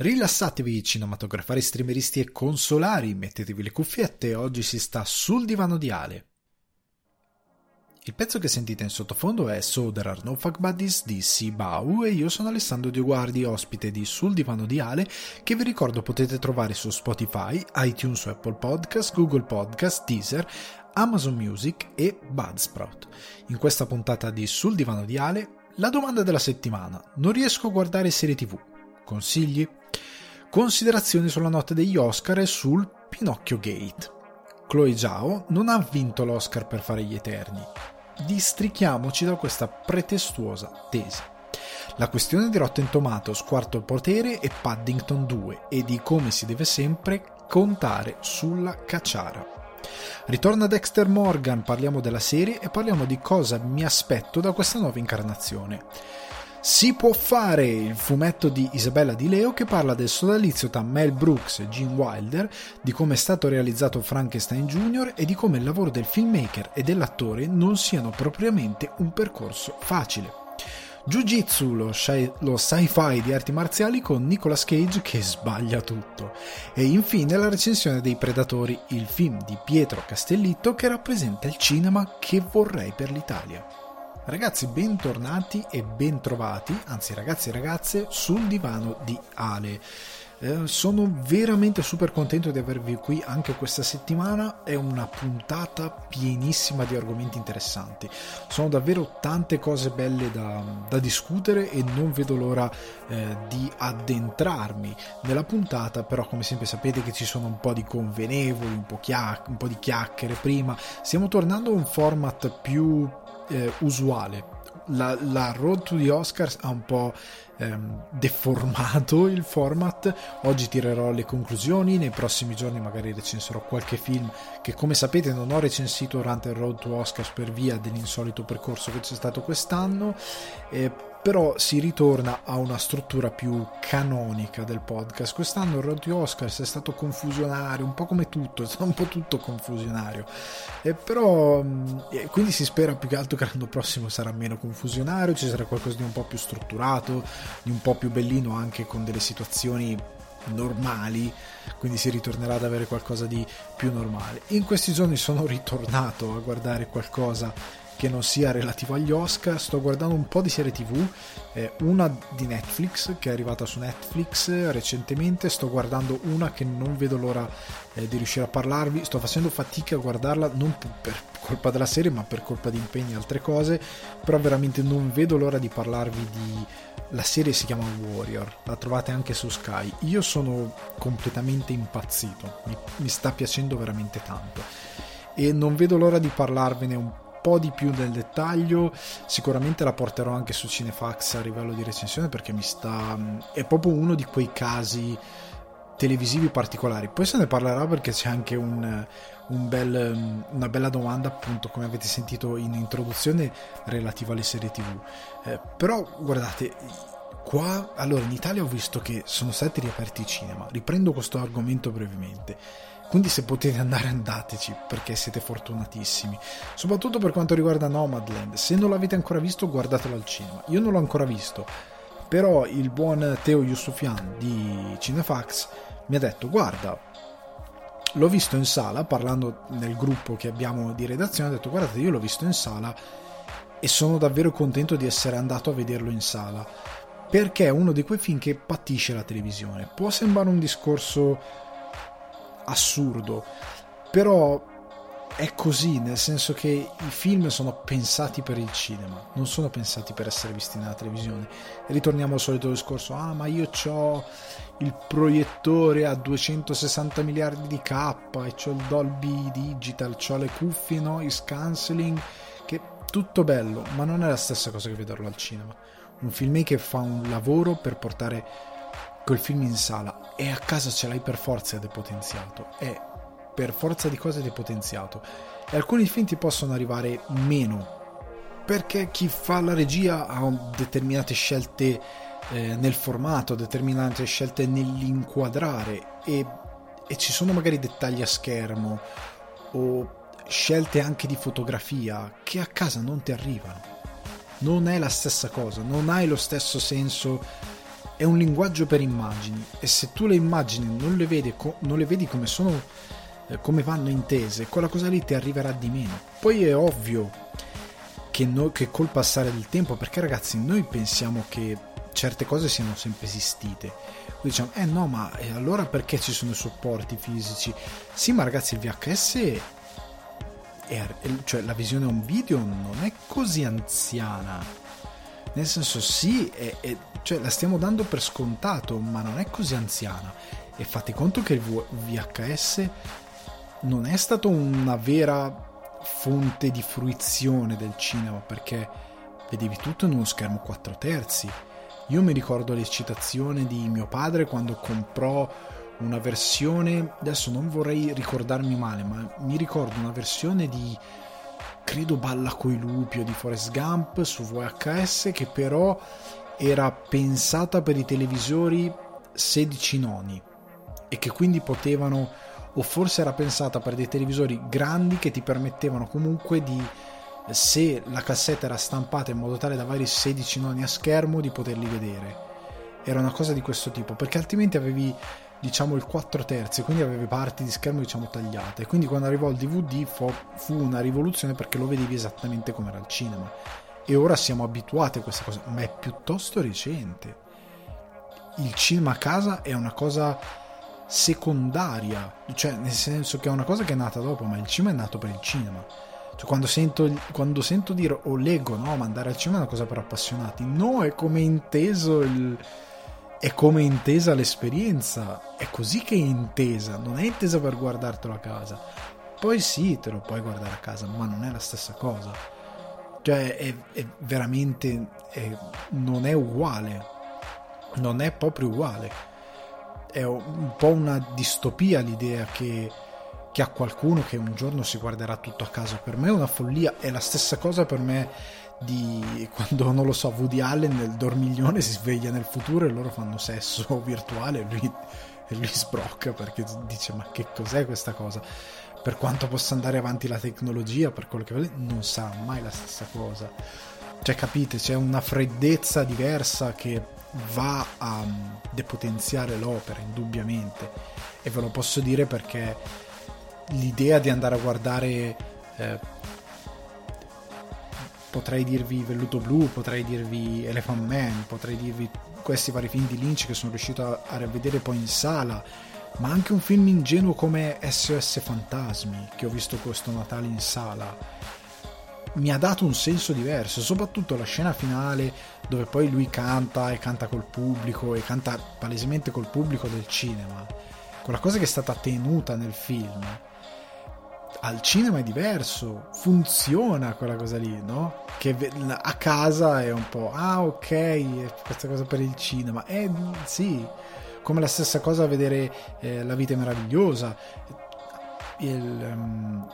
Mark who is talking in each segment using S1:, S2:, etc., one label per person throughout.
S1: Rilassatevi cinematografari, streameristi e consolari, mettetevi le cuffiette, oggi si sta sul divano di Ale. Il pezzo che sentite in sottofondo è So There Are No Fuck Buddies di Sibau e io sono Alessandro Dioguardi, ospite di Sul Divano di Ale, che vi ricordo potete trovare su Spotify, iTunes Apple Podcast, Google Podcast, Deezer, Amazon Music e Budsprout. In questa puntata di Sul Divano di Ale, la domanda della settimana. Non riesco a guardare serie tv. Consigli? Considerazioni sulla notte degli Oscar e sul Pinocchio Gate. Chloe Zhao non ha vinto l'Oscar per fare gli Eterni. Districhiamoci da questa pretestuosa tesi. La questione di Rotten Tomatoes, Quarto Potere e Paddington 2 e di come si deve sempre contare sulla cacciara. Ritorna Dexter Morgan, parliamo della serie e parliamo di cosa mi aspetto da questa nuova incarnazione. Si può fare il fumetto di Isabella Di Leo che parla del sodalizio tra Mel Brooks e Gene Wilder, di come è stato realizzato Frankenstein Jr. e di come il lavoro del filmmaker e dell'attore non siano propriamente un percorso facile. Jiu-Jitsu, lo, sci- lo sci-fi di arti marziali con Nicolas Cage che sbaglia tutto. E infine la recensione dei Predatori, il film di Pietro Castellitto che rappresenta il cinema che vorrei per l'Italia. Ragazzi, bentornati e bentrovati, anzi ragazzi e ragazze, sul divano di Ale. Eh, sono veramente super contento di avervi qui anche questa settimana, è una puntata pienissima di argomenti interessanti. Sono davvero tante cose belle da, da discutere e non vedo l'ora eh, di addentrarmi nella puntata, però come sempre sapete che ci sono un po' di convenevoli, un po', chiac- un po di chiacchiere prima, stiamo tornando a un format più eh, usuale. La, la, Road to the Oscars ha un po' ehm, deformato il format. Oggi tirerò le conclusioni, nei prossimi giorni magari recenserò qualche film che come sapete non ho recensito durante il Road to Oscars per via dell'insolito percorso che c'è stato quest'anno. Eh, però si ritorna a una struttura più canonica del podcast. Quest'anno il Road to Oscars è stato confusionario, un po' come tutto, è stato un po' tutto confusionario. E però, mm, quindi si spera più che altro che l'anno prossimo sarà meno confusionario, ci sarà qualcosa di un po' più strutturato, di un po' più bellino anche con delle situazioni normali, quindi si ritornerà ad avere qualcosa di più normale. In questi giorni sono ritornato a guardare qualcosa che non sia relativo agli Oscar. Sto guardando un po' di serie TV, eh, una di Netflix che è arrivata su Netflix recentemente. Sto guardando una che non vedo l'ora eh, di riuscire a parlarvi. Sto facendo fatica a guardarla non per colpa della serie, ma per colpa di impegni e altre cose. Però veramente non vedo l'ora di parlarvi di. La serie si chiama Warrior, la trovate anche su Sky. Io sono completamente impazzito, mi, mi sta piacendo veramente tanto e non vedo l'ora di parlarvene un po' po' di più nel dettaglio. Sicuramente la porterò anche su Cinefax a livello di recensione perché mi sta. è proprio uno di quei casi televisivi particolari. Poi se ne parlerà perché c'è anche un, un bel, una bella domanda, appunto, come avete sentito in introduzione, relativa alle serie TV. Eh, però guardate, qua allora in Italia ho visto che sono stati riaperti i cinema. Riprendo questo argomento brevemente quindi se potete andare andateci perché siete fortunatissimi. Soprattutto per quanto riguarda Nomadland. Se non l'avete ancora visto guardatelo al cinema. Io non l'ho ancora visto. Però il buon Teo Yusufian di Cinefax mi ha detto guarda l'ho visto in sala parlando nel gruppo che abbiamo di redazione ha detto guardate io l'ho visto in sala e sono davvero contento di essere andato a vederlo in sala perché è uno di quei film che patisce la televisione può sembrare un discorso assurdo, però è così, nel senso che i film sono pensati per il cinema, non sono pensati per essere visti nella televisione. E ritorniamo al solito discorso, ah ma io ho il proiettore a 260 miliardi di K e ho il Dolby Digital, ho le cuffie, noise cancelling, che tutto bello, ma non è la stessa cosa che vederlo al cinema. Un filmmaker fa un lavoro per portare quel film in sala e a casa ce l'hai per forza depotenziato. È per forza di cose depotenziato. E alcuni film ti possono arrivare meno perché chi fa la regia ha determinate scelte eh, nel formato, determinate scelte nell'inquadrare e, e ci sono magari dettagli a schermo o scelte anche di fotografia che a casa non ti arrivano. Non è la stessa cosa, non hai lo stesso senso è un linguaggio per immagini e se tu le immagini non le vedi, non le vedi come sono eh, come vanno intese quella cosa lì ti arriverà di meno. Poi è ovvio che, no, che col passare del tempo perché ragazzi noi pensiamo che certe cose siano sempre esistite. Diciamo eh no ma allora perché ci sono i supporti fisici? Sì ma ragazzi il VHS è, cioè la visione a un video non è così anziana. Nel senso sì è, è, cioè, la stiamo dando per scontato ma non è così anziana. E fate conto che il VHS non è stato una vera fonte di fruizione del cinema perché vedevi tutto in uno schermo 4 terzi. Io mi ricordo l'eccitazione di mio padre quando comprò una versione, adesso non vorrei ricordarmi male, ma mi ricordo una versione di credo Balla coi lupi o di Forrest Gump su VHS che però era pensata per i televisori 16 noni e che quindi potevano o forse era pensata per dei televisori grandi che ti permettevano comunque di se la cassetta era stampata in modo tale da avere 16 noni a schermo di poterli vedere. Era una cosa di questo tipo perché altrimenti avevi diciamo il 4 terzi quindi avevi parti di schermo diciamo tagliate. Quindi quando arrivò il DVD fu, fu una rivoluzione perché lo vedevi esattamente come era al cinema e ora siamo abituati a questa cosa ma è piuttosto recente il cinema a casa è una cosa secondaria cioè nel senso che è una cosa che è nata dopo ma il cinema è nato per il cinema cioè, quando, sento, quando sento dire o leggo no, ma andare al cinema è una cosa per appassionati, no, è come inteso il, è come intesa l'esperienza, è così che è intesa, non è intesa per guardartelo a casa. Poi sì, te lo puoi guardare a casa, ma non è la stessa cosa. Cioè, è, è veramente. È, non è uguale. Non è proprio uguale. È un po' una distopia l'idea che che a qualcuno che un giorno si guarderà tutto a casa. Per me è una follia, è la stessa cosa per me di quando, non lo so, Woody Allen nel dormiglione si sveglia nel futuro e loro fanno sesso virtuale e lui, e lui sbrocca perché dice ma che cos'è questa cosa? Per quanto possa andare avanti la tecnologia, per quello che vuole, non sarà mai la stessa cosa. Cioè, capite, c'è una freddezza diversa che va a depotenziare l'opera, indubbiamente. E ve lo posso dire perché l'idea di andare a guardare eh, potrei dirvi Velluto Blu, potrei dirvi Elephant Man, potrei dirvi questi vari film di Lynch che sono riuscito a, a rivedere poi in sala, ma anche un film ingenuo come SOS Fantasmi che ho visto questo Natale in sala mi ha dato un senso diverso, soprattutto la scena finale dove poi lui canta e canta col pubblico e canta palesemente col pubblico del cinema. Quella cosa che è stata tenuta nel film al cinema è diverso, funziona quella cosa lì, no? Che a casa è un po', ah ok, questa cosa per il cinema, eh sì, come la stessa cosa vedere eh, La vita è meravigliosa, il, um,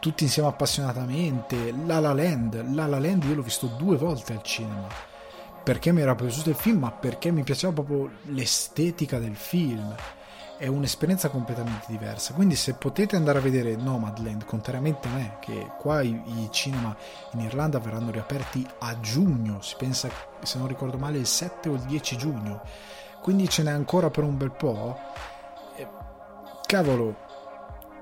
S1: tutti insieme appassionatamente, La La Land, La La Land io l'ho visto due volte al cinema, perché mi era piaciuto il film, ma perché mi piaceva proprio l'estetica del film. È un'esperienza completamente diversa. Quindi, se potete andare a vedere Nomadland, contrariamente a me, che qua i, i, cinema in Irlanda verranno riaperti a giugno, si pensa, se non ricordo male, il 7 o il 10 giugno, quindi ce n'è ancora per un bel po'. Eh, cavolo,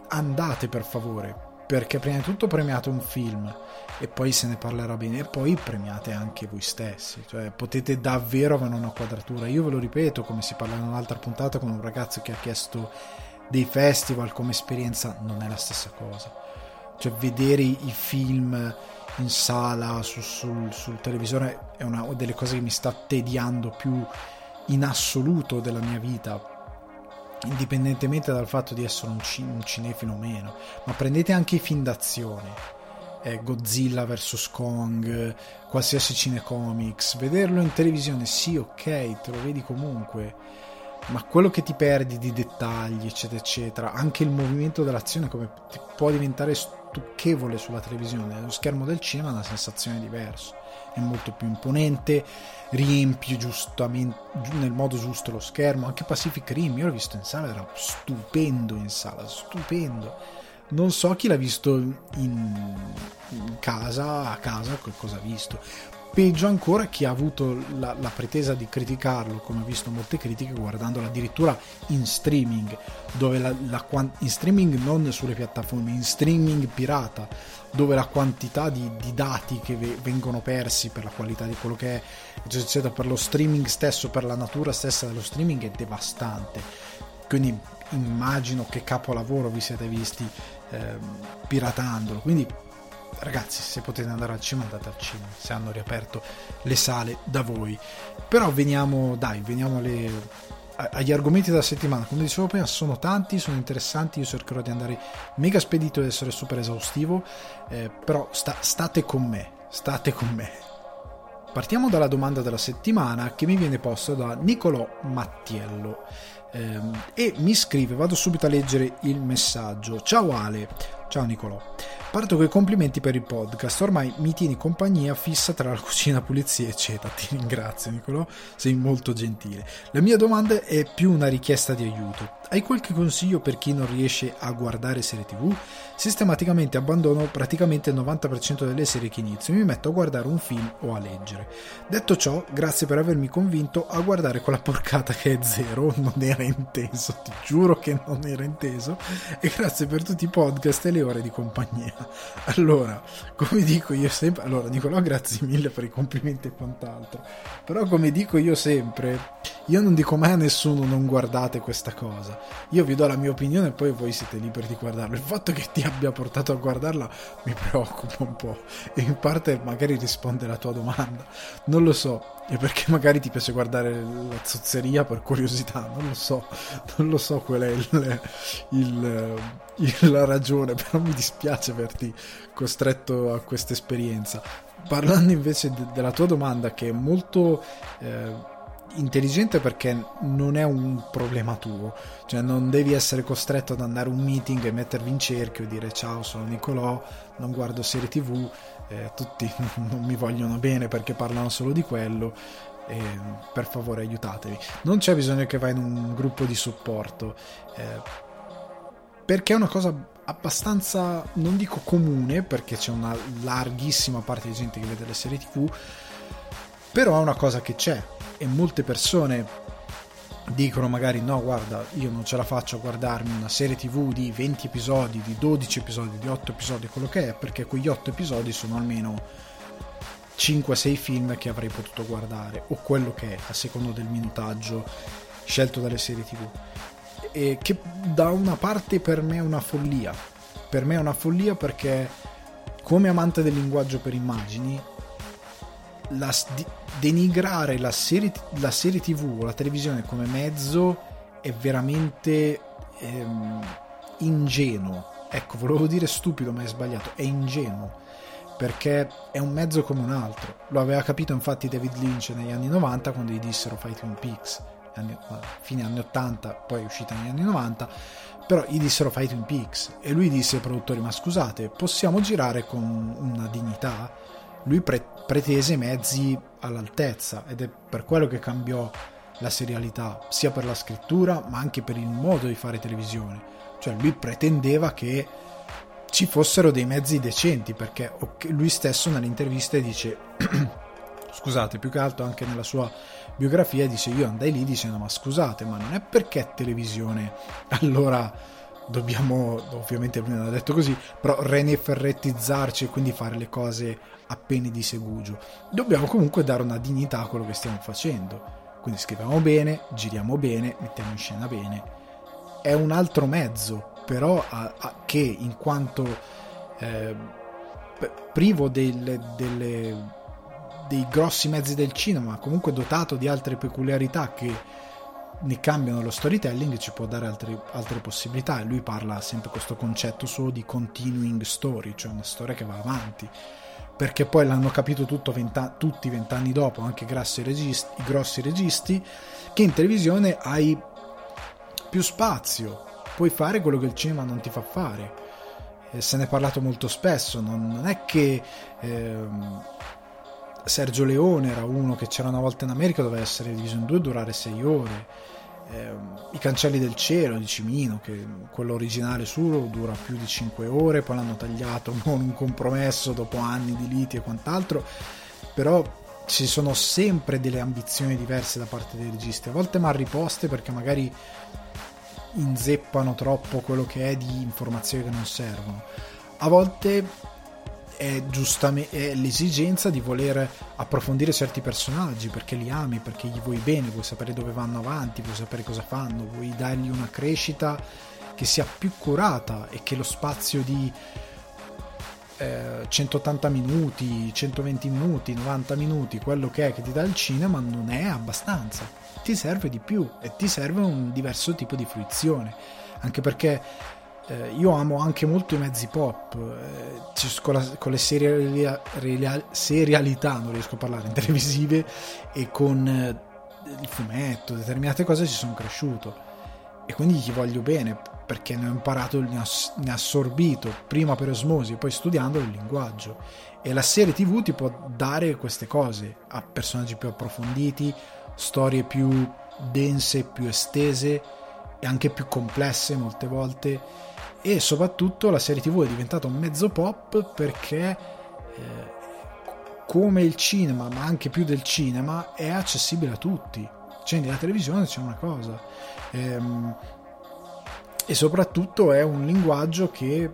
S1: andate per favore, perché prima di tutto premiate un film e poi se ne parlerà bene e poi premiate anche voi stessi cioè potete davvero avere una quadratura io ve lo ripeto come si parla in un'altra puntata con un ragazzo che ha chiesto dei festival come esperienza non è la stessa cosa cioè vedere i film in sala su, sul, sul televisore è una delle cose che mi sta tediando più in assoluto della mia vita indipendentemente dal fatto di essere un, cin- un cinefilo o meno ma prendete anche i film d'azione eh, Godzilla vs Kong, qualsiasi cinecomics, vederlo in televisione sì, ok, te lo vedi comunque, ma quello che ti perdi di dettagli, eccetera, eccetera, anche il movimento dell'azione come può diventare stucchevole sulla televisione, lo schermo del cinema ha una sensazione diversa, è molto più imponente, riempie giustamente nel modo giusto lo schermo, anche Pacific Rim, io l'ho visto in sala, era stupendo in sala, stupendo non so chi l'ha visto in, in casa, a casa, cosa ha visto. peggio ancora chi ha avuto la, la, pretesa di criticarlo, come ho visto molte critiche, guardandolo addirittura in streaming, dove la, la, in streaming non sulle piattaforme, in streaming pirata, dove la quantità di, di dati che ve, vengono persi per la qualità di quello che è, eccetera, per lo streaming stesso, per la natura stessa dello streaming è devastante. Quindi immagino che capolavoro vi siete visti eh, piratandolo. Quindi ragazzi, se potete andare al cinema, andate al cinema, se hanno riaperto le sale da voi. Però veniamo, dai, veniamo alle, agli argomenti della settimana. Come dicevo prima, sono tanti, sono interessanti. Io cercherò di andare mega spedito ed essere super esaustivo. Eh, però sta, state con me, state con me. Partiamo dalla domanda della settimana che mi viene posta da Nicolò Mattiello. Eh, e mi scrive, vado subito a leggere il messaggio. Ciao Ale, ciao Nicolò. Parto con i complimenti per il podcast, ormai mi tieni compagnia fissa tra la cucina, pulizia eccetera. Ti ringrazio Nicolò, sei molto gentile. La mia domanda è più una richiesta di aiuto. Hai qualche consiglio per chi non riesce a guardare serie tv? Sistematicamente abbandono praticamente il 90% delle serie che inizio e mi metto a guardare un film o a leggere. Detto ciò, grazie per avermi convinto a guardare quella porcata che è zero, non era inteso, ti giuro che non era inteso, e grazie per tutti i podcast e le ore di compagnia. Allora, come dico io sempre, allora Nicolò grazie mille per i complimenti e quant'altro, però come dico io sempre, io non dico mai a nessuno non guardate questa cosa, io vi do la mia opinione e poi voi siete liberi di guardarla. Il fatto che ti abbia portato a guardarla mi preoccupa un po' e in parte magari risponde alla tua domanda, non lo so, e perché magari ti piace guardare la zozzeria per curiosità, non lo so, non lo so qual è il, il, il, la ragione, però mi dispiace averti costretto a questa esperienza. Parlando invece de, della tua domanda, che è molto eh, intelligente perché non è un problema tuo, cioè non devi essere costretto ad andare a un meeting e mettervi in cerchio e dire ciao sono Nicolò, non guardo serie tv, eh, tutti non mi vogliono bene perché parlano solo di quello. E per favore aiutatevi. Non c'è bisogno che vai in un gruppo di supporto. Eh, perché è una cosa abbastanza, non dico comune, perché c'è una larghissima parte di gente che vede le serie tv, però è una cosa che c'è e molte persone dicono magari no guarda io non ce la faccio a guardarmi una serie tv di 20 episodi di 12 episodi di 8 episodi quello che è perché quegli 8 episodi sono almeno 5-6 film che avrei potuto guardare o quello che è a secondo del minutaggio scelto dalle serie tv e che da una parte per me è una follia. Per me è una follia perché come amante del linguaggio per immagini la, denigrare la serie, la serie tv o la televisione come mezzo è veramente ehm, ingenuo. Ecco, volevo dire stupido, ma è sbagliato. È ingenuo perché è un mezzo come un altro. Lo aveva capito infatti David Lynch negli anni 90 quando gli dissero Twin Peaks, anni, fine anni 80, poi è uscita negli anni 90, però gli dissero Twin Peaks e lui disse ai produttori ma scusate, possiamo girare con una dignità? Lui pre- pretese mezzi all'altezza ed è per quello che cambiò la serialità, sia per la scrittura ma anche per il modo di fare televisione. Cioè lui pretendeva che ci fossero dei mezzi decenti perché lui stesso nelle interviste dice scusate più che altro anche nella sua biografia dice io andai lì dicendo ma scusate ma non è perché televisione allora dobbiamo ovviamente lui non ha detto così però reneferrettizzarci e quindi fare le cose appena di segugio. Dobbiamo comunque dare una dignità a quello che stiamo facendo. Quindi scriviamo bene, giriamo bene, mettiamo in scena bene. È un altro mezzo, però a, a, che in quanto eh, privo delle, delle, dei grossi mezzi del cinema, comunque dotato di altre peculiarità che ne cambiano lo storytelling ci può dare altre, altre possibilità e lui parla sempre questo concetto solo di continuing story, cioè una storia che va avanti perché poi l'hanno capito venta- tutti vent'anni dopo, anche grossi registi, i grossi registi, che in televisione hai più spazio, puoi fare quello che il cinema non ti fa fare. E se ne è parlato molto spesso, non, non è che ehm, Sergio Leone era uno che c'era una volta in America, doveva essere diviso in due e durare sei ore eh, I cancelli del cielo di Cimino, che quello originale suo dura più di 5 ore, poi l'hanno tagliato con un compromesso dopo anni di liti e quant'altro, però ci sono sempre delle ambizioni diverse da parte dei registi, a volte mal riposte perché magari inzeppano troppo quello che è di informazioni che non servono. A volte è, è l'esigenza di voler approfondire certi personaggi perché li ami, perché gli vuoi bene, vuoi sapere dove vanno avanti, vuoi sapere cosa fanno, vuoi dargli una crescita che sia più curata e che lo spazio di eh, 180 minuti, 120 minuti, 90 minuti, quello che è che ti dà il cinema non è abbastanza. Ti serve di più e ti serve un diverso tipo di fruizione. Anche perché eh, io amo anche molto i mezzi pop, eh, con, la, con, le seriali, reali, serialità, non riesco a parlare, televisive e con eh, il fumetto, determinate cose ci sono cresciuto. E quindi gli voglio bene perché ne ho imparato, ne ho assorbito prima per osmosi e poi studiando il linguaggio. E la serie tv ti può dare queste cose a personaggi più approfonditi storie più dense, più estese e anche più complesse molte volte e soprattutto la serie tv è diventata un mezzo pop perché eh, come il cinema ma anche più del cinema è accessibile a tutti. Accendi la televisione c'è una cosa. Ehm, e soprattutto è un linguaggio che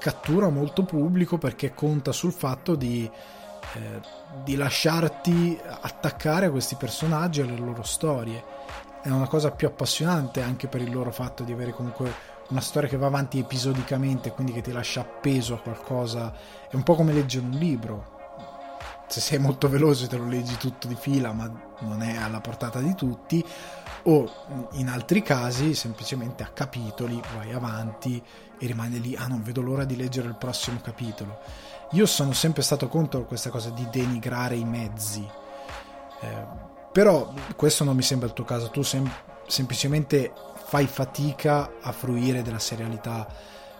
S1: cattura molto pubblico perché conta sul fatto di, eh, di lasciarti attaccare a questi personaggi e alle loro storie. È una cosa più appassionante anche per il loro fatto di avere comunque una storia che va avanti episodicamente, quindi che ti lascia appeso a qualcosa. È un po' come leggere un libro. Se sei molto veloce te lo leggi tutto di fila, ma non è alla portata di tutti. O in altri casi, semplicemente a capitoli, vai avanti e rimani lì. Ah, non vedo l'ora di leggere il prossimo capitolo. Io sono sempre stato contro questa cosa di denigrare i mezzi. Eh, però questo non mi sembra il tuo caso. Tu sem- semplicemente fai fatica a fruire della serialità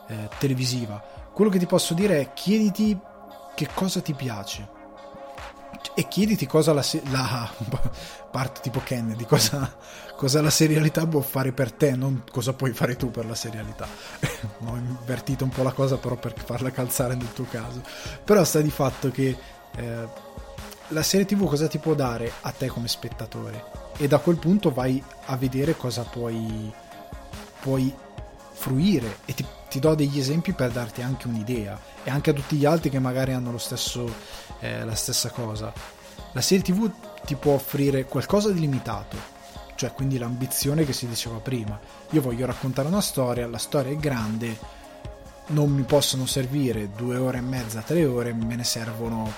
S1: eh, televisiva. Quello che ti posso dire è chiediti che cosa ti piace e chiediti cosa la, la parte tipo Kennedy, cosa, cosa la serialità può fare per te, non cosa puoi fare tu per la serialità. Ho invertito un po' la cosa però per farla calzare nel tuo caso. Però sta di fatto che eh, la serie tv cosa ti può dare a te come spettatore? E da quel punto vai a vedere cosa puoi puoi fruire e ti, ti, do degli esempi per darti anche un'idea e anche a tutti gli altri che magari hanno stesso, eh, la stessa cosa. La serie TV ti può offrire qualcosa di limitato, cioè quindi l'ambizione che si diceva prima. Io voglio raccontare una storia, la storia è grande, non mi possono servire due ore e mezza, tre ore, me ne servono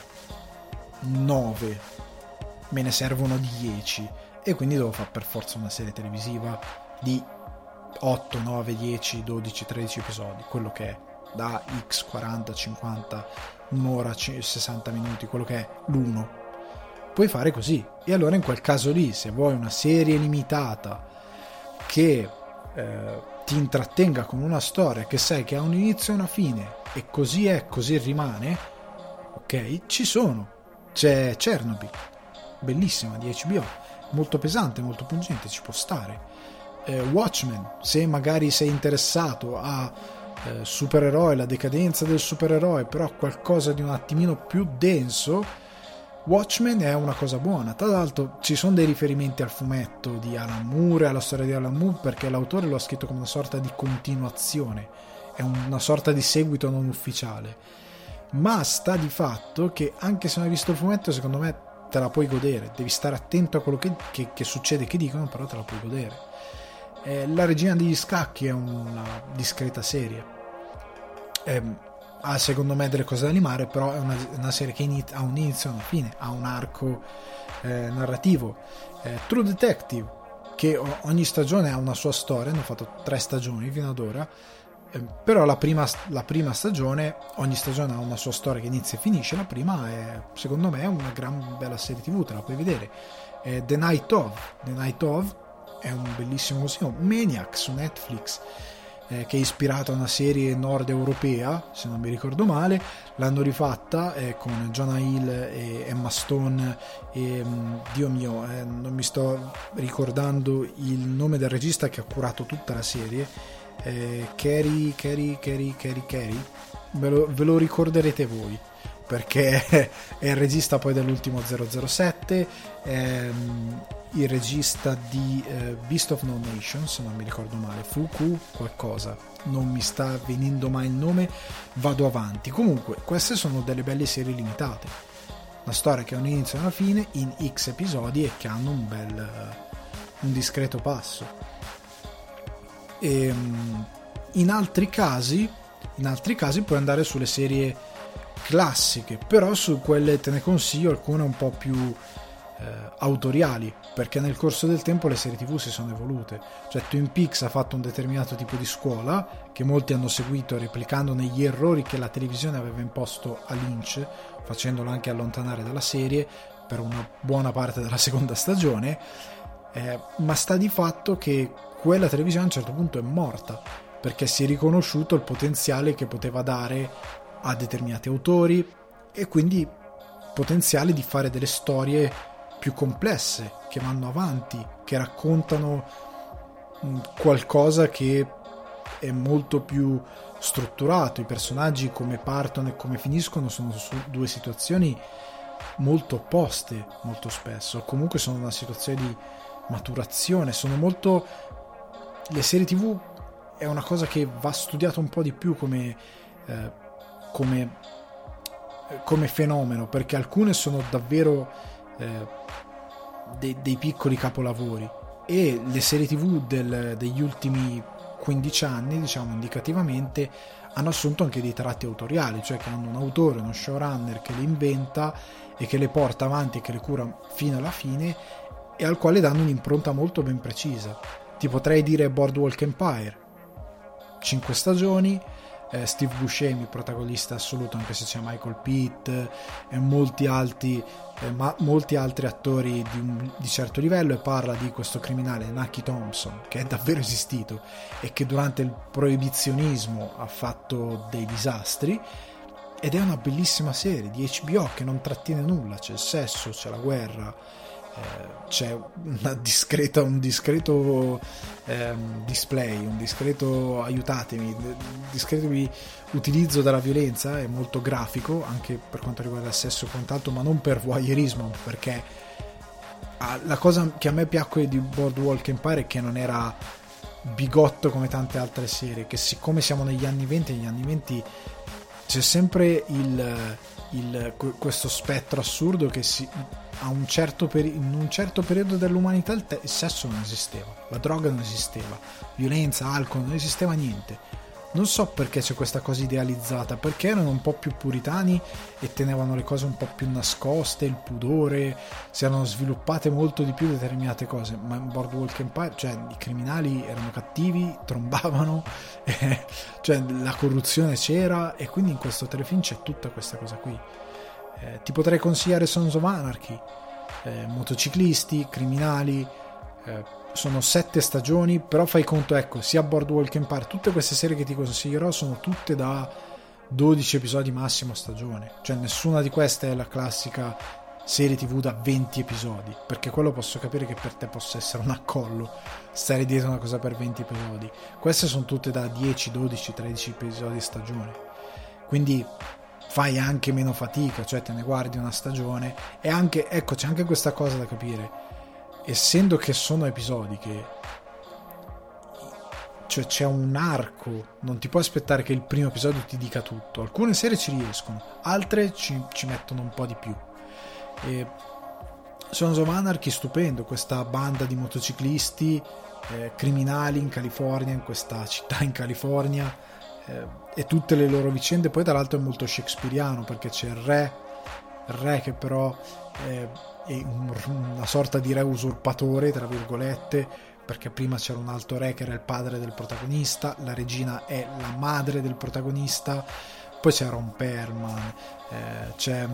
S1: nove, me ne servono dieci e quindi devo fare per forza una serie televisiva di 8, 9, 10, 12, 13 episodi, quello che è, da X 40, 50, un'ora, 60 minuti, quello che è l'uno. Puoi fare così. E allora in quel caso lì, se vuoi una serie limitata che eh, ti intrattenga con una storia che sai che ha un inizio e una fine, e così è, così rimane, ok? Ci sono. C'è Chernobyl, bellissima di HBO, molto pesante, molto pungente, ci può stare eh, Watchmen, se magari sei interessato a eh, supereroe, la decadenza del supereroe, però qualcosa di un attimino più denso, Watchmen è una cosa buona. Tra l'altro ci sono dei riferimenti al fumetto di Alan Moore, alla storia di Alan Moore, perché l'autore lo ha scritto come una sorta di continuazione, è una sorta di seguito non ufficiale. Ma sta di fatto che anche se non hai visto il fumetto, secondo me te la puoi godere. Devi stare attento a quello che, che, che succede, che dicono, però te la puoi godere. Eh, la regina degli scacchi è una discreta serie. Eh, ha secondo me delle cose da animare, però è una, una serie che inizia, ha un inizio e una fine, ha un arco eh, narrativo. Eh, True Detective, che ogni stagione ha una sua storia, hanno fatto tre stagioni fino ad ora, eh, però la prima, la prima, stagione, ogni stagione ha una sua storia che inizia e finisce, la prima è secondo me una gran bella serie tv, te la puoi vedere. The Night of, The Night of è un bellissimo consiglio. Maniac su Netflix, eh, che è ispirata a una serie nord europea, se non mi ricordo male. L'hanno rifatta eh, con Jonah Hill e Emma Stone e, mm, Dio mio, eh, non mi sto ricordando il nome del regista che ha curato tutta la serie. Eh, Kerry, Kerry, Kerry, Kerry, Kerry. Ve lo, ve lo ricorderete voi. perché è il regista poi dell'ultimo 007, ehm, il regista di eh, Beast of No Nation, se non mi ricordo male, Fuku qualcosa, non mi sta venendo mai il nome, vado avanti. Comunque, queste sono delle belle serie limitate. Una storia che ha un inizio e una fine in X episodi e che hanno un bel un discreto passo. E, ehm, in altri casi, in altri casi puoi andare sulle serie classiche, però su quelle te ne consiglio alcune un po' più eh, autoriali, perché nel corso del tempo le serie tv si sono evolute. Cioè Twin Peaks ha fatto un determinato tipo di scuola che molti hanno seguito replicando negli errori che la televisione aveva imposto a Lynch, facendolo anche allontanare dalla serie per una buona parte della seconda stagione, eh, ma sta di fatto che quella televisione a un certo punto è morta perché si è riconosciuto il potenziale che poteva dare a determinati autori e quindi potenziale di fare delle storie più complesse, che vanno avanti, che raccontano mm, qualcosa che è molto più strutturato. I personaggi come partono e come finiscono sono su due situazioni molto opposte molto spesso, comunque sono una situazione di maturazione, sono molto le serie TV è una cosa che va studiata un po' di più come eh, come come fenomeno perché alcune sono davvero eh, de- dei piccoli capolavori. E le serie tv del, degli ultimi 15 anni diciamo indicativamente hanno assunto anche dei tratti autoriali cioè che hanno un autore, uno showrunner che le inventa e che le porta avanti e che le cura fino alla fine e al quale danno un'impronta molto ben precisa. Ti potrei dire Boardwalk Empire 5 stagioni eh, Steve Buscemi, protagonista assoluto, anche se c'è Michael Pitt e molti altri, eh, ma, molti altri attori di, un, di certo livello e parla di questo criminale Nucky Thompson che è davvero esistito e che durante il proibizionismo ha fatto dei disastri ed è una bellissima serie di HBO che non trattiene nulla, c'è il sesso, c'è la guerra, c'è discreta, un discreto eh, display, un discreto aiutatemi, un discreto utilizzo della violenza, è molto grafico anche per quanto riguarda il sesso e quant'altro, ma non per voyeurismo, perché la cosa che a me piacque di Boardwalk Empire è che non era bigotto come tante altre serie, che siccome siamo negli anni 20, negli anni 20 c'è sempre il, il, questo spettro assurdo che si, un certo peri- in un certo periodo dell'umanità il, te- il sesso non esisteva, la droga non esisteva, violenza, alcol, non esisteva niente. Non so perché c'è questa cosa idealizzata, perché erano un po' più puritani e tenevano le cose un po' più nascoste, il pudore, si erano sviluppate molto di più determinate cose, ma in Boardwalk Empire, cioè i criminali erano cattivi, trombavano, eh, cioè la corruzione c'era e quindi in questo telefilm c'è tutta questa cosa qui. Eh, ti potrei consigliare Sons of Anarchy, eh, motociclisti, criminali, eh, sono sette stagioni, però fai conto, ecco, sia Boardwalk Empire, tutte queste serie che ti consiglierò sono tutte da 12 episodi massimo a stagione, cioè nessuna di queste è la classica serie tv da 20 episodi, perché quello posso capire che per te possa essere un accollo stare dietro una cosa per 20 episodi. Queste sono tutte da 10, 12, 13 episodi a stagione. Quindi fai anche meno fatica, cioè te ne guardi una stagione e anche, ecco, c'è anche questa cosa da capire essendo che sono episodiche, cioè c'è un arco, non ti puoi aspettare che il primo episodio ti dica tutto. Alcune serie ci riescono, altre ci, ci mettono un po' di più. E Sons of Anarchy stupendo, questa banda di motociclisti eh, criminali in California, in questa città in California, eh, e tutte le loro vicende. Poi, tra l'altro, è molto shakespeariano perché c'è il re, il re che però. Eh, una sorta di re usurpatore, tra virgolette, perché prima c'era un altro re che era il padre del protagonista, la regina è la madre del protagonista, poi c'è Ron Perman, eh, c'è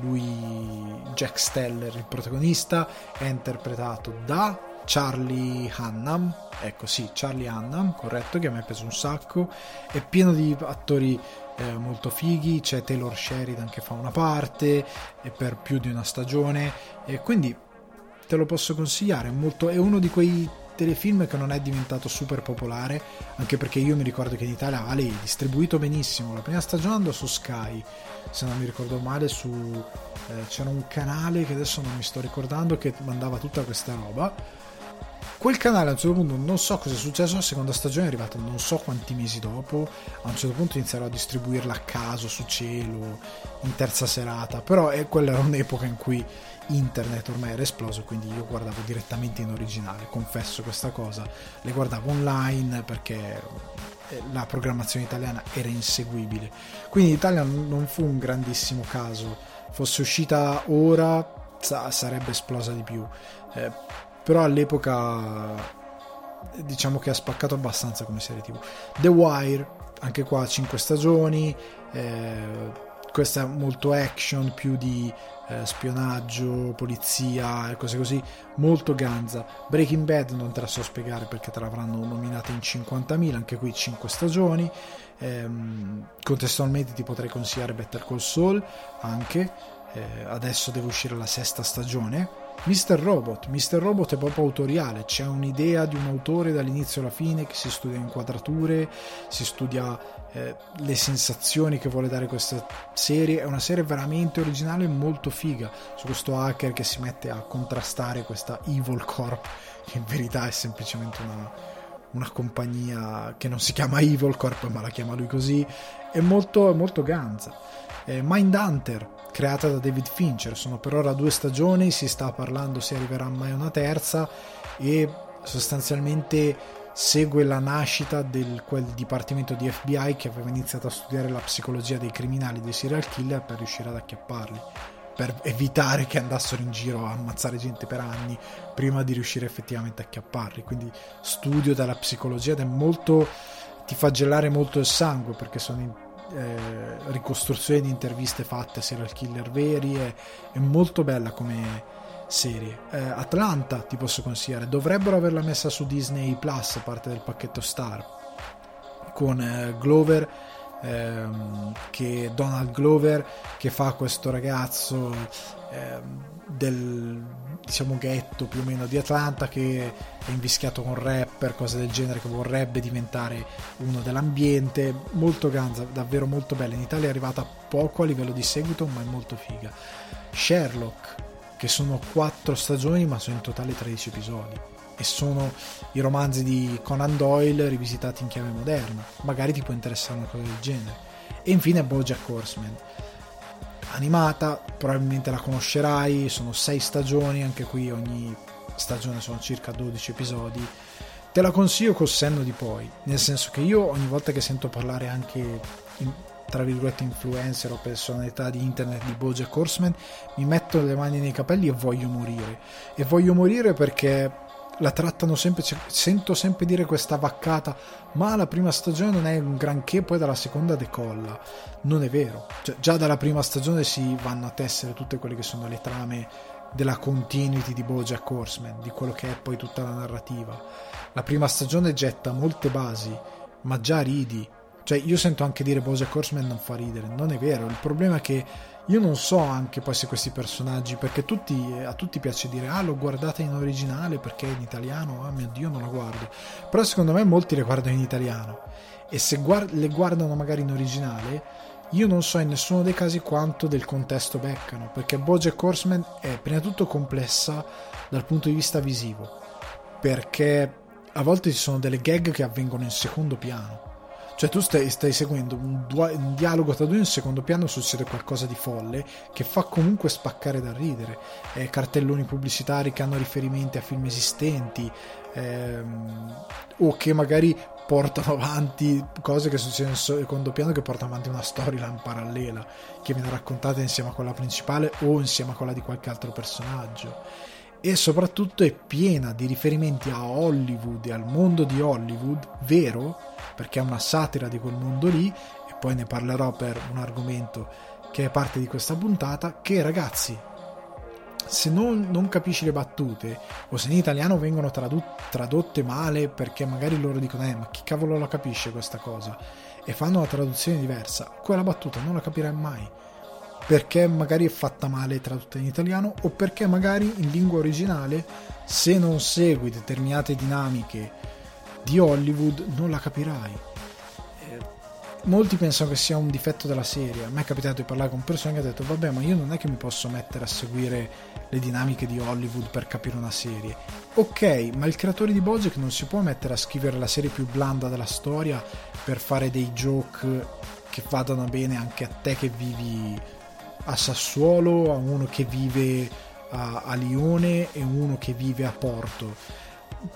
S1: lui Jack Steller, il protagonista, è interpretato da Charlie Hannam, ecco sì, Charlie Hannam, corretto, che a me è preso un sacco, è pieno di attori eh, molto fighi, c'è Taylor Sheridan che fa una parte e per più di una stagione e quindi te lo posso consigliare, molto, è uno di quei telefilm che non è diventato super popolare, anche perché io mi ricordo che in Italia Ale distribuito benissimo. La prima stagione andò su Sky, se non mi ricordo male, su, eh, c'era un canale che adesso non mi sto ricordando che mandava tutta questa roba Quel canale a un certo punto non so cosa è successo, la seconda stagione è arrivata non so quanti mesi dopo, a un certo punto iniziarono a distribuirla a caso su cielo, in terza serata, però eh, quella era un'epoca in cui internet ormai era esploso, quindi io guardavo direttamente in originale, confesso questa cosa, le guardavo online perché eh, la programmazione italiana era inseguibile, quindi l'Italia non fu un grandissimo caso, fosse uscita ora sarebbe esplosa di più. Eh, però all'epoca diciamo che ha spaccato abbastanza come serie tv The Wire anche qua 5 stagioni eh, questa è molto action più di eh, spionaggio polizia e cose così molto ganza. Breaking Bad non te la so spiegare perché te l'avranno nominata in 50.000 anche qui 5 stagioni. Eh, contestualmente ti potrei consigliare Better Call Saul anche eh, adesso deve uscire la sesta stagione Mr. Robot, Mr. Robot è proprio autoriale, c'è un'idea di un autore dall'inizio alla fine che si studia inquadrature, si studia eh, le sensazioni che vuole dare questa serie, è una serie veramente originale e molto figa su questo hacker che si mette a contrastare questa Evil Corp, che in verità è semplicemente una, una compagnia che non si chiama Evil Corp ma la chiama lui così, è molto, molto ganza. Eh, Mindhunter, creata da David Fincher. Sono per ora due stagioni, si sta parlando se arriverà mai una terza e sostanzialmente segue la nascita di quel dipartimento di FBI che aveva iniziato a studiare la psicologia dei criminali, dei serial killer per riuscire ad acchiapparli, per evitare che andassero in giro a ammazzare gente per anni prima di riuscire effettivamente a acchiapparli. Quindi studio della psicologia ed è molto ti fa gelare molto il sangue perché sono in eh, ricostruzioni di interviste fatte a serial killer veri è, è molto bella come serie. Eh, Atlanta ti posso consigliare. Dovrebbero averla messa su Disney Plus parte del pacchetto Star con eh, Glover ehm, che Donald Glover che fa questo ragazzo ehm, del diciamo ghetto più o meno di Atlanta che è invischiato con rapper, cose del genere che vorrebbe diventare uno dell'ambiente, molto ganza, davvero molto bella. In Italia è arrivata poco a livello di seguito, ma è molto figa. Sherlock, che sono quattro stagioni, ma sono in totale 13 episodi. E sono i romanzi di Conan Doyle rivisitati in chiave moderna. Magari ti può interessare una cosa del genere. E infine Bojack Horseman animata, probabilmente la conoscerai, sono sei stagioni, anche qui ogni stagione sono circa 12 episodi. Te la consiglio col senno di poi, nel senso che io ogni volta che sento parlare anche in, tra virgolette influencer o personalità di internet di Bojack Horseman, mi metto le mani nei capelli e voglio morire. E voglio morire perché la trattano sempre, sento sempre dire questa vaccata, ma la prima stagione non è un granché, poi dalla seconda decolla. Non è vero, cioè, già dalla prima stagione si vanno a tessere tutte quelle che sono le trame della continuity di Bojack Horseman, di quello che è poi tutta la narrativa. La prima stagione getta molte basi, ma già ridi. Cioè, io sento anche dire Bojack Horseman non fa ridere, non è vero, il problema è che io non so anche poi se questi personaggi, perché tutti, a tutti piace dire ah l'ho guardata in originale perché è in italiano, ah mio dio non la guardo, però secondo me molti le guardano in italiano. E se guard- le guardano magari in originale, io non so in nessuno dei casi quanto del contesto beccano, perché Bojack Horseman è prima di tutto complessa dal punto di vista visivo, perché a volte ci sono delle gag che avvengono in secondo piano cioè tu stai, stai seguendo un, un, dialogo tra due in secondo piano succede qualcosa di folle che fa comunque spaccare da ridere. Eh, cartelloni pubblicitari che hanno riferimenti a film esistenti ehm, o che magari portano avanti cose che succedono in secondo piano che portano avanti una storyline parallela che viene raccontata insieme a quella principale o insieme a quella di qualche altro personaggio e soprattutto è piena di riferimenti a Hollywood e al mondo di Hollywood vero perché è una satira di quel mondo lì e poi ne parlerò per un argomento che è parte di questa puntata che ragazzi se non, non capisci le battute o se in italiano vengono tradu- tradotte male perché magari loro dicono eh ma chi cavolo la capisce questa cosa? E fanno una traduzione diversa quella battuta non la capirai mai. Perché magari è fatta male tradotta in italiano o perché magari in lingua originale se non segui determinate dinamiche di Hollywood non la capirai molti pensano che sia un difetto della serie. A me è capitato di parlare con persone che hanno detto: Vabbè, ma io non è che mi posso mettere a seguire le dinamiche di Hollywood per capire una serie. Ok, ma il creatore di Bojack non si può mettere a scrivere la serie più blanda della storia per fare dei joke che vadano bene anche a te che vivi a Sassuolo, a uno che vive a, a Lione e uno che vive a Porto.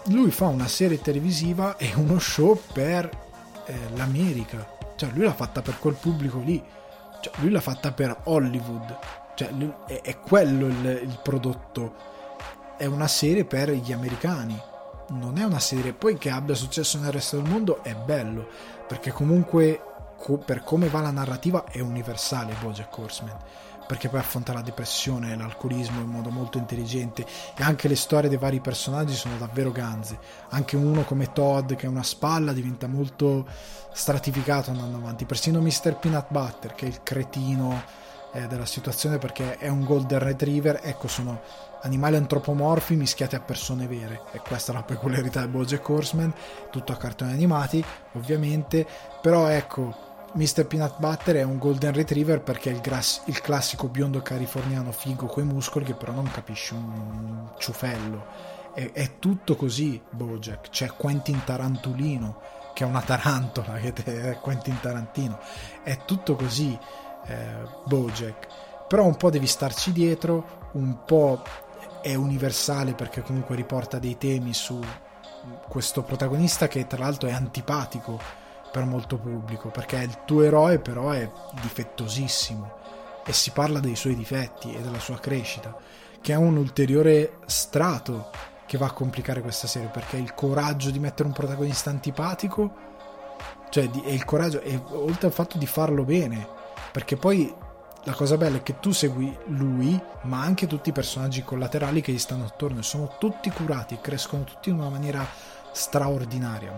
S1: Lui fa una serie televisiva e uno show per eh, l'America cioè, lui l'ha fatta per quel pubblico lì. Cioè, lui l'ha fatta per Hollywood. Cioè, lui, è, è, quello il, il prodotto. È una serie per gli americani. Non è una serie. Poi che abbia successo nel resto del mondo è bello. Perché comunque, co- per come va la narrativa, è universale Bojack Horseman perché poi affronta la depressione e l'alcolismo in modo molto intelligente e anche le storie dei vari personaggi sono davvero ganze. Anche uno come Todd che è una spalla diventa molto stratificato andando avanti. Persino Mr. Peanut Butter che è il cretino eh, della situazione perché è un golden retriever, ecco sono animali antropomorfi mischiati a persone vere e questa è la peculiarità di Bojack Horseman, tutto a cartoni animati ovviamente, però ecco Mr. Peanut Butter è un golden retriever perché è il, grass, il classico biondo californiano figo coi muscoli che però non capisce un ciufello. È, è tutto così Bojack. C'è Quentin Tarantulino che è una tarantola, che è Quentin Tarantino. È tutto così eh, Bojack. Però un po' devi starci dietro, un po' è universale perché comunque riporta dei temi su questo protagonista che tra l'altro è antipatico per molto pubblico, perché il tuo eroe però è difettosissimo e si parla dei suoi difetti e della sua crescita, che è un ulteriore strato che va a complicare questa serie, perché il coraggio di mettere un protagonista antipatico, cioè di, e il coraggio, e oltre al fatto di farlo bene, perché poi la cosa bella è che tu segui lui, ma anche tutti i personaggi collaterali che gli stanno attorno, e sono tutti curati crescono tutti in una maniera straordinaria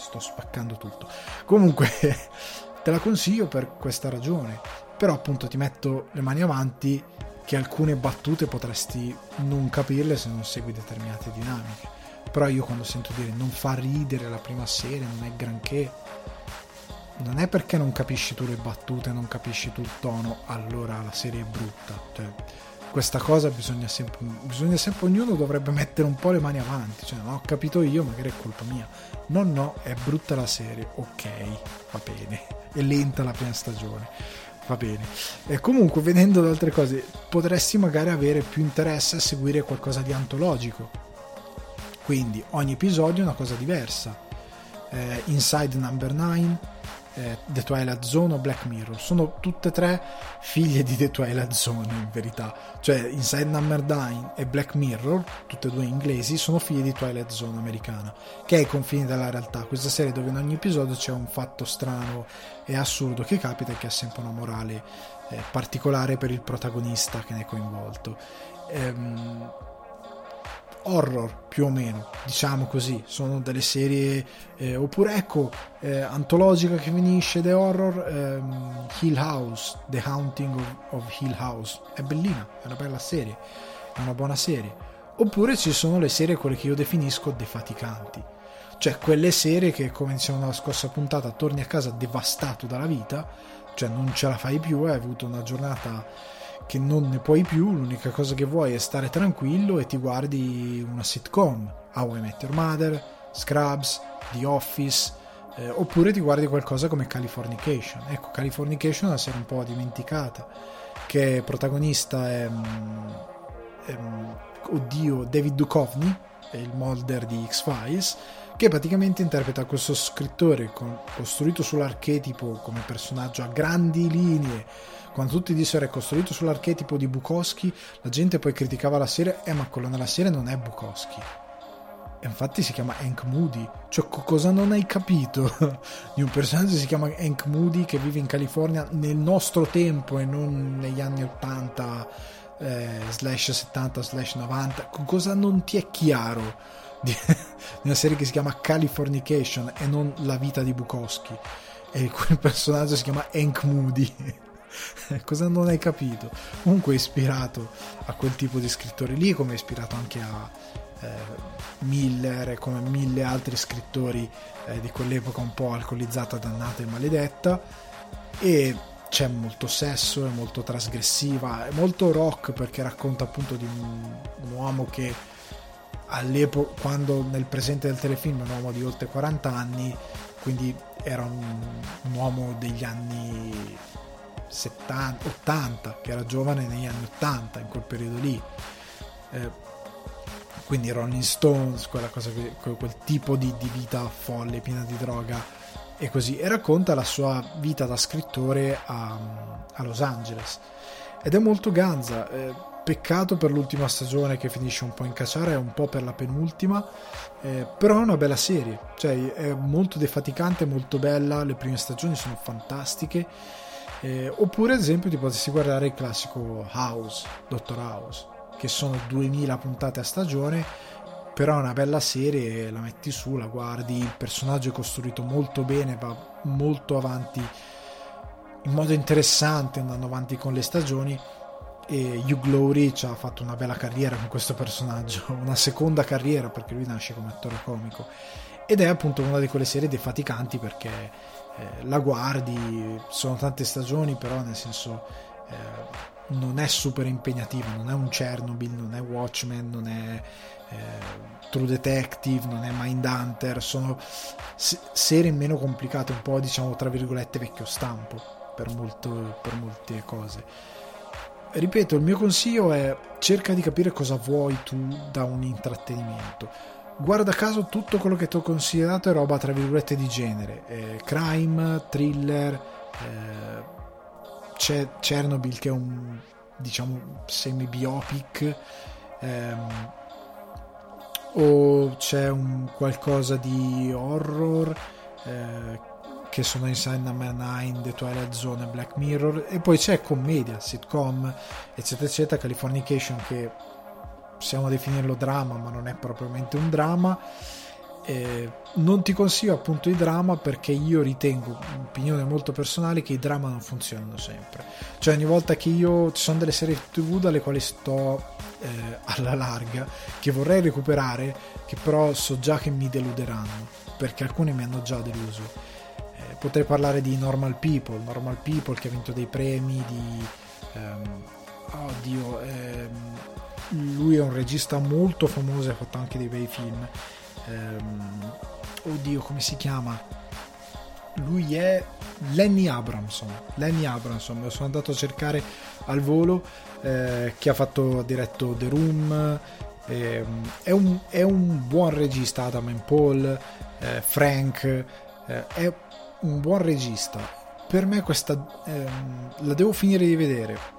S1: sto spaccando tutto. Comunque, te la consiglio per questa ragione. Però appunto ti metto le mani avanti che alcune battute potresti non capirle se non segui determinate dinamiche. Però io quando sento dire non fa ridere la prima serie, non è granché, non è perché non capisci tu le battute, non capisci tu il tono, allora la serie è brutta. Cioè, questa cosa bisogna sempre, bisogna sempre, ognuno dovrebbe mettere un po' le mani avanti, cioè non ho capito io, magari è colpa mia. No, no, è brutta la serie, ok, va bene, è lenta la prima stagione, va bene. E comunque, vedendo le altre cose, potresti magari avere più interesse a seguire qualcosa di antologico. Quindi ogni episodio è una cosa diversa. Eh, Inside Number 9 eh, The Twilight Zone o Black Mirror? Sono tutte e tre figlie di The Twilight Zone in verità. Cioè Inside Number 9 e Black Mirror tutte e due inglesi sono figlie di Twilight Zone americana che è ai confini della realtà. Questa serie dove in ogni episodio c'è un fatto strano e assurdo che capita e che ha sempre una morale eh, particolare per il protagonista che ne è coinvolto. Ehm, horror più o meno, diciamo così, sono delle serie eh, oppure ecco eh, antologica che finisce The Horror ehm, Hill House, The Haunting of, of, Hill House, è bellina, è una bella serie, è una buona serie. Oppure ci sono le serie quelle che io definisco defaticanti, cioè quelle serie che come dicevamo nella scorsa puntata torni a casa devastato dalla vita, cioè non ce la fai più, hai avuto una giornata che non ne puoi più, l'unica cosa che vuoi è stare tranquillo e ti guardi una sitcom, How I Met Your Mother, Scrubs, The Office, eh, oppure ti guardi qualcosa come Californication. Ecco, Californication è una serie un po' dimenticata, che protagonista è, mm, è mm, oddio, David Duchovny, il Mulder di X-Files, che praticamente interpreta questo scrittore costruito sull'archetipo come personaggio a grandi linee quando tutti dissero è costruito sull'archetipo di Bukowski, la gente poi criticava la serie, eh ma quello nella serie non è Bukowski. E infatti si chiama Hank Moody. Cioè, cosa non hai capito di un personaggio che si chiama Hank Moody che vive in California nel nostro tempo e non negli anni 80 eh, slash 70 slash 90? Cosa non ti è chiaro di una serie che si chiama Californication e non La vita di Bukowski? E quel personaggio si chiama Hank Moody. cosa non hai capito? Comunque è ispirato a quel tipo di scrittori lì, come è ispirato anche a eh, Miller e come mille altri scrittori eh, di quell'epoca un po' alcolizzata, dannata e maledetta. E c'è molto sesso, è molto trasgressiva, è molto rock perché racconta appunto di un, un uomo che all'epoca, quando nel presente del telefilm è un uomo di oltre 40 anni, quindi era un, un uomo degli anni 70, 80, che era giovane negli anni 80, in quel periodo lì. Eh, quindi Rolling Stones, quella cosa, quel tipo di, di vita folle, piena di droga e così. E racconta la sua vita da scrittore a, a Los Angeles. Ed è molto ganza. Eh, peccato per l'ultima stagione che finisce un po' in cacciare, un po' per la penultima, eh, però è una bella serie, cioè è molto defaticante, molto bella, le prime stagioni sono fantastiche. Eh, oppure ad esempio ti potresti guardare il classico House, Dottor House, che sono 2000 puntate a stagione, però è una bella serie, la metti su, la guardi, il personaggio è costruito molto bene, va molto avanti in modo interessante andando avanti con le stagioni e Hugh Glory ci ha fatto una bella carriera con questo personaggio, una seconda carriera perché lui nasce come attore comico. Ed è appunto una di quelle serie defaticanti perché eh, la guardi, sono tante stagioni però nel senso eh, non è super impegnativo, non è un Chernobyl, non è Watchmen, non è eh, True Detective, non è Mindhunter, sono serie meno complicate, un po' diciamo tra virgolette vecchio stampo per, molto, per molte cose. Ripeto, il mio consiglio è cerca di capire cosa vuoi tu da un intrattenimento. Guarda caso tutto quello che ti ho considerato è roba tra virgolette di genere, eh, crime, thriller, eh, c'è Chernobyl che è un diciamo semi biopic ehm, o c'è un qualcosa di horror eh, che sono Inside Number 9, The Twilight Zone Black Mirror e poi c'è commedia, sitcom eccetera eccetera, Californication che possiamo definirlo drama ma non è propriamente un drama eh, non ti consiglio appunto i drama perché io ritengo, opinione molto personale, che i drama non funzionano sempre. Cioè ogni volta che io ci sono delle serie tv dalle quali sto eh, alla larga, che vorrei recuperare, che però so già che mi deluderanno, perché alcune mi hanno già deluso. Eh, potrei parlare di Normal People, Normal People che ha vinto dei premi, di... Um, oddio, ehm, lui è un regista molto famoso e ha fatto anche dei bei film. Ehm, oddio come si chiama? Lui è Lenny Abramson. Lenny Abramson lo sono andato a cercare al volo eh, che ha fatto diretto The Room eh, è, un, è, un, buon regista Adam and Paul eh, Frank eh, è un buon regista. Per me questa ehm, la devo finire di vedere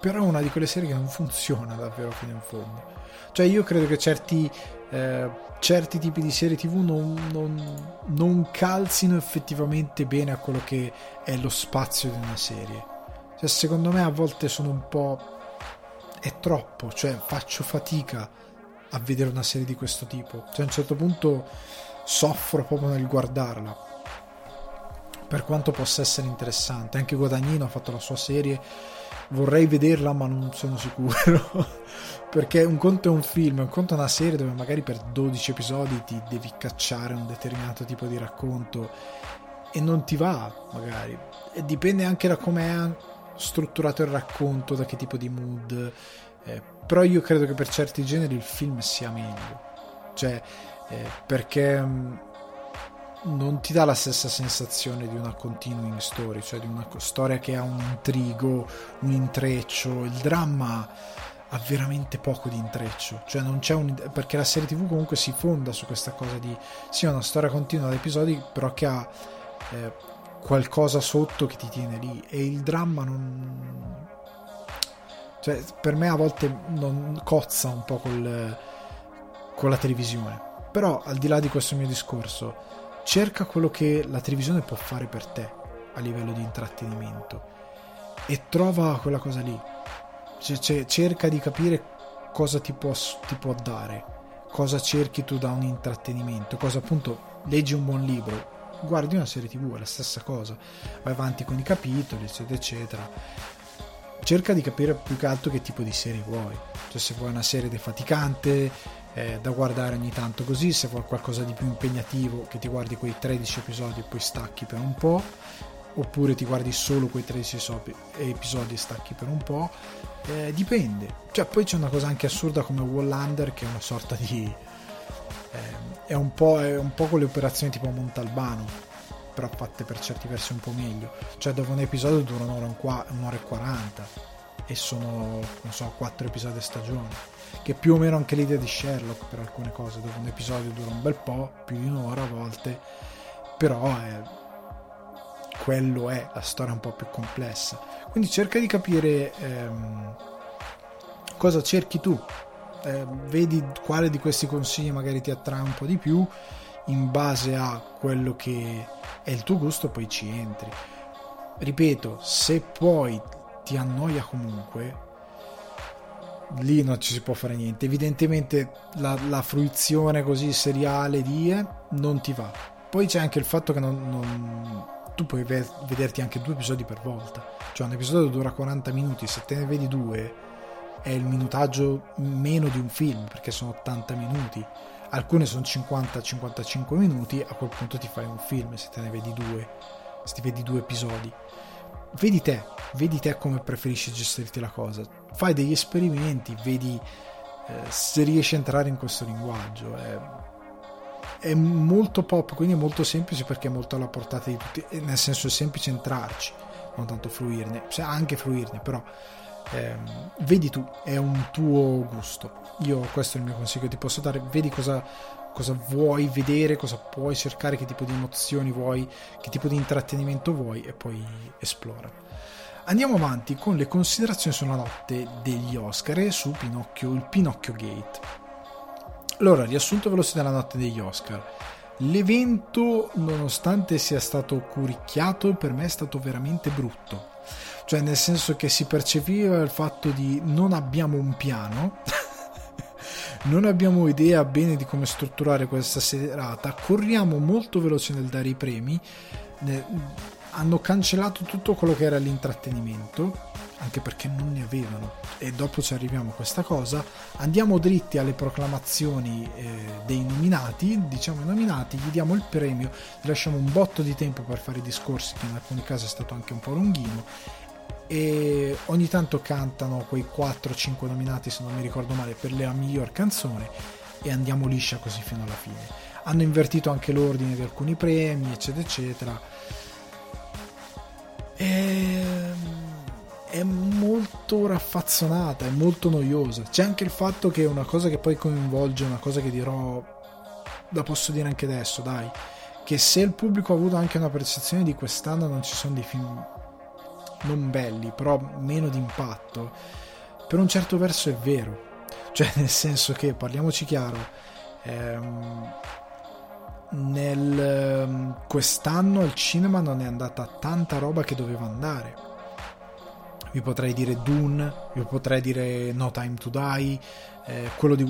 S1: però è una di quelle serie che non funziona davvero fino in fondo cioè io credo che certi eh, certi tipi di serie tv non, non, non, calzino effettivamente bene a quello che è lo spazio di una serie. Cioè, secondo me a volte sono un po'... è troppo, cioè faccio fatica a vedere una serie di questo tipo. Cioè a un certo punto soffro proprio nel guardarla. Per quanto possa essere interessante, anche Guadagnino ha fatto la sua serie vorrei vederla ma non sono sicuro. Perché un conto è un film un conto è una serie dove magari per 12 episodi ti devi cacciare un determinato tipo di racconto e non ti va magari. E dipende anche da come è strutturato il racconto da che tipo di mood eh, però io credo che per certi generi il film sia meglio. Cioè eh, perché mm, non ti dà la stessa sensazione di una continuing story, cioè di una storia che ha un intrigo, un intreccio. Il dramma ha veramente poco di intreccio, cioè non c'è un perché la serie TV comunque si fonda su questa cosa di sì, una storia continua ad episodi, però che ha eh, qualcosa sotto che ti tiene lì e il dramma non cioè per me a volte non cozza un po' col, con la televisione. Però al di là di questo mio discorso, cerca quello che la televisione può fare per te a livello di intrattenimento e trova quella cosa lì. C- cerca di capire cosa ti può, ti può dare, cosa cerchi tu da un intrattenimento, cosa appunto leggi un buon libro, guardi una serie tv, è la stessa cosa. Vai avanti con i capitoli, eccetera, eccetera. Cerca di capire più che altro che tipo di serie vuoi. Cioè, se vuoi una serie defaticante, eh, da guardare ogni tanto così, se vuoi qualcosa di più impegnativo, che ti guardi quei 13 episodi e poi stacchi per un po', oppure ti guardi solo quei 13 episodi e stacchi per un po', eh, dipende. Cioè, poi c'è una cosa anche assurda come Wallander, che è una sorta di eh, è, un è, un po', con le operazioni tipo Montalbano, però fatte per certi versi un po' meglio. Cioè, dove un episodio dura un'ora, un'ora e 40 e sono, non so, 4 episodi a stagione. Che è più o meno anche l'idea di Sherlock per alcune cose, dove un episodio dura un bel po', più di un'ora a volte, però è, quello è, la storia un po' più complessa. Quindi cerca di capire ehm, cosa cerchi tu eh, vedi quale di questi consigli magari ti attrae un po' di più in base a quello che è il tuo gusto poi ci entri ripeto se poi ti annoia comunque lì non ci si può fare niente. Evidentemente la, la fruizione così seriale di eh, non ti va. Poi c'è anche il fatto che non, non, tu puoi vederti anche due episodi per volta. Cioè un episodio dura 40 minuti se te ne vedi due è il minutaggio meno di un film perché sono 80 minuti. Alcune sono 50-55 minuti a quel punto ti fai un film se te ne vedi due se ti vedi due episodi. Vedi te vedi te come preferisci gestirti la cosa fai degli esperimenti vedi eh, se riesci a entrare in questo linguaggio è, è molto pop quindi è molto semplice perché è molto alla portata di tutti nel senso è semplice entrarci non tanto fruirne anche fruirne però eh, vedi tu, è un tuo gusto. Io questo è il mio consiglio che ti posso dare, vedi cosa, cosa vuoi vedere, cosa puoi cercare, che tipo di emozioni vuoi, che tipo di intrattenimento vuoi e poi esplora. Andiamo avanti con le considerazioni sulla notte degli Oscar e su Pinocchio, il Pinocchio Gate. Allora, riassunto veloce della notte degli Oscar. L'evento, nonostante sia stato curicchiato, per me è stato veramente brutto cioè nel senso che si percepiva il fatto di non abbiamo un piano, non abbiamo idea bene di come strutturare questa serata, corriamo molto veloce nel dare i premi, ne, hanno cancellato tutto quello che era l'intrattenimento, anche perché non ne avevano, e dopo ci arriviamo a questa cosa, andiamo dritti alle proclamazioni eh, dei nominati, diciamo i nominati, gli diamo il premio, gli lasciamo un botto di tempo per fare i discorsi, che in alcuni casi è stato anche un po' lunghino, e ogni tanto cantano quei 4-5 nominati se non mi ricordo male per la miglior canzone. E andiamo liscia così fino alla fine. Hanno invertito anche l'ordine di alcuni premi eccetera eccetera e... è molto raffazzonata è molto noiosa c'è anche il fatto che una cosa che poi coinvolge una cosa che dirò la posso dire anche adesso dai che se il pubblico ha avuto anche una percezione di quest'anno non ci sono dei film non belli, però meno di impatto, per un certo verso è vero. Cioè, nel senso che, parliamoci chiaro, ehm, nel, ehm, quest'anno al cinema non è andata tanta roba che doveva andare. Vi potrei dire Dune, vi potrei dire No Time to Die, eh, quello, di,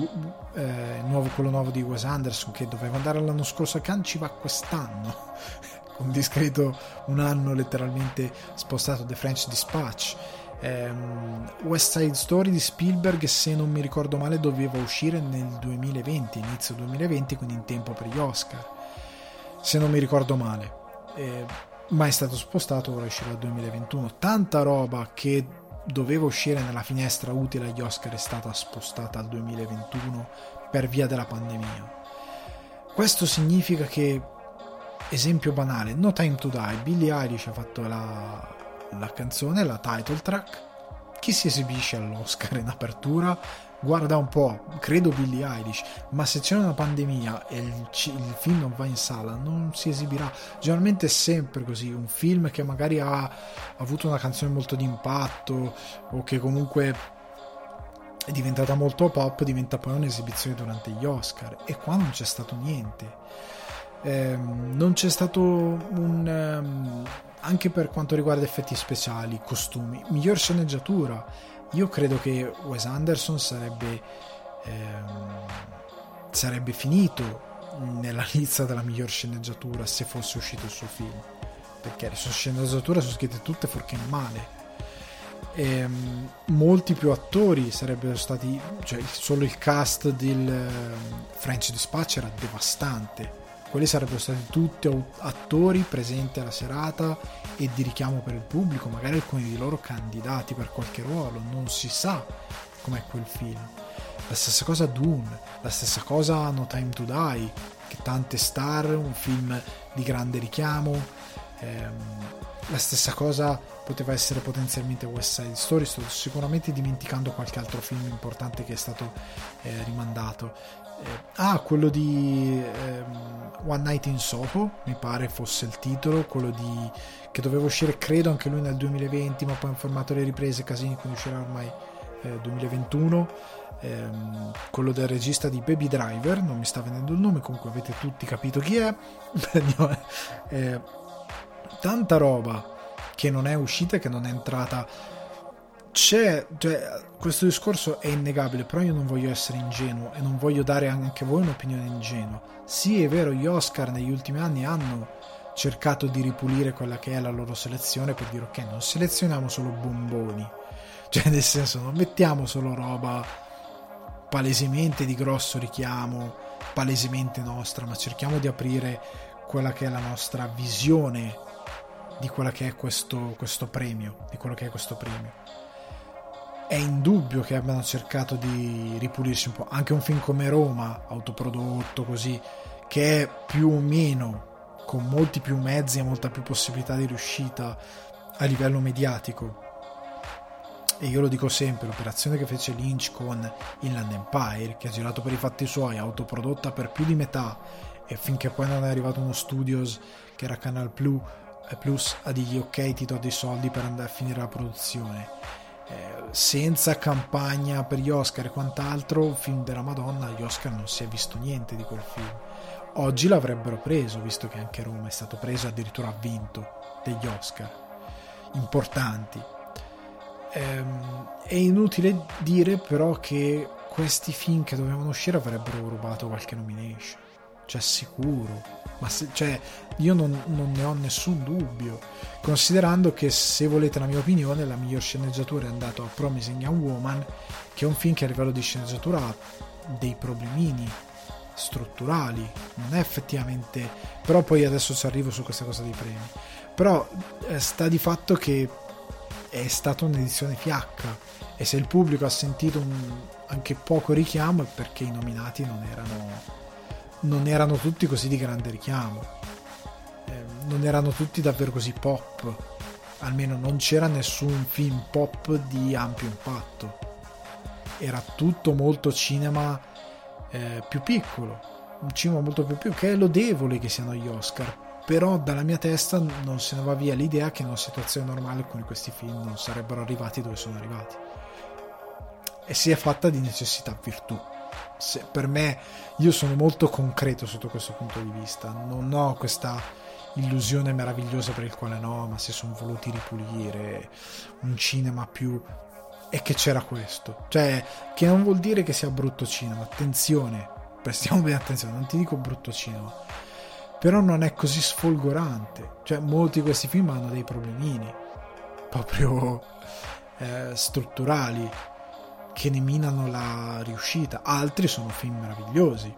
S1: eh, nuovo, quello nuovo di Wes Anderson che doveva andare l'anno scorso a Cannes ci va quest'anno un discreto un anno letteralmente spostato The French Dispatch ehm, West Side Story di Spielberg se non mi ricordo male doveva uscire nel 2020 inizio 2020 quindi in tempo per gli Oscar se non mi ricordo male. Eh, ma è stato spostato ora uscirà nel 2021 tanta roba che doveva uscire nella finestra utile agli Oscar è stata spostata al 2021 per via della pandemia. Questo significa che esempio banale, No Time to Die, Billie Eilish ha fatto la, la canzone, la title track, chi si esibisce all'Oscar in apertura? Guarda un po', credo Billie Eilish, ma se c'è una pandemia e il, il, film non va in sala, non si esibirà. Generalmente è sempre così, un film che magari ha, avuto una canzone molto d'impatto o che comunque è diventata molto pop, diventa poi un'esibizione durante gli Oscar e qua non c'è stato niente ehm, non c'è stato un um, anche per quanto riguarda effetti speciali, costumi, miglior sceneggiatura. Io credo che Wes Anderson sarebbe ehm, sarebbe finito nella lista della miglior sceneggiatura se fosse uscito il suo film. Perché le sue sceneggiature sono scritte tutte fuorché male. E, um, molti più attori sarebbero stati cioè solo il cast del uh, French Dispatch era devastante quelli sarebbero stati tutti attori presenti alla serata e di richiamo per il pubblico magari alcuni di loro candidati per qualche ruolo non si sa com'è quel film. La stessa cosa Dune la stessa cosa No Time to Die che tante star un film di grande richiamo ehm, la stessa cosa poteva essere potenzialmente West Side Story sto sicuramente dimenticando qualche altro film importante che è stato eh, rimandato ah quello di ehm, One Night in Soho mi pare fosse il titolo quello di che doveva uscire credo anche lui nel 2020 ma poi hanno formato le riprese casini quindi uscirà ormai eh, 2021 ehm, quello del regista di Baby Driver non mi sta venendo il nome comunque avete tutti capito chi è. Eh, tanta roba che non è uscita che non è entrata. C'è cioè, questo discorso è innegabile però io non voglio essere ingenuo e non voglio dare anche voi un'opinione ingenua sì è vero gli Oscar negli ultimi anni hanno cercato di ripulire quella che è la loro selezione per dire ok non selezioniamo solo bomboni cioè nel senso non mettiamo solo roba palesemente di grosso richiamo palesemente nostra ma cerchiamo di aprire quella che è la nostra visione di quello che è questo, questo premio, di quello che è questo premio. È indubbio che abbiano cercato di ripulirsi un po', anche un film come Roma, autoprodotto così, che è più o meno con molti più mezzi e molta più possibilità di riuscita a livello mediatico. E io lo dico sempre, l'operazione che fece Lynch con Inland Empire, che ha girato per i fatti suoi, autoprodotta per più di metà, e finché poi non è arrivato uno studios che era Canal Plus Plus a dirgli ok ti do dei soldi per andare a finire la produzione eh, senza campagna per gli Oscar e quant'altro film della Madonna gli Oscar non si è visto niente di quel film. Oggi l'avrebbero preso visto che anche Roma è stato preso addirittura ha vinto degli Oscar importanti. Ehm, è inutile dire però che questi film che dovevano uscire avrebbero rubato qualche nomination cioè sicuro. Ma se, cioè, io non, non, ne ho nessun dubbio. Considerando che se volete la mia opinione la miglior sceneggiatura è andata a Promising Young Woman che è un film che a livello di sceneggiatura ha dei problemini strutturali. Non è effettivamente però poi adesso ci arrivo su questa cosa dei premi. Però eh, sta di fatto che è stata un'edizione fiacca. E se il pubblico ha sentito un, anche poco richiamo è perché i nominati non erano non erano tutti così di grande richiamo, eh, non erano tutti davvero così pop, almeno non c'era nessun film pop di ampio impatto, era tutto molto cinema eh, più piccolo, un cinema molto più piccolo, che è lodevole che siano gli Oscar, però dalla mia testa non se ne va via l'idea che in una situazione normale alcuni di questi film non sarebbero arrivati dove sono arrivati. E si è fatta di necessità virtù se, per me io sono molto concreto sotto questo punto di vista. Non ho questa illusione meravigliosa per il quale no ma si sono voluti ripulire un cinema più e che c'era questo. Cioè che non vuol dire che sia brutto cinema. Attenzione prestiamo bene attenzione non ti dico brutto cinema però non è così sfolgorante. Cioè molti di questi film hanno dei problemini proprio eh, strutturali che ne minano la riuscita, altri sono film meravigliosi.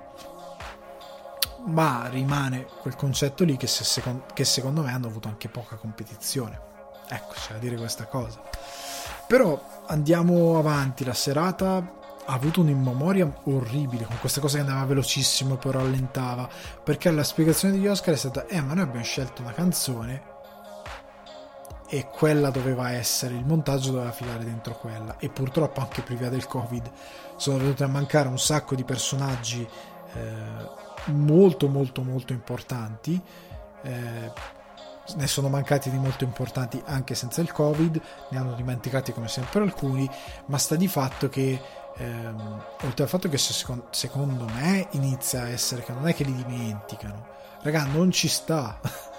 S1: Ma rimane quel concetto lì che, secondo, che secondo me hanno avuto anche poca competizione. Ecco, c'è da dire questa cosa. Però andiamo avanti, la serata ha avuto un'immemoria orribile con questa cosa che andava velocissimo però rallentava perché la spiegazione degli Oscar è stata eh ma noi abbiamo scelto una canzone e quella doveva essere, il montaggio doveva filare dentro quella. E purtroppo anche prima del covid sono venuti a mancare un sacco di personaggi eh, molto molto molto importanti. Eh, ne sono mancati di molto importanti anche senza il covid ne hanno dimenticati come sempre alcuni ma sta di fatto che ehm, oltre al fatto che secondo, secondo me inizia a essere che non è che li dimenticano. Raga non ci sta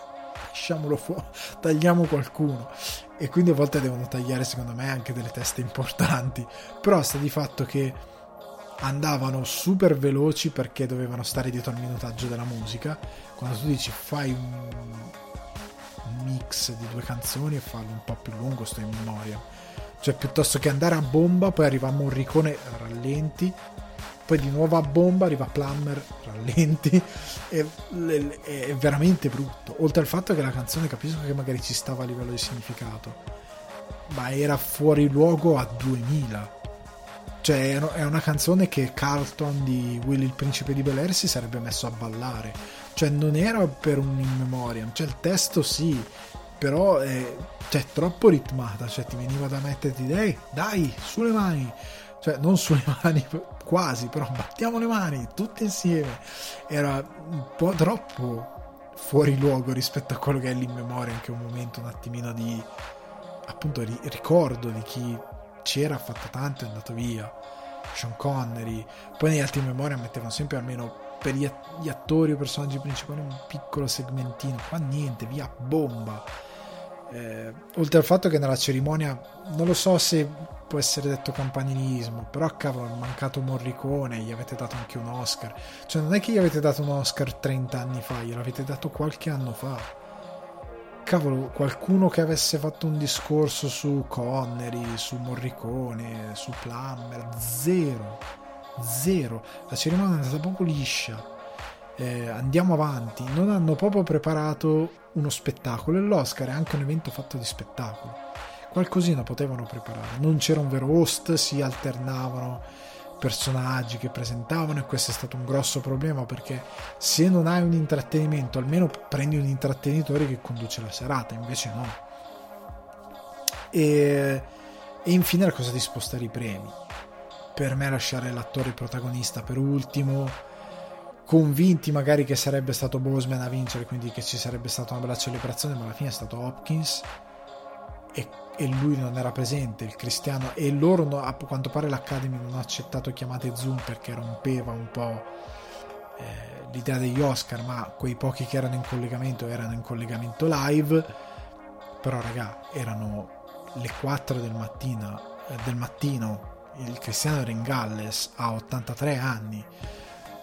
S1: lasciamolo fuori, tagliamo qualcuno. E quindi a volte devono tagliare, secondo me, anche delle teste importanti. Però sta di fatto che andavano super veloci perché dovevano stare dietro al minutaggio della musica. Quando tu dici fai un, mix di due canzoni e farlo un po' più lungo, sto in memoria. Cioè, piuttosto che andare a bomba, poi arriva Morricone rallenti, poi di nuovo a bomba arriva Plummer rallenti è, è, veramente brutto. Oltre al fatto che la canzone capisco che magari ci stava a livello di significato ma era fuori luogo a 2000 cioè è una canzone che Carlton di Willy il principe di Bel Air si sarebbe messo a ballare. Cioè non era per un in memoriam. Cioè il testo sì però è cioè, troppo ritmata. Cioè ti veniva da metterti dai dai sulle mani. Cioè non sulle mani quasi però battiamo le mani tutti insieme era un po' troppo fuori luogo rispetto a quello che è l'in memoria anche un momento un attimino di appunto ricordo di chi c'era, ha fatto tanto, è andato via. Sean Connery, poi negli altri memoria mettevano sempre almeno per gli, attori o personaggi principali un piccolo segmentino, qua niente, via bomba. Eh, oltre al fatto che nella cerimonia non lo so se può essere detto campanilismo, però cavolo, è mancato Morricone, gli avete dato anche un Oscar. Cioè non è che gli avete dato un Oscar 30 anni fa, gliel'avete dato qualche anno fa cavolo, qualcuno che avesse fatto un discorso su Connery, su Morricone, su Plummer, zero, zero. La cerimonia è stata proprio liscia. Eh, andiamo avanti, non hanno proprio preparato uno spettacolo e l'Oscar è anche un evento fatto di spettacolo. Qualcosina potevano preparare, non c'era un vero host, si alternavano personaggi che presentavano e questo è stato un grosso problema perché se non hai un intrattenimento almeno prendi un intrattenitore che conduce la serata invece no. E, e infine la cosa di spostare i premi. Per me lasciare l'attore protagonista per ultimo convinti magari che sarebbe stato Boseman a vincere quindi che ci sarebbe stata una bella celebrazione ma alla fine è stato Hopkins e e lui non era presente, il cristiano, e loro no, a quanto pare l'Academy non ha accettato chiamate Zoom perché rompeva un po' eh, l'idea degli Oscar, ma quei pochi che erano in collegamento erano in collegamento live, però raga, erano le 4 del mattino, eh, del mattino. Il cristiano era in Galles a 83 anni.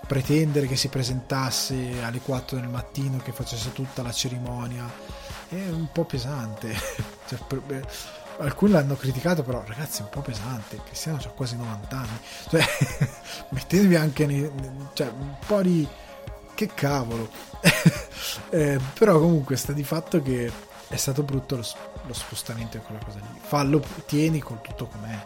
S1: Pretendere che si presentasse alle 4 del mattino che facesse tutta la cerimonia è un po' pesante. cioè, per, per, alcuni l'hanno criticato, però ragazzi è un po' pesante. Cristiano ha quasi 90 anni. Cioè, mettetevi anche nei, cioè, un po' di. Che cavolo. eh, però comunque sta di fatto che è stato brutto lo, lo spostamento di quella cosa lì. Fallo, tieni con tutto com'è.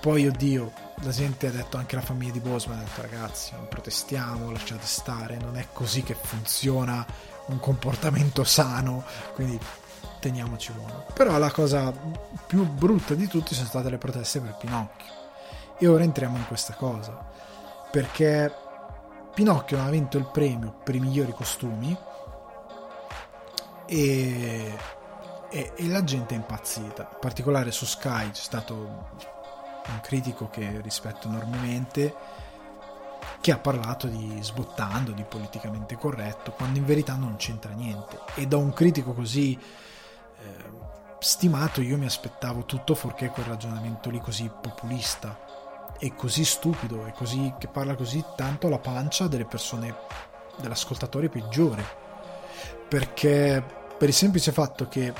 S1: Poi, oddio, la gente ha detto anche la famiglia di Bosman ha detto ragazzi non protestiamo lasciate stare non è così che funziona un comportamento sano, quindi teniamoci buono. Però la cosa più brutta di tutti sono state le proteste per Pinocchio. E ora entriamo in questa cosa, perché Pinocchio ha vinto il premio per i migliori costumi e, e, e la gente è impazzita. In particolare su Sky c'è stato un critico che rispetto enormemente che ha parlato di sbottando, di politicamente corretto, quando in verità non c'entra niente. E da un critico così eh, stimato io mi aspettavo tutto fuorché quel ragionamento lì così populista e così stupido e così che parla così tanto alla pancia delle persone dell'ascoltatore peggiore. Perché per il semplice fatto che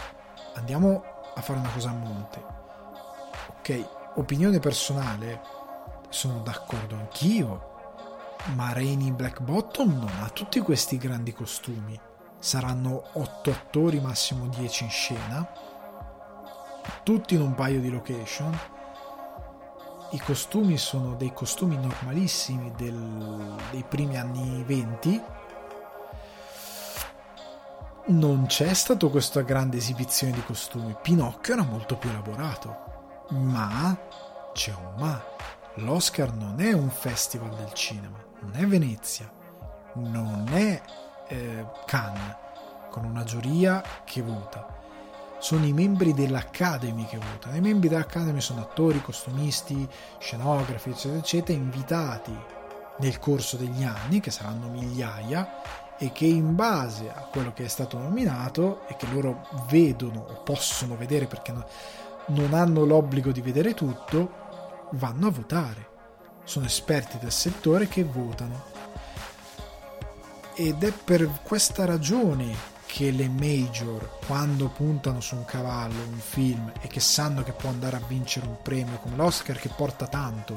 S1: andiamo a fare una cosa a monte. Ok, opinione personale, sono d'accordo anch'io ma Rainy Black Bottom non ha tutti questi grandi costumi. Saranno 8 attori, massimo 10 in scena, tutti in un paio di location. I costumi sono dei costumi normalissimi del, dei primi anni 20. Non c'è stata questa grande esibizione di costumi. Pinocchio era molto più elaborato. Ma c'è un ma. L'Oscar non è un festival del cinema non è Venezia, non è eh, Cannes, con una giuria che vota. Sono i membri dell'Academy che votano. I membri dell'Academy sono attori, costumisti, scenografi, eccetera, eccetera, invitati nel corso degli anni, che saranno migliaia, e che in base a quello che è stato nominato e che loro vedono o possono vedere perché non hanno l'obbligo di vedere tutto, vanno a votare sono esperti del settore che votano. Ed è per questa ragione che le major, quando puntano su un cavallo, un film, e che sanno che può andare a vincere un premio come l'Oscar che porta tanto,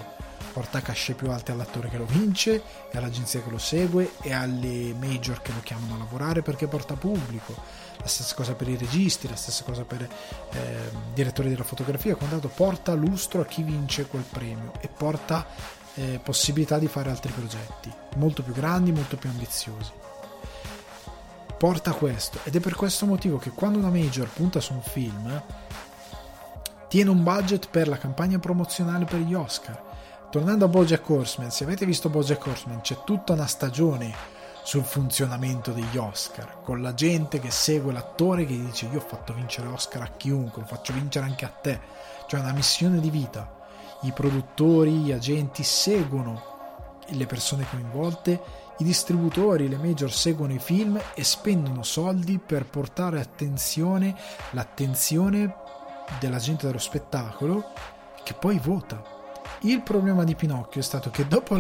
S1: porta cachet più alti all'attore che lo vince e all'agenzia che lo segue e alle major che lo chiamano a lavorare perché porta pubblico. La stessa cosa per i registi, la stessa cosa per eh, direttori della fotografia, quando porta lustro a chi vince quel premio e porta eh, possibilità di fare altri progetti molto più grandi, molto più ambiziosi. Porta questo ed è per questo motivo che quando una major punta su un film tiene un budget per la campagna promozionale per gli Oscar. Tornando a Bojack Horseman se avete visto Bojack Horseman c'è tutta una stagione sul funzionamento degli Oscar con la gente che segue l'attore che dice io ho fatto vincere Oscar a chiunque lo faccio vincere anche a te. Cioè una missione di vita i produttori, gli agenti seguono le persone coinvolte i distributori, le major seguono i film e spendono soldi per portare attenzione, l'attenzione della gente dello spettacolo che poi vota. Il problema di Pinocchio è stato che dopo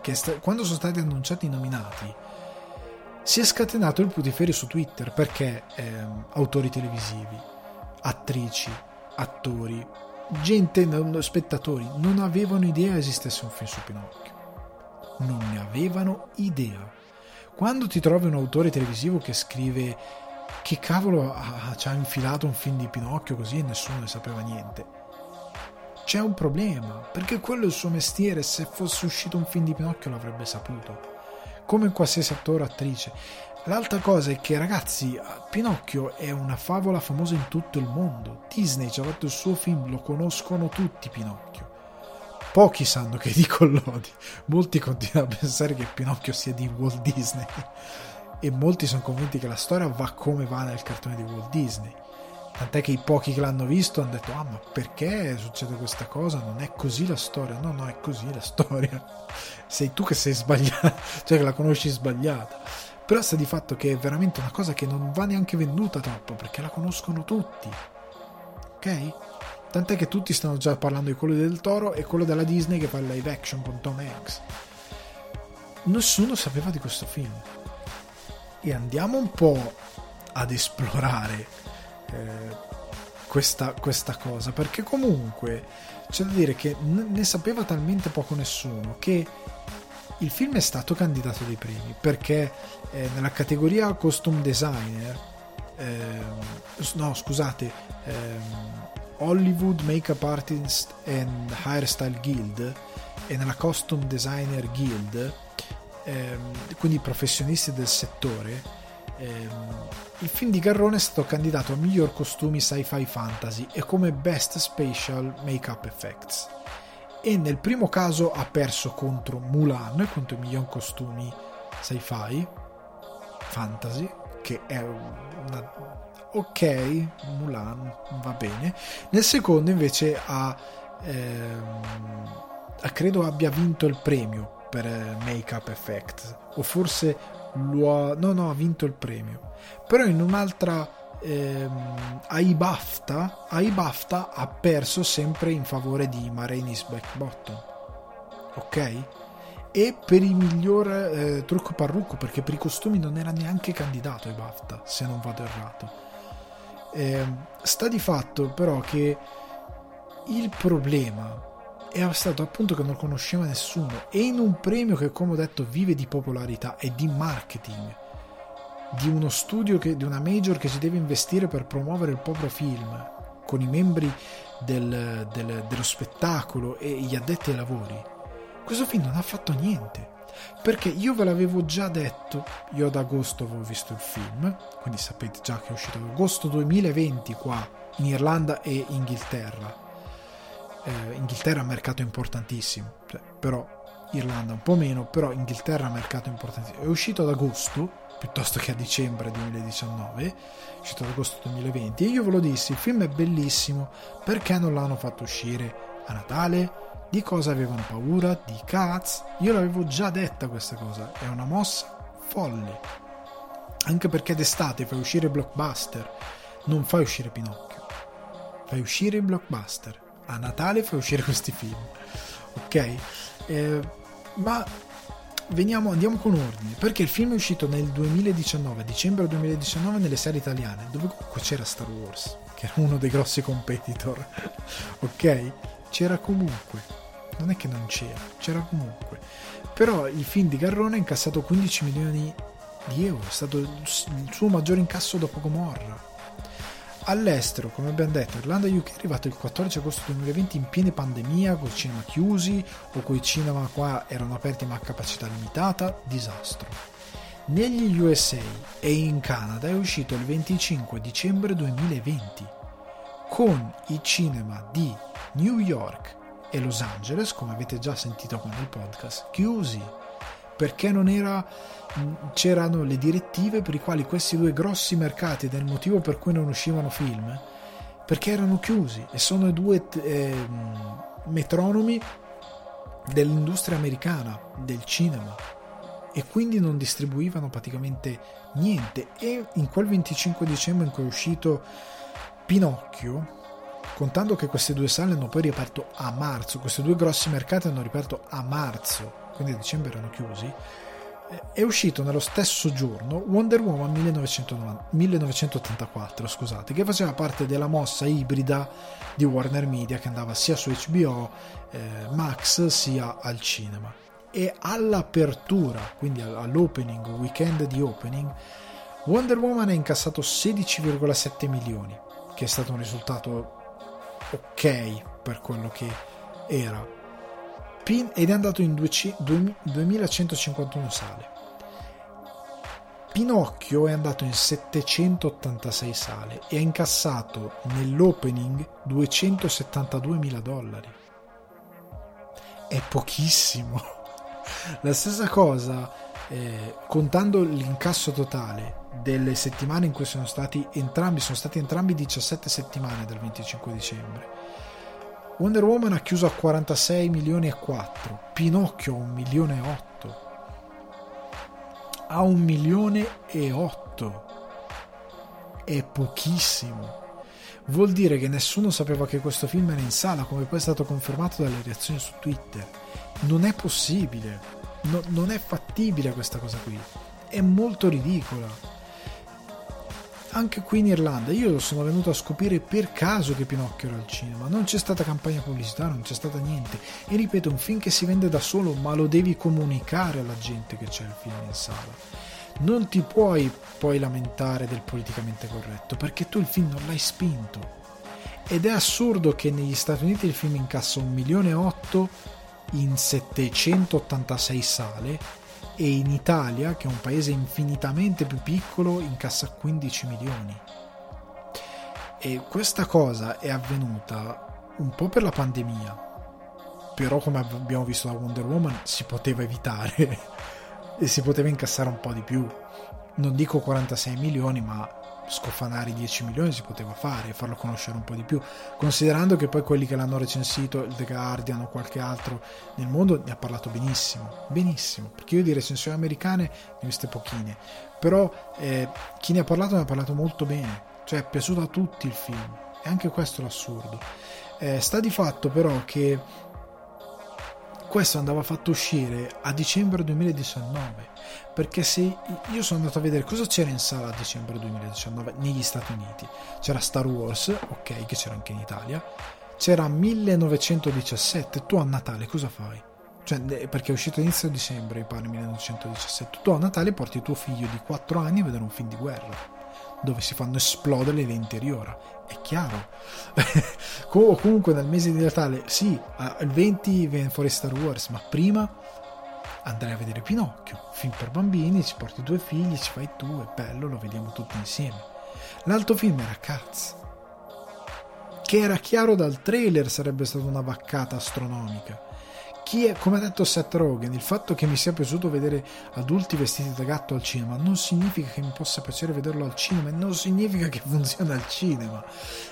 S1: che sta- quando sono stati annunciati i nominati si è scatenato il putiferio su Twitter perché ehm, autori televisivi, attrici, attori, gente, spettatori non avevano idea esistesse un film su Pinocchio non ne avevano idea. Quando ti trovi un autore televisivo che scrive che cavolo ha, ci ha infilato un film di Pinocchio così e nessuno ne sapeva niente, c'è un problema, perché quello è il suo mestiere, se fosse uscito un film di Pinocchio l'avrebbe saputo, come qualsiasi attore o attrice. L'altra cosa è che ragazzi, Pinocchio è una favola famosa in tutto il mondo. Disney ci ha fatto il suo film, lo conoscono tutti Pinocchio. Pochi sanno che è di Collodi, molti continuano a pensare che Pinocchio sia di Walt Disney e molti sono convinti che la storia va come va nel cartone di Walt Disney. Tant'è che i pochi che l'hanno visto hanno detto: Ah, ma perché succede questa cosa? Non è così la storia. No, no, è così la storia. Sei tu che sei sbagliata, cioè che la conosci sbagliata. Però sta di fatto che è veramente una cosa che non va neanche venduta troppo perché la conoscono tutti. Ok? Tant'è che tutti stanno già parlando di quello del Toro e quello della Disney che fa il live action con Tom Hanks. Nessuno sapeva di questo film. E andiamo un po' ad esplorare eh, questa, questa cosa, perché comunque c'è da dire che ne sapeva talmente poco nessuno che il film è stato candidato dei premi perché eh, nella categoria costume designer eh, no scusate ehm, Hollywood Makeup Artist and Hairstyle Guild e nella Costume Designer Guild, ehm, quindi professionisti del settore, ehm, il film di Garrone è stato candidato a miglior costumi sci-fi fantasy e come Best Special Makeup Effects. E nel primo caso ha perso contro Mulan, contro i miglior costumi sci-fi fantasy, che è una ok, Mulan va bene. Nel secondo invece ha, ehm, credo abbia vinto il premio per eh, Make Up Effect, o forse lo ha, no, no, ha vinto il premio. Però in un'altra ehm, ai BAFTA, ai BAFTA ha perso sempre in favore di Marenis Backbottom. Ok? e per il miglior eh, trucco parrucco perché per i costumi non era neanche candidato ai BAFTA se non vado errato eh, sta di fatto però che il problema è stato appunto che non conosceva nessuno e in un premio che come ho detto vive di popolarità e di marketing di uno studio che, di una major che si deve investire per promuovere il proprio film con i membri del, del, dello spettacolo e gli addetti ai lavori questo film non ha fatto niente perché io ve l'avevo già detto, io ad agosto avevo visto il film, quindi sapete già che è uscito ad agosto 2020 qua in Irlanda e Inghilterra. Eh, Inghilterra è un mercato importantissimo, cioè, però Irlanda un po' meno, però Inghilterra è un mercato importantissimo. È uscito ad agosto piuttosto che a dicembre 2019, è uscito ad agosto 2020 e io ve lo dissi, il film è bellissimo, perché non l'hanno fatto uscire a Natale? Di cosa avevano paura? Di cazzo? Io l'avevo già detta questa cosa, è una mossa folle. Anche perché d'estate fai uscire blockbuster, non fai uscire Pinocchio. Fai uscire blockbuster. a Natale fai uscire questi film, ok? Eh, ma veniamo, andiamo con ordine, perché il film è uscito nel 2019, dicembre 2019, nelle serie italiane, dove comunque c'era Star Wars, che era uno dei grossi competitor, ok? C'era comunque, non è che non c'era, c'era comunque. Però il film di Garrone ha incassato 15 milioni di euro, è stato il suo maggiore incasso dopo Gomorra all'estero, come abbiamo detto, Irlanda UK è arrivato il 14 agosto 2020 in piena pandemia, con i cinema chiusi o con cinema qua erano aperti ma a capacità limitata, disastro. Negli USA e in Canada è uscito il 25 dicembre 2020, con i cinema di New York e Los Angeles, come avete già sentito con il podcast, chiusi perché non era c'erano le direttive per i quali questi due grossi mercati ed è il motivo per cui non uscivano film perché erano chiusi e sono due eh, metronomi dell'industria americana del cinema e quindi non distribuivano praticamente niente. E in quel 25 dicembre in cui è uscito Pinocchio contando che queste due sale hanno poi riaperto a marzo questi due grossi mercati hanno riaperto a marzo quindi a dicembre erano chiusi, è uscito nello stesso giorno Wonder Woman 1990, 1984, scusate, che faceva parte della mossa ibrida di Warner Media che andava sia su HBO eh, Max sia al cinema. E all'apertura, quindi all'opening, weekend di opening, Wonder Woman ha incassato 16,7 milioni, che è stato un risultato ok per quello che era ed è andato in 2151 sale. Pinocchio è andato in 786 sale e ha incassato nell'opening 272 mila dollari. È pochissimo. La stessa cosa, eh, contando l'incasso totale delle settimane in cui sono stati entrambi, sono stati entrambi 17 settimane dal 25 dicembre Wonder Woman ha chiuso a 46 milioni e 4, Pinocchio a 1 milione e 8, a 1 milione e 8, è pochissimo. Vuol dire che nessuno sapeva che questo film era in sala, come poi è stato confermato dalle reazioni su Twitter. Non è possibile, no, non è fattibile questa cosa qui, è molto ridicola anche qui in Irlanda. Io sono venuto a scoprire per caso che Pinocchio era al cinema. Non c'è stata campagna pubblicitaria non c'è stata niente. E ripeto un film che si vende da solo ma lo devi comunicare alla gente che c'è il film in sala. Non ti puoi poi lamentare del politicamente corretto perché tu il film non l'hai spinto. Ed è assurdo che negli Stati Uniti il film incassa 1 milione e 8 in 786 sale e in Italia, che è un paese infinitamente più piccolo, incassa 15 milioni. E questa cosa è avvenuta un po' per la pandemia, però come abbiamo visto da Wonder Woman si poteva evitare e si poteva incassare un po' di più. Non dico 46 milioni, ma scofanare i 10 milioni si poteva fare e farlo conoscere un po' di più, considerando che poi quelli che l'hanno recensito, il The Guardian o qualche altro nel mondo, ne ha parlato benissimo, benissimo, perché io di recensioni americane ne ho viste pochine, però eh, chi ne ha parlato ne ha parlato molto bene, cioè è piaciuto a tutti il film, e anche questo è l'assurdo. Eh, sta di fatto però che questo andava fatto uscire a dicembre 2019 perché se io sono andato a vedere cosa c'era in sala a dicembre 2019 negli Stati Uniti c'era Star Wars ok che c'era anche in Italia c'era 1917 tu a Natale cosa fai? Cioè, perché è uscito inizio dicembre, mi pare 1917. Tu a Natale porti tuo figlio di 4 anni a vedere un film di guerra dove si fanno esplodere le 20 ora. È chiaro. comunque nel mese di Natale, sì, il 20 viene fuori Star Wars, ma prima andrai a vedere Pinocchio, film per bambini, ci porti due figli, ci fai tu, è bello, lo vediamo tutti insieme. L'altro film era Cats, che era chiaro dal trailer sarebbe stata una vaccata astronomica è, come ha detto Seth Rogen, il fatto che mi sia piaciuto vedere adulti vestiti da gatto al cinema non significa che mi possa piacere vederlo al cinema e non significa che funziona al cinema.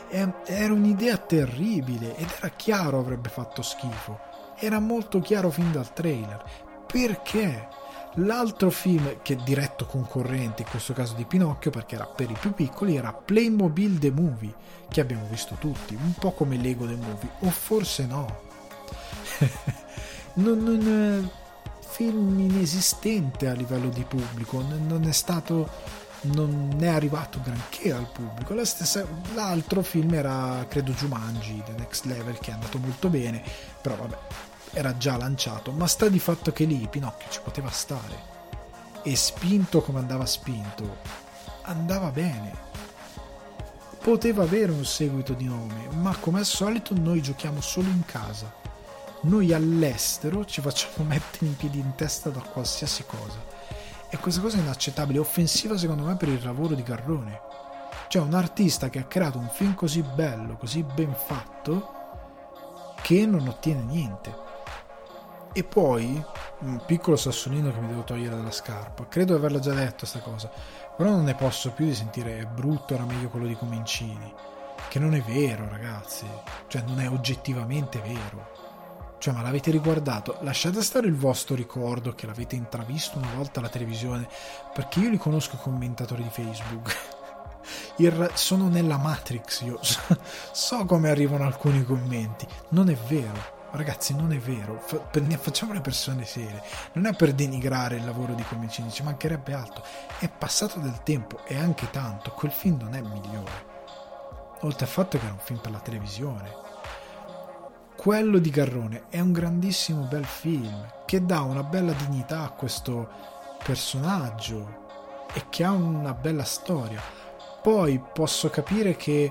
S1: Era un'idea terribile ed era chiaro avrebbe fatto schifo. Era molto chiaro fin dal trailer. Perché? L'altro film che è diretto concorrente, in questo caso di Pinocchio, perché era per i più piccoli, era Playmobil The Movie, che abbiamo visto tutti, un po' come Lego The Movie, o forse no. non, non, film inesistente a livello di pubblico, non è stato non è arrivato granché al pubblico. La stessa, l'altro film era, credo, Jumanji, The Next Level, che è andato molto bene, però vabbè, era già lanciato, ma sta di fatto che lì Pinocchio ci poteva stare. E spinto come andava spinto, andava bene. Poteva avere un seguito di nome, ma come al solito noi giochiamo solo in casa. Noi all'estero ci facciamo mettere in piedi in testa da qualsiasi cosa. E questa cosa è inaccettabile, offensiva secondo me per il lavoro di Garrone. Cioè un artista che ha creato un film così bello, così ben fatto, che non ottiene niente. E poi, un piccolo sassolino che mi devo togliere dalla scarpa, credo di averla già detto questa cosa, però non ne posso più di sentire è brutto, era meglio quello di Comincini, che non è vero ragazzi, cioè non è oggettivamente vero. Cioè, ma l'avete riguardato? Lasciate stare il vostro ricordo che l'avete intravisto una volta alla televisione, perché io li conosco i commentatori di Facebook. Il, sono nella Matrix, io so come arrivano alcuni commenti. Non è vero Ragazzi, non è vero, facciamo le persone serie. Non è per denigrare il lavoro di Comicini, ci mancherebbe altro. È passato del tempo e anche tanto. Quel film non è migliore. Oltre al fatto che era un film per la televisione. Quello di Garrone è un grandissimo bel film che dà una bella dignità a questo personaggio e che ha una bella storia. Poi posso capire che,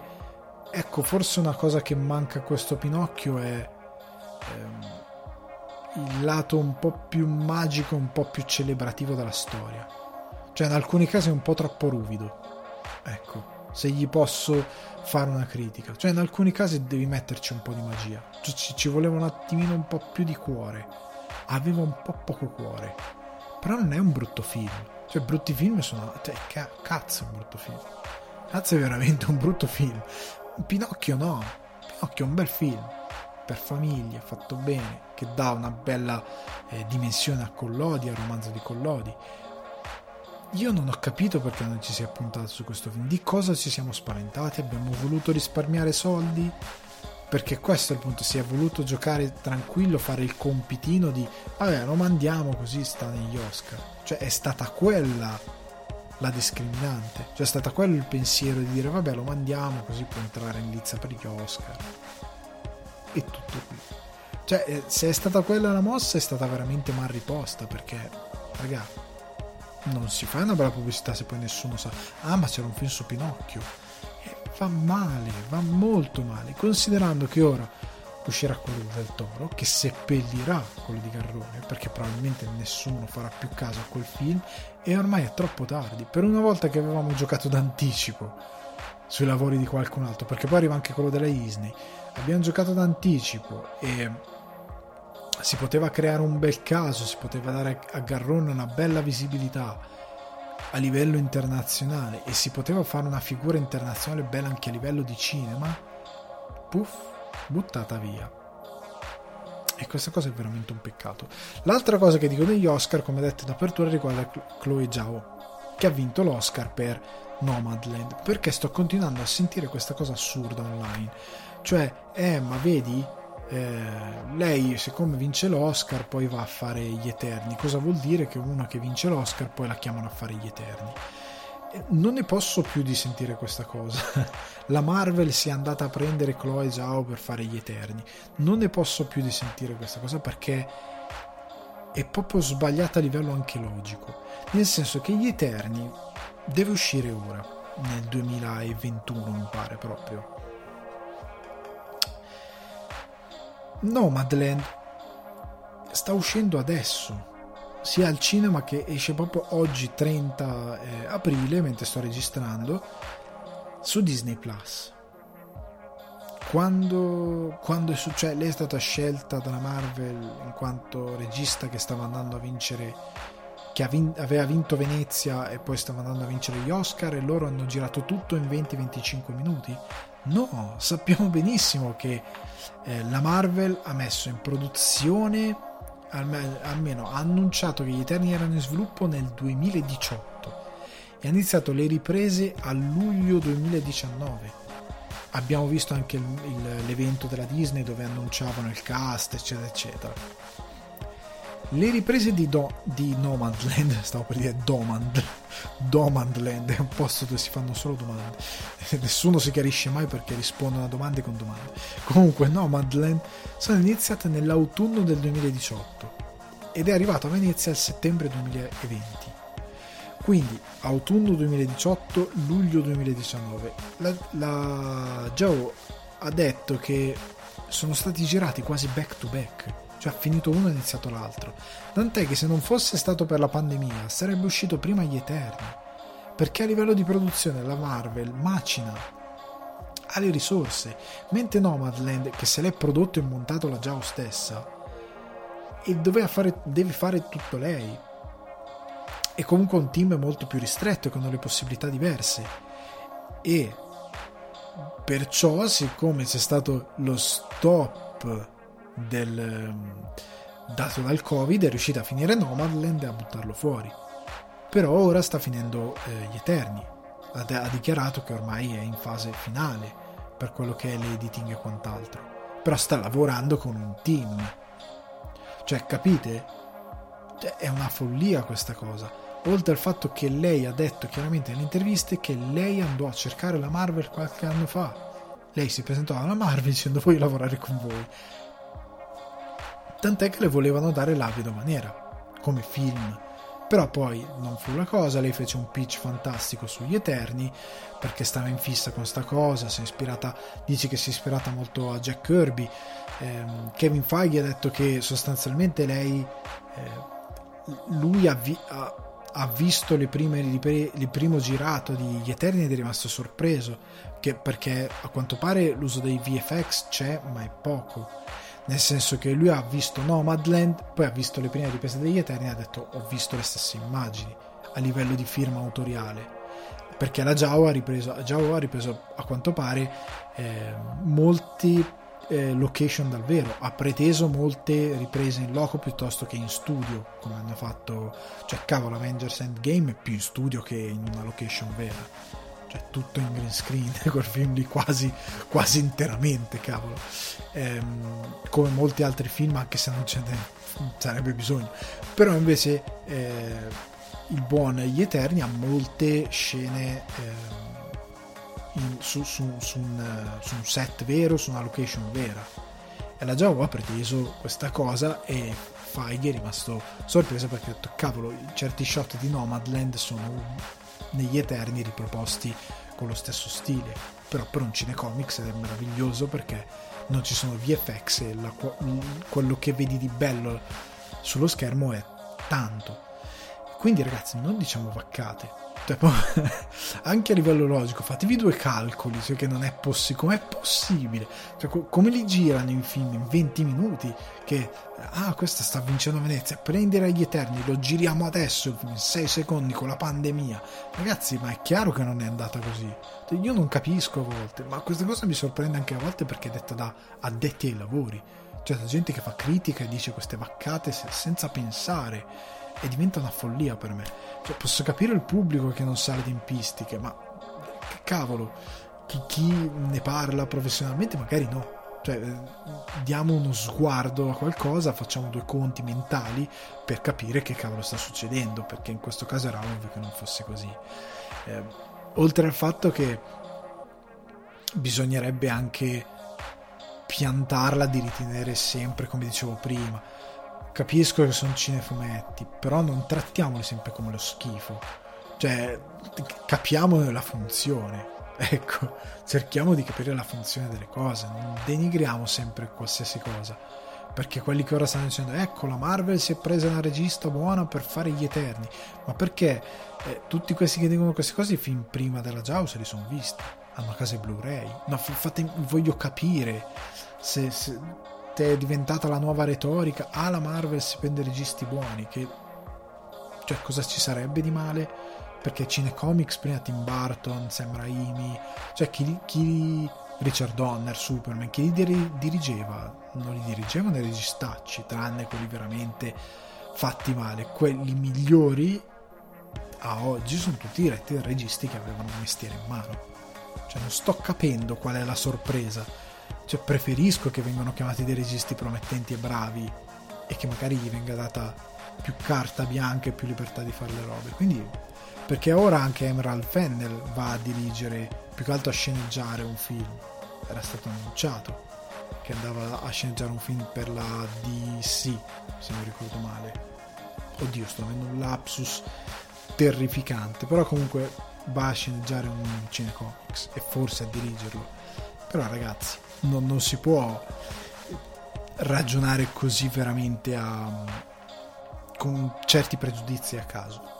S1: ecco, forse una cosa che manca a questo Pinocchio è ehm, il lato un po' più magico, un po' più celebrativo della storia. Cioè, in alcuni casi è un po' troppo ruvido. Ecco, se gli posso fare una critica. Cioè, in alcuni casi devi metterci un po' di magia. Ci, ci voleva un attimino un po' più di cuore. Aveva un po' poco cuore. Però non è un brutto film. Cioè, brutti film sono. Cioè, cazzo, è un brutto film. Cazzo, è veramente un brutto film. Pinocchio no. Pinocchio è un bel film per famiglie, fatto bene, che dà una bella eh, dimensione a Collodi, al romanzo di Collodi. Io non ho capito perché non ci si è puntato su questo film, di cosa ci siamo spaventati, abbiamo voluto risparmiare soldi, perché questo è il punto, si è voluto giocare tranquillo, fare il compitino di vabbè lo mandiamo così sta negli Oscar, cioè è stata quella la discriminante, cioè è stata quello il pensiero di dire vabbè lo mandiamo così può entrare in lizza per gli Oscar e tutto qui. Cioè, eh, se è stata quella la mossa, è stata veramente mal riposta perché, raga, non si fa una bella pubblicità se poi nessuno sa. Ah, ma c'era un film su Pinocchio. E va male, va molto male. Considerando che ora uscirà quello del Toro, che seppellirà quello di Garrone, perché probabilmente nessuno farà più caso a quel film, e ormai è troppo tardi. Per una volta che avevamo giocato d'anticipo sui lavori di qualcun altro, perché poi arriva anche quello della Disney abbiamo giocato d'anticipo e si poteva creare un bel caso, si poteva dare a Garrone una bella visibilità a livello internazionale e si poteva fare una figura internazionale bella anche a livello di cinema, puff, buttata via. E questa cosa è veramente un peccato. L'altra cosa che dico degli Oscar, come detto in apertura, riguarda Chloe Zhao, che ha vinto l'Oscar per Nomadland, perché sto continuando a sentire questa cosa assurda online cioè, eh, ma vedi, eh, lei siccome vince l'Oscar poi va a fare gli Eterni. Cosa vuol dire che una che vince l'Oscar poi la chiamano a fare gli Eterni? Non ne posso più di sentire questa cosa. La Marvel si è andata a prendere Chloe Zhao per fare gli Eterni. Non ne posso più di sentire questa cosa perché è proprio sbagliata a livello anche logico. Nel senso che gli Eterni deve uscire ora, nel 2021 mi pare proprio No, Madeleine sta uscendo adesso, sia al cinema che esce proprio oggi 30 eh, aprile, mentre sto registrando, su Disney Plus. Quando, quando è successo, lei è stata scelta dalla Marvel in quanto regista che stava andando a vincere, che aveva vinto Venezia e poi stava andando a vincere gli Oscar e loro hanno girato tutto in 20-25 minuti. No, sappiamo benissimo che eh, la Marvel ha messo in produzione almeno ha annunciato che gli Eterni erano in sviluppo nel 2018 e ha iniziato le riprese a luglio 2019 abbiamo visto anche il, il, l'evento della Disney dove annunciavano il cast eccetera eccetera le riprese di, Do, di Nomadland stavo per dire Domand Domandland è un posto dove si fanno solo domande. Nessuno si chiarisce mai perché rispondono a domande con domande. Comunque Nomadland sono iniziate nell'autunno del 2018 ed è arrivato a Venezia il settembre 2020 quindi autunno 2018, luglio 2019. La, la Joe ha detto che sono stati girati quasi back to back, cioè ha finito uno e iniziato l'altro. Tant'è che se non fosse stato per la pandemia sarebbe uscito prima gli Eterni, perché a livello di produzione la Marvel macina ha le risorse, mentre Nomadland, che se l'è prodotto e montato la Jao stessa, e fare, deve fare tutto lei. È comunque un team molto più ristretto con delle possibilità diverse. E perciò siccome c'è stato lo stop del, dato dal covid è riuscita a finire Nomadland e a buttarlo fuori però ora sta finendo eh, gli Eterni ha, ha dichiarato che ormai è in fase finale per quello che è l'editing e quant'altro però sta lavorando con un team cioè capite? Cioè, è una follia questa cosa oltre al fatto che lei ha detto chiaramente nelle interviste che lei andò a cercare la Marvel qualche anno fa. Lei si presentò alla Marvel dicendo voglio lavorare con voi. Tant'è che le volevano dare la vedova nera, come film. Però poi non fu la cosa, lei fece un pitch fantastico sugli Eterni, perché stava in fissa con sta cosa, ispirata, dice che si è ispirata molto a Jack Kirby. Eh, Kevin Feige ha detto che sostanzialmente lei, eh, lui ha, vi- ha ha visto le prime, il primo girato di Gli Eterni ed è rimasto sorpreso che, perché a quanto pare l'uso dei VFX c'è ma è poco nel senso che lui ha visto Nomadland poi ha visto le prime riprese degli Eterni e ha detto ho visto le stesse immagini a livello di firma autoriale perché la Jao ha ripreso, Jao ha ripreso a quanto pare eh, molti eh, location dal vero, ha preteso molte riprese in loco piuttosto che in studio, come hanno fatto, cioè cavolo Avengers Endgame è più in studio che in una location vera. Cioè tutto in green screen, quel film lì quasi, quasi interamente, cavolo. Ehm, come molti altri film, anche se non ce ne sarebbe bisogno. Però invece eh, il buon Gli Eterni ha molte scene... Eh, in, su, su, su, un, su, un, set vero, su una location vera. E la Java ha preteso questa cosa e Feige è rimasto sorpreso perché ha detto cavolo, certi shot di Nomadland sono negli Eterni riproposti con lo stesso stile, però per un cinecomics è meraviglioso perché non ci sono VFX e la, quello che vedi di bello sullo schermo è tanto. Quindi ragazzi non diciamo vaccate cioè, anche a livello logico, fatevi due calcoli, cioè che non è possibile. Com'è possibile? Cioè, come li girano in film in 20 minuti? Che, ah, questa sta vincendo Venezia, prendere gli Eterni, lo giriamo adesso in 6 secondi con la pandemia. Ragazzi, ma è chiaro che non è andata così. Cioè, io non capisco a volte, ma questa cosa mi sorprende anche a volte perché è detta da addetti ai lavori. Cioè, da gente che fa critica e dice queste vaccate senza pensare e diventa una follia per me. Cioè, posso capire il pubblico che non sa le tempistiche, ma che cavolo, chi, chi ne parla professionalmente magari no. Cioè, diamo uno sguardo a qualcosa, facciamo due conti mentali per capire che cavolo sta succedendo, perché in questo caso era ovvio che non fosse così. Eh, oltre al fatto che bisognerebbe anche piantarla di ritenere sempre, come dicevo prima, capisco che sono cinefumetti, però non trattiamoli sempre come lo schifo. Cioè, capiamo la funzione. Ecco, cerchiamo di capire la funzione delle cose, non denigriamo sempre qualsiasi cosa. Perché quelli che ora stanno dicendo, ecco, la Marvel si è presa una regista buona per fare gli Eterni. Ma perché eh, tutti questi che dicono queste cose, film prima della Jaws li sono visti. Hanno i Blu-ray. No, fate, voglio capire se, se è diventata la nuova retorica. Ah, la Marvel si prende registi buoni. Che... Cioè, cosa ci sarebbe di male? Perché Cinecomics prima Tim Burton, Sam Raimi, cioè chi, chi Richard Donner, Superman, chi li dirigeva? Non li dirigevano i registacci, tranne quelli veramente fatti male. Quelli migliori a oggi sono tutti diretti da registi che avevano un mestiere in mano. Cioè non sto capendo qual è la sorpresa. Cioè preferisco che vengano chiamati dei registi promettenti e bravi e che magari gli venga data più carta bianca e più libertà di fare le robe. Quindi perché ora anche Emerald Fennel va a dirigere, più che altro a sceneggiare un film. Era stato annunciato che andava a sceneggiare un film per la DC, se non ricordo male. Oddio, sto avendo un lapsus terrificante, però comunque va a sceneggiare un cinecomics e forse a dirigerlo. Però ragazzi, non, non si può ragionare così veramente a, con certi pregiudizi a caso.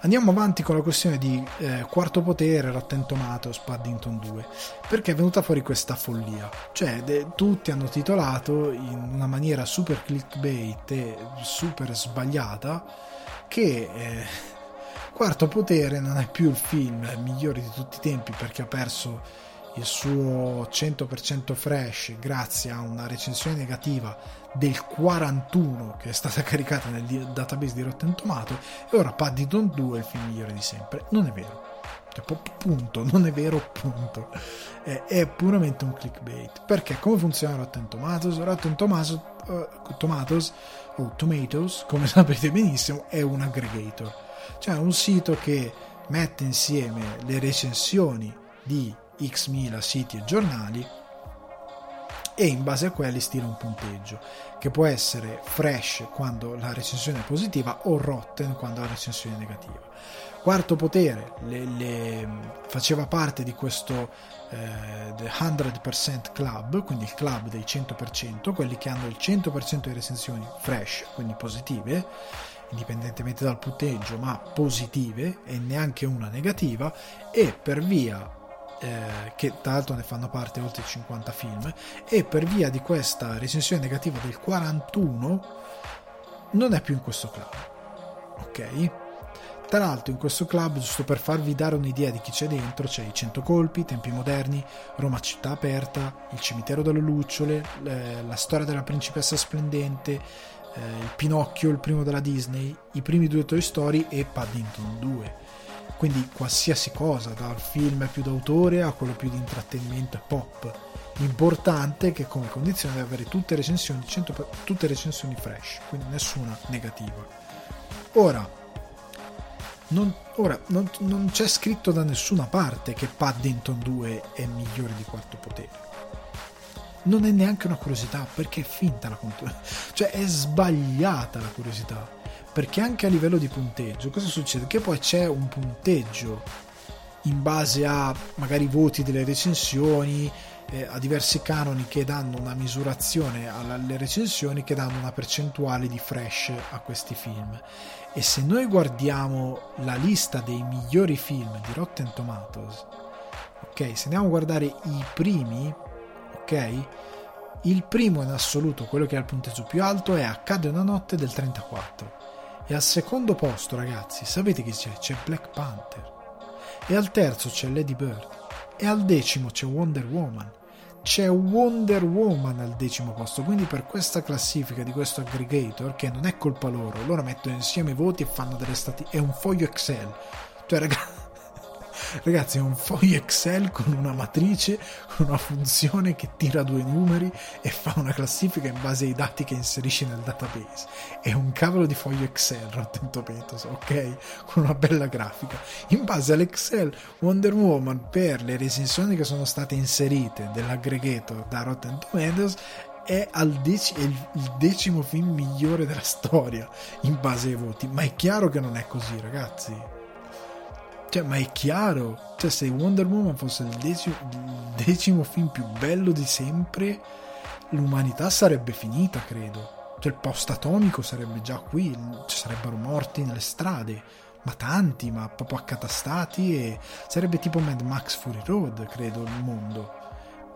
S1: Andiamo avanti con la questione di eh, Quarto Potere, Rotten Tomatoes, Paddington 2, perché è venuta fuori questa follia. Cioè, de, tutti hanno titolato in una maniera super clickbait e super sbagliata che eh, Quarto Potere non è più il film migliore di tutti i tempi perché ha perso il suo 100% fresh grazie a una recensione negativa del 41 che è stata caricata nel database di Rotten Tomato e ora Paddington 2 è il film migliore di sempre. Non è vero. Cioè, punto, non è vero, punto. È, è, puramente un clickbait. Perché come funziona Rotten Tomatoes? Rotten Tomatoes, uh, Tomatoes o Tomatoes, come sapete benissimo, è un aggregator. Cioè un sito che mette insieme le recensioni di x mila siti e giornali e in base a quelli stila un punteggio che può essere fresh quando la recensione è positiva o rotten quando la recensione è negativa. Quarto potere le, le, faceva parte di questo eh, 100% club, quindi il club dei 100%, quelli che hanno il 100% di recensioni fresh, quindi positive, indipendentemente dal punteggio, ma positive e neanche una negativa, e per via eh, che tra l'altro ne fanno parte oltre 50 film, e per via di questa recensione negativa del 41 non è più in questo club. Ok? Tra l'altro in questo club, giusto per farvi dare un'idea di chi c'è dentro, c'è i 100 colpi, tempi moderni, Roma città aperta, il cimitero delle lucciole, la storia della principessa splendente, eh, il Pinocchio, il primo della Disney, i primi due Toy Story e Paddington 2 quindi qualsiasi cosa, dal film più d'autore a quello più di intrattenimento e pop. L'importante è che come condizione deve avere tutte recensioni, 100, tutte recensioni fresh, quindi nessuna negativa. Ora, non, ora non, non, c'è scritto da nessuna parte che Paddington 2 è migliore di Quarto Potere. Non è neanche una curiosità, perché è finta la curiosità. Cioè è sbagliata la curiosità perché anche a livello di punteggio cosa succede? Che poi c'è un punteggio in base a magari voti delle recensioni, eh, a diversi canoni che danno una misurazione alle recensioni che danno una percentuale di fresh a questi film. E se noi guardiamo la lista dei migliori film di Rotten Tomatoes, ok, se andiamo a guardare i primi, ok, il primo in assoluto, quello che ha il punteggio più alto, è Accade una notte del 34 e al secondo posto, ragazzi, sapete chi c'è? C'è Black Panther. E al terzo c'è Lady Bird. E al decimo c'è Wonder Woman. C'è Wonder Woman al decimo posto. Quindi per questa classifica di questo aggregator, che non è colpa loro, loro mettono insieme i voti e fanno delle statistiche. È un foglio Excel. Cioè, ragazzi Ragazzi, è un foglio Excel con una matrice, con una funzione che tira due numeri e fa una classifica in base ai dati che inserisce nel database. È un cavolo di foglio Excel, Rotten Tomatoes, ok? Con una bella grafica. In base all'Excel, Wonder Woman, per le recensioni che sono state inserite dell'aggregator da Rotten Tomatoes, è, dec- è il decimo film migliore della storia in base ai voti. Ma è chiaro che non è così, ragazzi. Cioè, ma è chiaro, cioè, se Wonder Woman fosse il decimo, il decimo film più bello di sempre, l'umanità sarebbe finita, credo. Cioè, il post-atomico sarebbe già qui, ci sarebbero morti nelle strade, ma tanti, ma proprio accatastati, e sarebbe tipo Mad Max Fury Road, credo, il mondo,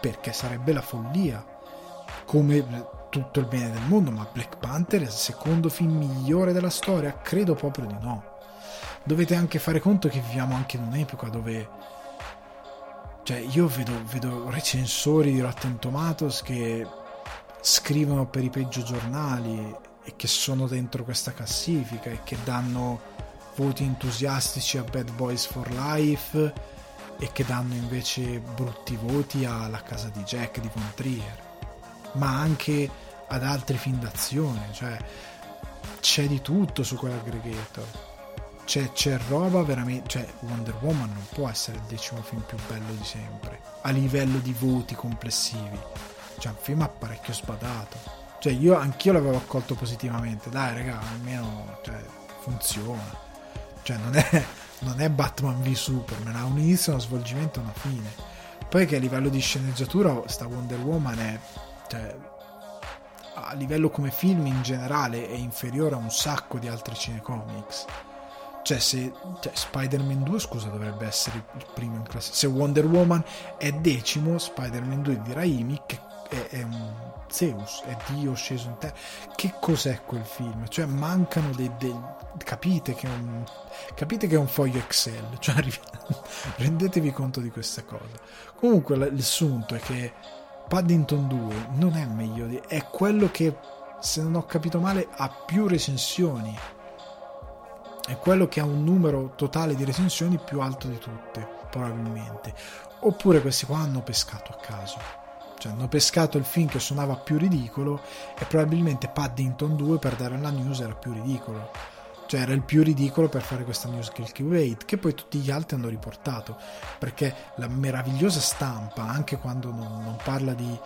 S1: perché sarebbe la follia, come tutto il bene del mondo, ma Black Panther è il secondo film migliore della storia? Credo proprio di no dovete anche fare conto che viviamo anche in un'epoca dove Cioè, io vedo, vedo recensori di Rotten Tomatoes che scrivono per i peggio giornali e che sono dentro questa classifica e che danno voti entusiastici a Bad Boys for Life e che danno invece brutti voti alla casa di Jack di Von Trier ma anche ad altri film d'azione cioè c'è di tutto su quell'aggregator c'è, c'è roba veramente cioè Wonder Woman non può essere il decimo film più bello di sempre a livello di voti complessivi. Cioè un film parecchio sbadato cioè io anch'io l'avevo accolto positivamente. Dai raga almeno cioè, funziona. Cioè non è, non è Batman v Superman ha un inizio uno svolgimento e una fine. Poi che a livello di sceneggiatura sta Wonder Woman è cioè, a livello come film in generale è inferiore a un sacco di altri cinecomics cioè se cioè Spider-Man 2 scusa dovrebbe essere il primo in classe. Se Wonder Woman è decimo Spider-Man 2 di Raimi che è, è un Zeus è Dio sceso in terra che cos'è quel film? Cioè mancano dei, dei capite che un capite che è un foglio Excel? Cioè rendetevi conto di questa cosa. Comunque il sunto è che Paddington 2 non è meglio di è quello che se non ho capito male ha più recensioni è quello che ha un numero totale di recensioni più alto di tutte, probabilmente. Oppure questi qua hanno pescato a caso. Cioè hanno pescato il film che suonava più ridicolo e probabilmente Paddington 2 per dare la news era più ridicolo. Cioè era il più ridicolo per fare questa news kill clickbait che poi tutti gli altri hanno riportato. Perché la meravigliosa stampa, anche quando non, non parla di,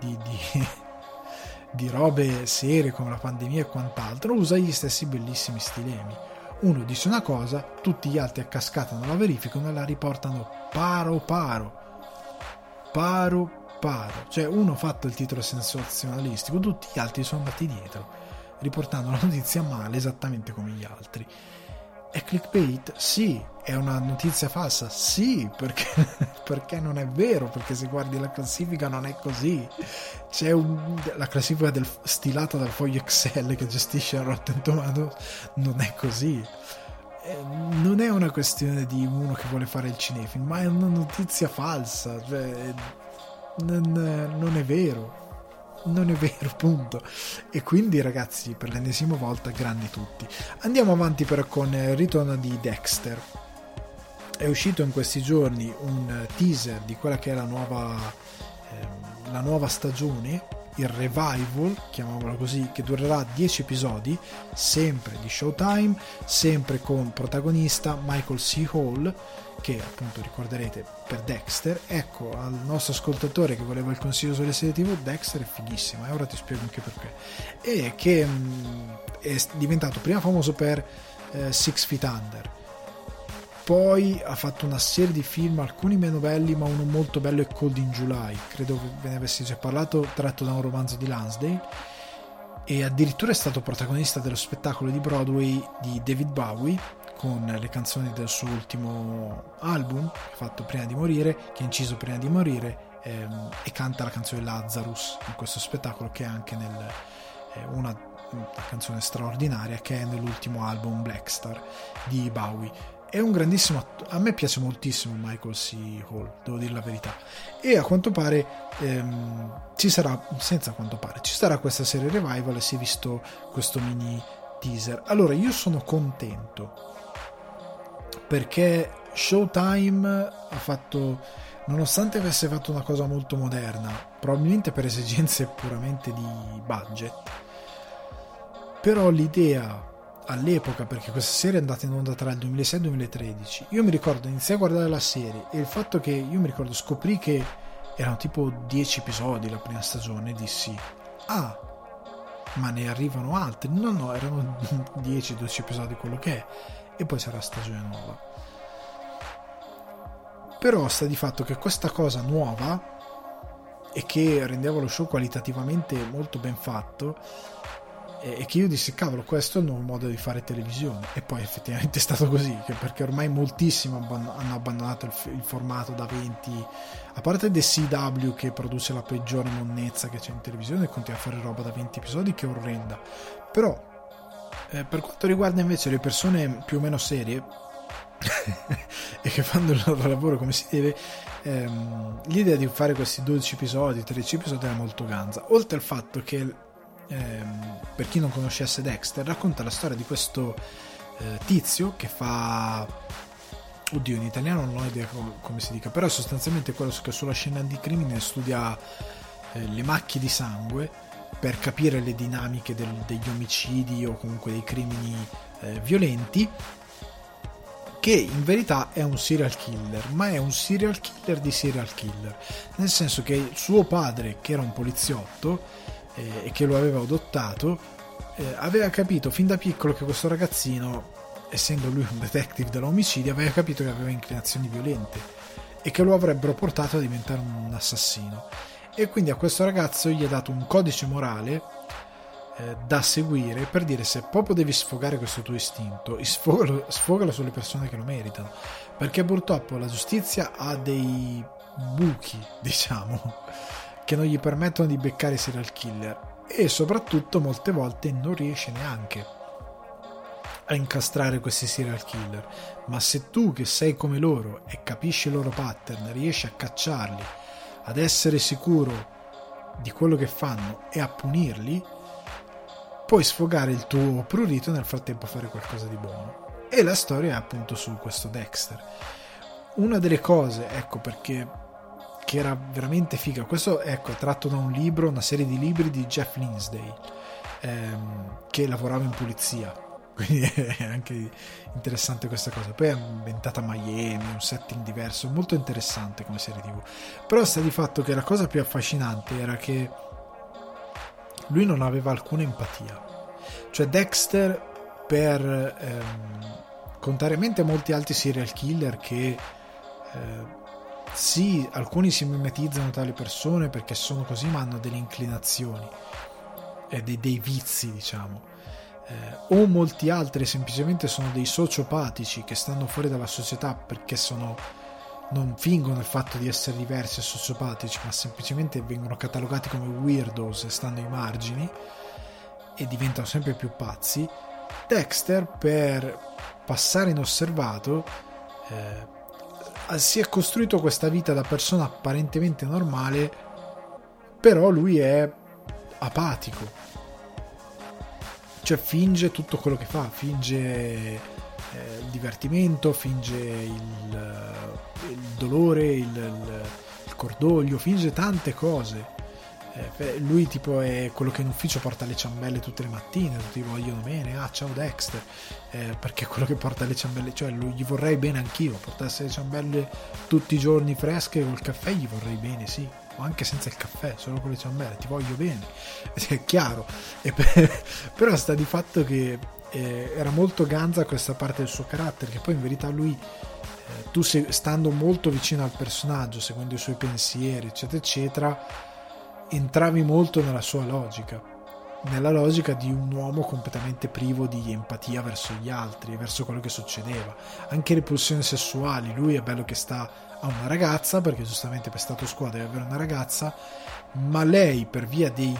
S1: di, di di robe serie come la pandemia e quant'altro, usa gli stessi bellissimi stilemi uno dice una cosa, tutti gli altri a cascata non la verificano e la riportano paro paro. Paro paro. Cioè uno ha fatto il titolo sensazionalistico, tutti gli altri sono andati dietro, riportando la notizia male esattamente come gli altri. È clickbait? Sì. È una notizia falsa? Sì, perché, perché non è vero, perché se guardi la classifica non è così. C'è un, la classifica del, stilata dal foglio Excel che gestisce Rotten Tomatoes, non è così. Eh, non è una questione di uno che vuole fare il cinefilm, ma è una notizia falsa. Cioè, non, non è vero non è vero, punto. E quindi, ragazzi, per l'ennesima volta, grandi tutti. Andiamo avanti però con il ritorno di Dexter. È uscito in questi giorni un teaser di quella che è la nuova, eh, la nuova stagione il revival, chiamiamolo così, che durerà 10 episodi, sempre di Showtime, sempre con protagonista Michael C. Hall che appunto ricorderete per Dexter, ecco al nostro ascoltatore che voleva il consiglio sulle serie TV, Dexter è fighissimo e ora ti spiego anche perché. E che mh, mm, è diventato prima famoso per eh, Six Feet Under, poi ha fatto una serie di film, alcuni meno belli, ma uno molto bello è Cold in July, credo che ve ne avessi già parlato, tratto da un romanzo di Lansdale. E addirittura è stato protagonista dello spettacolo di Broadway di David Bowie, con le canzoni del suo ultimo album, fatto prima di morire, che ha inciso prima di morire, ehm, e canta la canzone Lazarus in questo spettacolo che è anche nel, eh, una, una, canzone straordinaria che è nell'ultimo album Black Star di Bowie. È un grandissimo attore, a me piace moltissimo Michael C. Hall, devo dire la verità. E a quanto pare ehm, ci sarà, senza quanto pare, ci sarà questa serie revival e si è visto questo mini teaser. Allora io sono contento perché Showtime ha fatto nonostante avesse fatto una cosa molto moderna probabilmente per esigenze puramente di budget però l'idea all'epoca perché questa serie è andata in onda tra il 2006 e il 2013 io mi ricordo iniziai a guardare la serie e il fatto che io mi ricordo scoprì che erano tipo 10 episodi la prima stagione dissi ah ma ne arrivano altri. No no erano 10-12 episodi quello che è e poi sarà stagione nuova. Però sta di fatto che questa cosa nuova e che rendeva lo show qualitativamente molto ben fatto e che io dissi cavolo questo è il nuovo modo di fare televisione. E poi effettivamente è stato così perché ormai moltissimi hanno abbandonato il, il formato da 20 a parte The CW che produce la peggiore monnezza che c'è in televisione e continua a fare roba da 20 episodi che è orrenda. Però eh, per quanto riguarda invece le persone più o meno serie, e che fanno il loro lavoro come si deve, ehm, l'idea di fare questi 12 episodi, 13 episodi era molto ganza. Oltre al fatto che, ehm, per chi non conoscesse Dexter, racconta la storia di questo eh, tizio che fa... Oddio, in italiano non ho idea come si dica, però sostanzialmente quello che sulla scena di crimine studia eh, le macchie di sangue per capire le dinamiche del, degli omicidi o comunque dei crimini eh, violenti che in verità è un serial killer, ma è un serial killer di serial killer, nel senso che suo padre, che era un poliziotto eh, e che lo aveva adottato, eh, aveva capito fin da piccolo che questo ragazzino, essendo lui un detective dell'omicidio, aveva capito che aveva inclinazioni violente e che lo avrebbero portato a diventare un assassino. E quindi a questo ragazzo gli ha dato un codice morale eh, da seguire per dire se proprio devi sfogare questo tuo istinto, sfogalo, sfogalo sulle persone che lo meritano. Perché purtroppo la giustizia ha dei buchi, diciamo, che non gli permettono di beccare i serial killer e soprattutto molte volte non riesce neanche a incastrare questi serial killer. Ma se tu che sei come loro e capisci i loro pattern, riesci a cacciarli, ad essere sicuro di quello che fanno e a punirli, puoi sfogare il tuo prurito e nel frattempo fare qualcosa di buono. E la storia è appunto su questo Dexter. Una delle cose, ecco perché che era veramente figa, questo ecco, è tratto da un libro, una serie di libri di Jeff Linsdale, ehm, che lavorava in pulizia. Quindi è anche interessante questa cosa. Poi è ambientata a Miami, un setting diverso, molto interessante come serie TV. Però sta di fatto che la cosa più affascinante era che lui non aveva alcuna empatia. Cioè Dexter, per ehm, contrariamente a molti altri serial killer che eh, sì, alcuni si mimetizzano tra le persone perché sono così, ma hanno delle inclinazioni e dei, dei vizi, diciamo. Eh, o molti altri semplicemente sono dei sociopatici che stanno fuori dalla società perché sono non fingono il fatto di essere diversi e sociopatici, ma semplicemente vengono catalogati come weirdos e stanno ai margini e diventano sempre più pazzi. Dexter, per passare inosservato, eh, si è costruito questa vita da persona apparentemente normale, però lui è apatico. Cioè finge tutto quello che fa, finge eh, il divertimento, finge il, eh, il dolore, il, il, il, cordoglio, finge tante cose. Eh, lui tipo è quello che in ufficio porta le ciambelle tutte le mattine, tutti vogliono bene, ah ciao Dexter, eh, perché è quello che porta le ciambelle, cioè lui, gli vorrei bene anch'io, portasse le ciambelle tutti i giorni fresche col caffè gli vorrei bene, sì, o anche senza il caffè, solo con le ciambelle, ti voglio bene, è chiaro, per, però sta di fatto che eh, era molto ganza questa parte del suo carattere, che poi in verità lui, eh, tu sei, stando molto vicino al personaggio, seguendo i suoi pensieri, eccetera, eccetera, entravi molto nella sua logica, nella logica di un uomo completamente privo di empatia verso gli altri, verso quello che succedeva. Anche le pulsioni sessuali, lui è bello che sta a una ragazza, perché giustamente per stato quo deve avere una ragazza, ma lei per via dei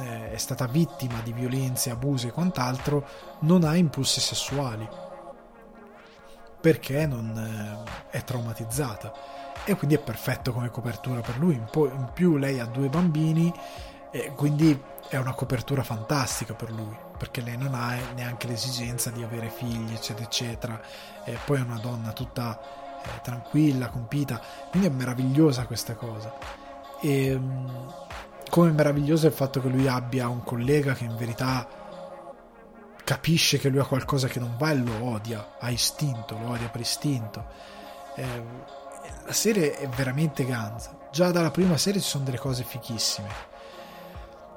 S1: eh, è stata vittima di violenze, abusi e quant'altro, non ha impulsi sessuali perché non eh, è traumatizzata e quindi è perfetto come copertura per lui. In, in più lei ha due bambini e quindi è una copertura fantastica per lui perché lei non ha neanche l'esigenza di avere figli eccetera eccetera e poi è una donna tutta tranquilla, compita quindi è meravigliosa questa cosa e ehm, come meraviglioso è il fatto che lui abbia un collega che in verità capisce che lui ha qualcosa che non va e lo odia, ha istinto, lo odia per istinto. Eh, la serie è veramente ganza. Già dalla prima serie ci sono delle cose fichissime.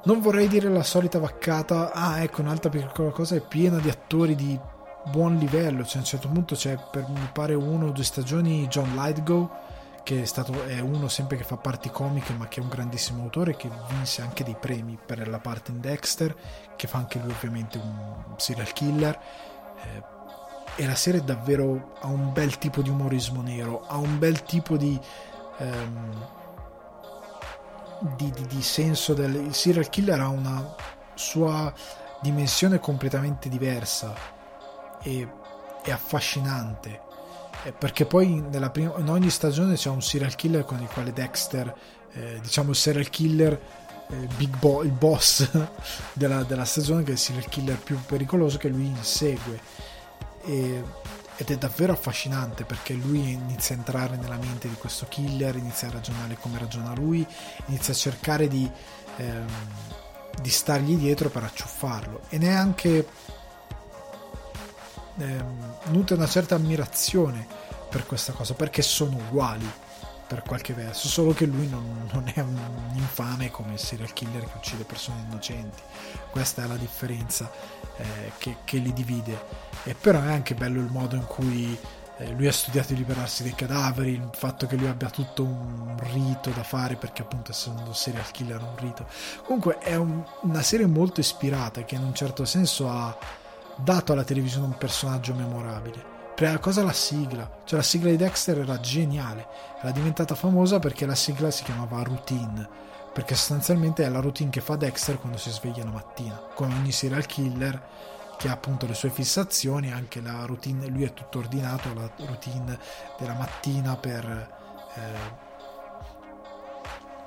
S1: Non vorrei dire la solita vaccata, ah ecco un'altra piccola cosa, è piena di attori di buon livello, cioè a un certo punto c'è per mi pare uno o due stagioni John Lithgow che è, stato, è uno sempre che fa parti comiche ma che è un grandissimo autore che vinse anche dei premi per la parte in Dexter che fa anche lui ovviamente un serial killer. Eh, e la serie davvero ha un bel tipo di umorismo nero ha un bel tipo di ehm, di, di, di senso del il serial killer ha una sua dimensione completamente diversa e è affascinante. Eh, perché poi prima, in ogni stagione c'è un serial killer con il quale Dexter eh, diciamo il serial killer eh, Big Bo- il boss della, della, stagione che è il serial killer più pericoloso che lui insegue. E, ed è davvero affascinante perché lui inizia a entrare nella mente di questo killer inizia a ragionare come ragiona lui inizia a cercare di ehm, di stargli dietro per acciuffarlo. E neanche ehm, nutre una certa ammirazione per questa cosa perché sono uguali per qualche verso solo che lui non, non è un infame come il serial killer che uccide persone innocenti questa è la differenza eh, che, che li divide e però è anche bello il modo in cui eh, lui ha studiato di liberarsi dei cadaveri, il fatto che lui abbia tutto un rito da fare perché appunto essendo un serial killer è un rito. Comunque è un, una serie molto ispirata che in un certo senso ha dato alla televisione un personaggio memorabile. Prima cosa la sigla, cioè la sigla di Dexter era geniale, era diventata famosa perché la sigla si chiamava Routine, perché sostanzialmente è la routine che fa Dexter quando si sveglia la mattina, come ogni serial killer che ha appunto le sue fissazioni, anche la routine, lui è tutto ordinato, la routine della mattina per eh,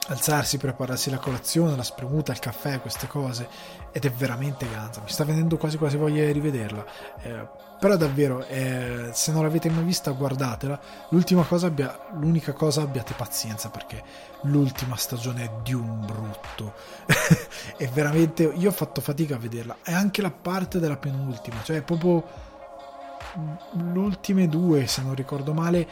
S1: alzarsi, prepararsi la colazione, la spremuta, il caffè, queste cose, ed è veramente ganza, mi sta venendo quasi quasi voglia di rivederla, eh, però davvero, eh, se non l'avete mai vista guardatela, l'ultima cosa abbia, l'unica cosa abbiate pazienza perché l'ultima stagione è di un brutto, è veramente, io ho fatto fatica a vederla, è anche la parte della penultima, cioè proprio l'ultime due se non ricordo male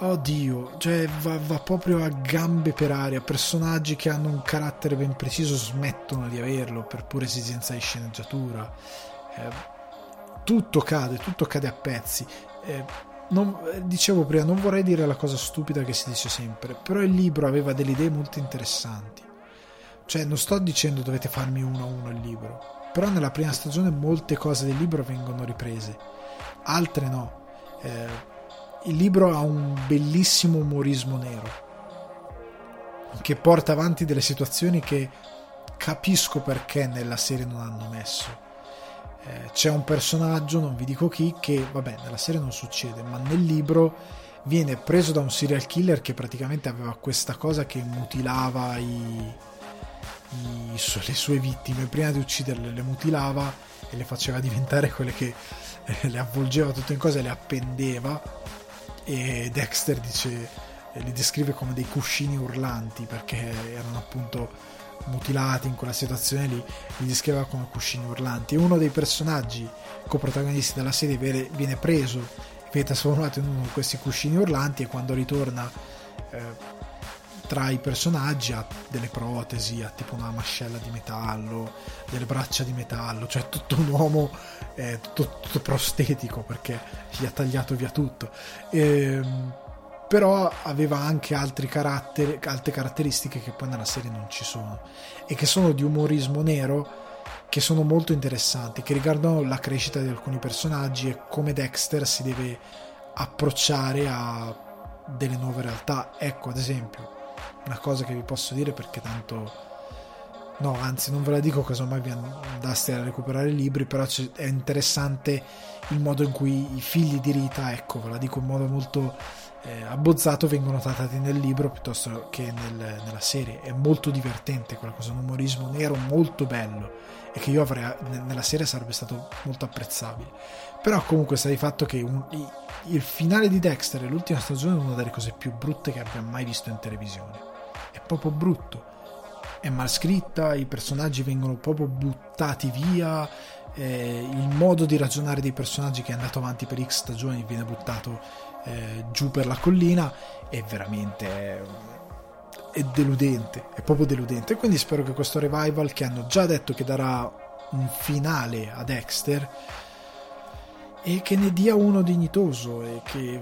S1: Oddio, cioè va, va, proprio a gambe per aria. Personaggi che hanno un carattere ben preciso smettono di averlo per pura esigenza di sceneggiatura. Eh, tutto cade, tutto cade a pezzi. Eh, non, dicevo prima, non vorrei dire la cosa stupida che si dice sempre, però il libro aveva delle idee molto interessanti. Cioè, non sto dicendo dovete farmi uno a uno il libro, però nella prima stagione molte cose del libro vengono riprese, altre no. Eh, il libro ha un bellissimo umorismo nero che porta avanti delle situazioni che capisco perché nella serie non hanno messo. Eh, c'è un personaggio, non vi dico chi, che vabbè, nella serie non succede, ma nel libro viene preso da un serial killer che praticamente aveva questa cosa che mutilava i, i, le sue vittime, prima di ucciderle le mutilava e le faceva diventare quelle che eh, le avvolgeva tutto in cose e le appendeva e Dexter dice, eh, li descrive come dei cuscini urlanti perché erano appunto mutilati in quella situazione lì, li descriveva come cuscini urlanti. E uno dei personaggi coprotagonisti della serie viene, preso, viene trasformato in uno di questi cuscini urlanti e quando ritorna eh, tra i personaggi ha delle protesi, ha tipo una mascella di metallo, delle braccia di metallo, cioè tutto un uomo eh, tutto, tutto, prostetico perché gli ha tagliato via tutto. E, ehm, però aveva anche altri caratteri, altre caratteristiche che poi nella serie non ci sono e che sono di umorismo nero che sono molto interessanti, che riguardano la crescita di alcuni personaggi e come Dexter si deve approcciare a delle nuove realtà. Ecco, ad esempio, una cosa che vi posso dire perché tanto no anzi non ve la dico cosa mai vi andaste a recuperare i libri però è interessante il modo in cui i figli di Rita ecco ve la dico in modo molto eh, abbozzato vengono trattati nel libro piuttosto che nel, nella serie. È molto divertente quella cosa un umorismo nero molto bello e che io avrei nella serie sarebbe stato molto apprezzabile. Però comunque sta di fatto che un, il finale di Dexter e l'ultima stagione è una delle cose più brutte che abbia mai visto in televisione proprio brutto. È mal scritta, i personaggi vengono proprio buttati via, eh, il modo di ragionare dei personaggi che è andato avanti per X stagioni viene buttato eh, giù per la collina è veramente è deludente, è proprio deludente. quindi spero che questo revival, che hanno già detto che darà un finale a Dexter, e che ne dia uno dignitoso e che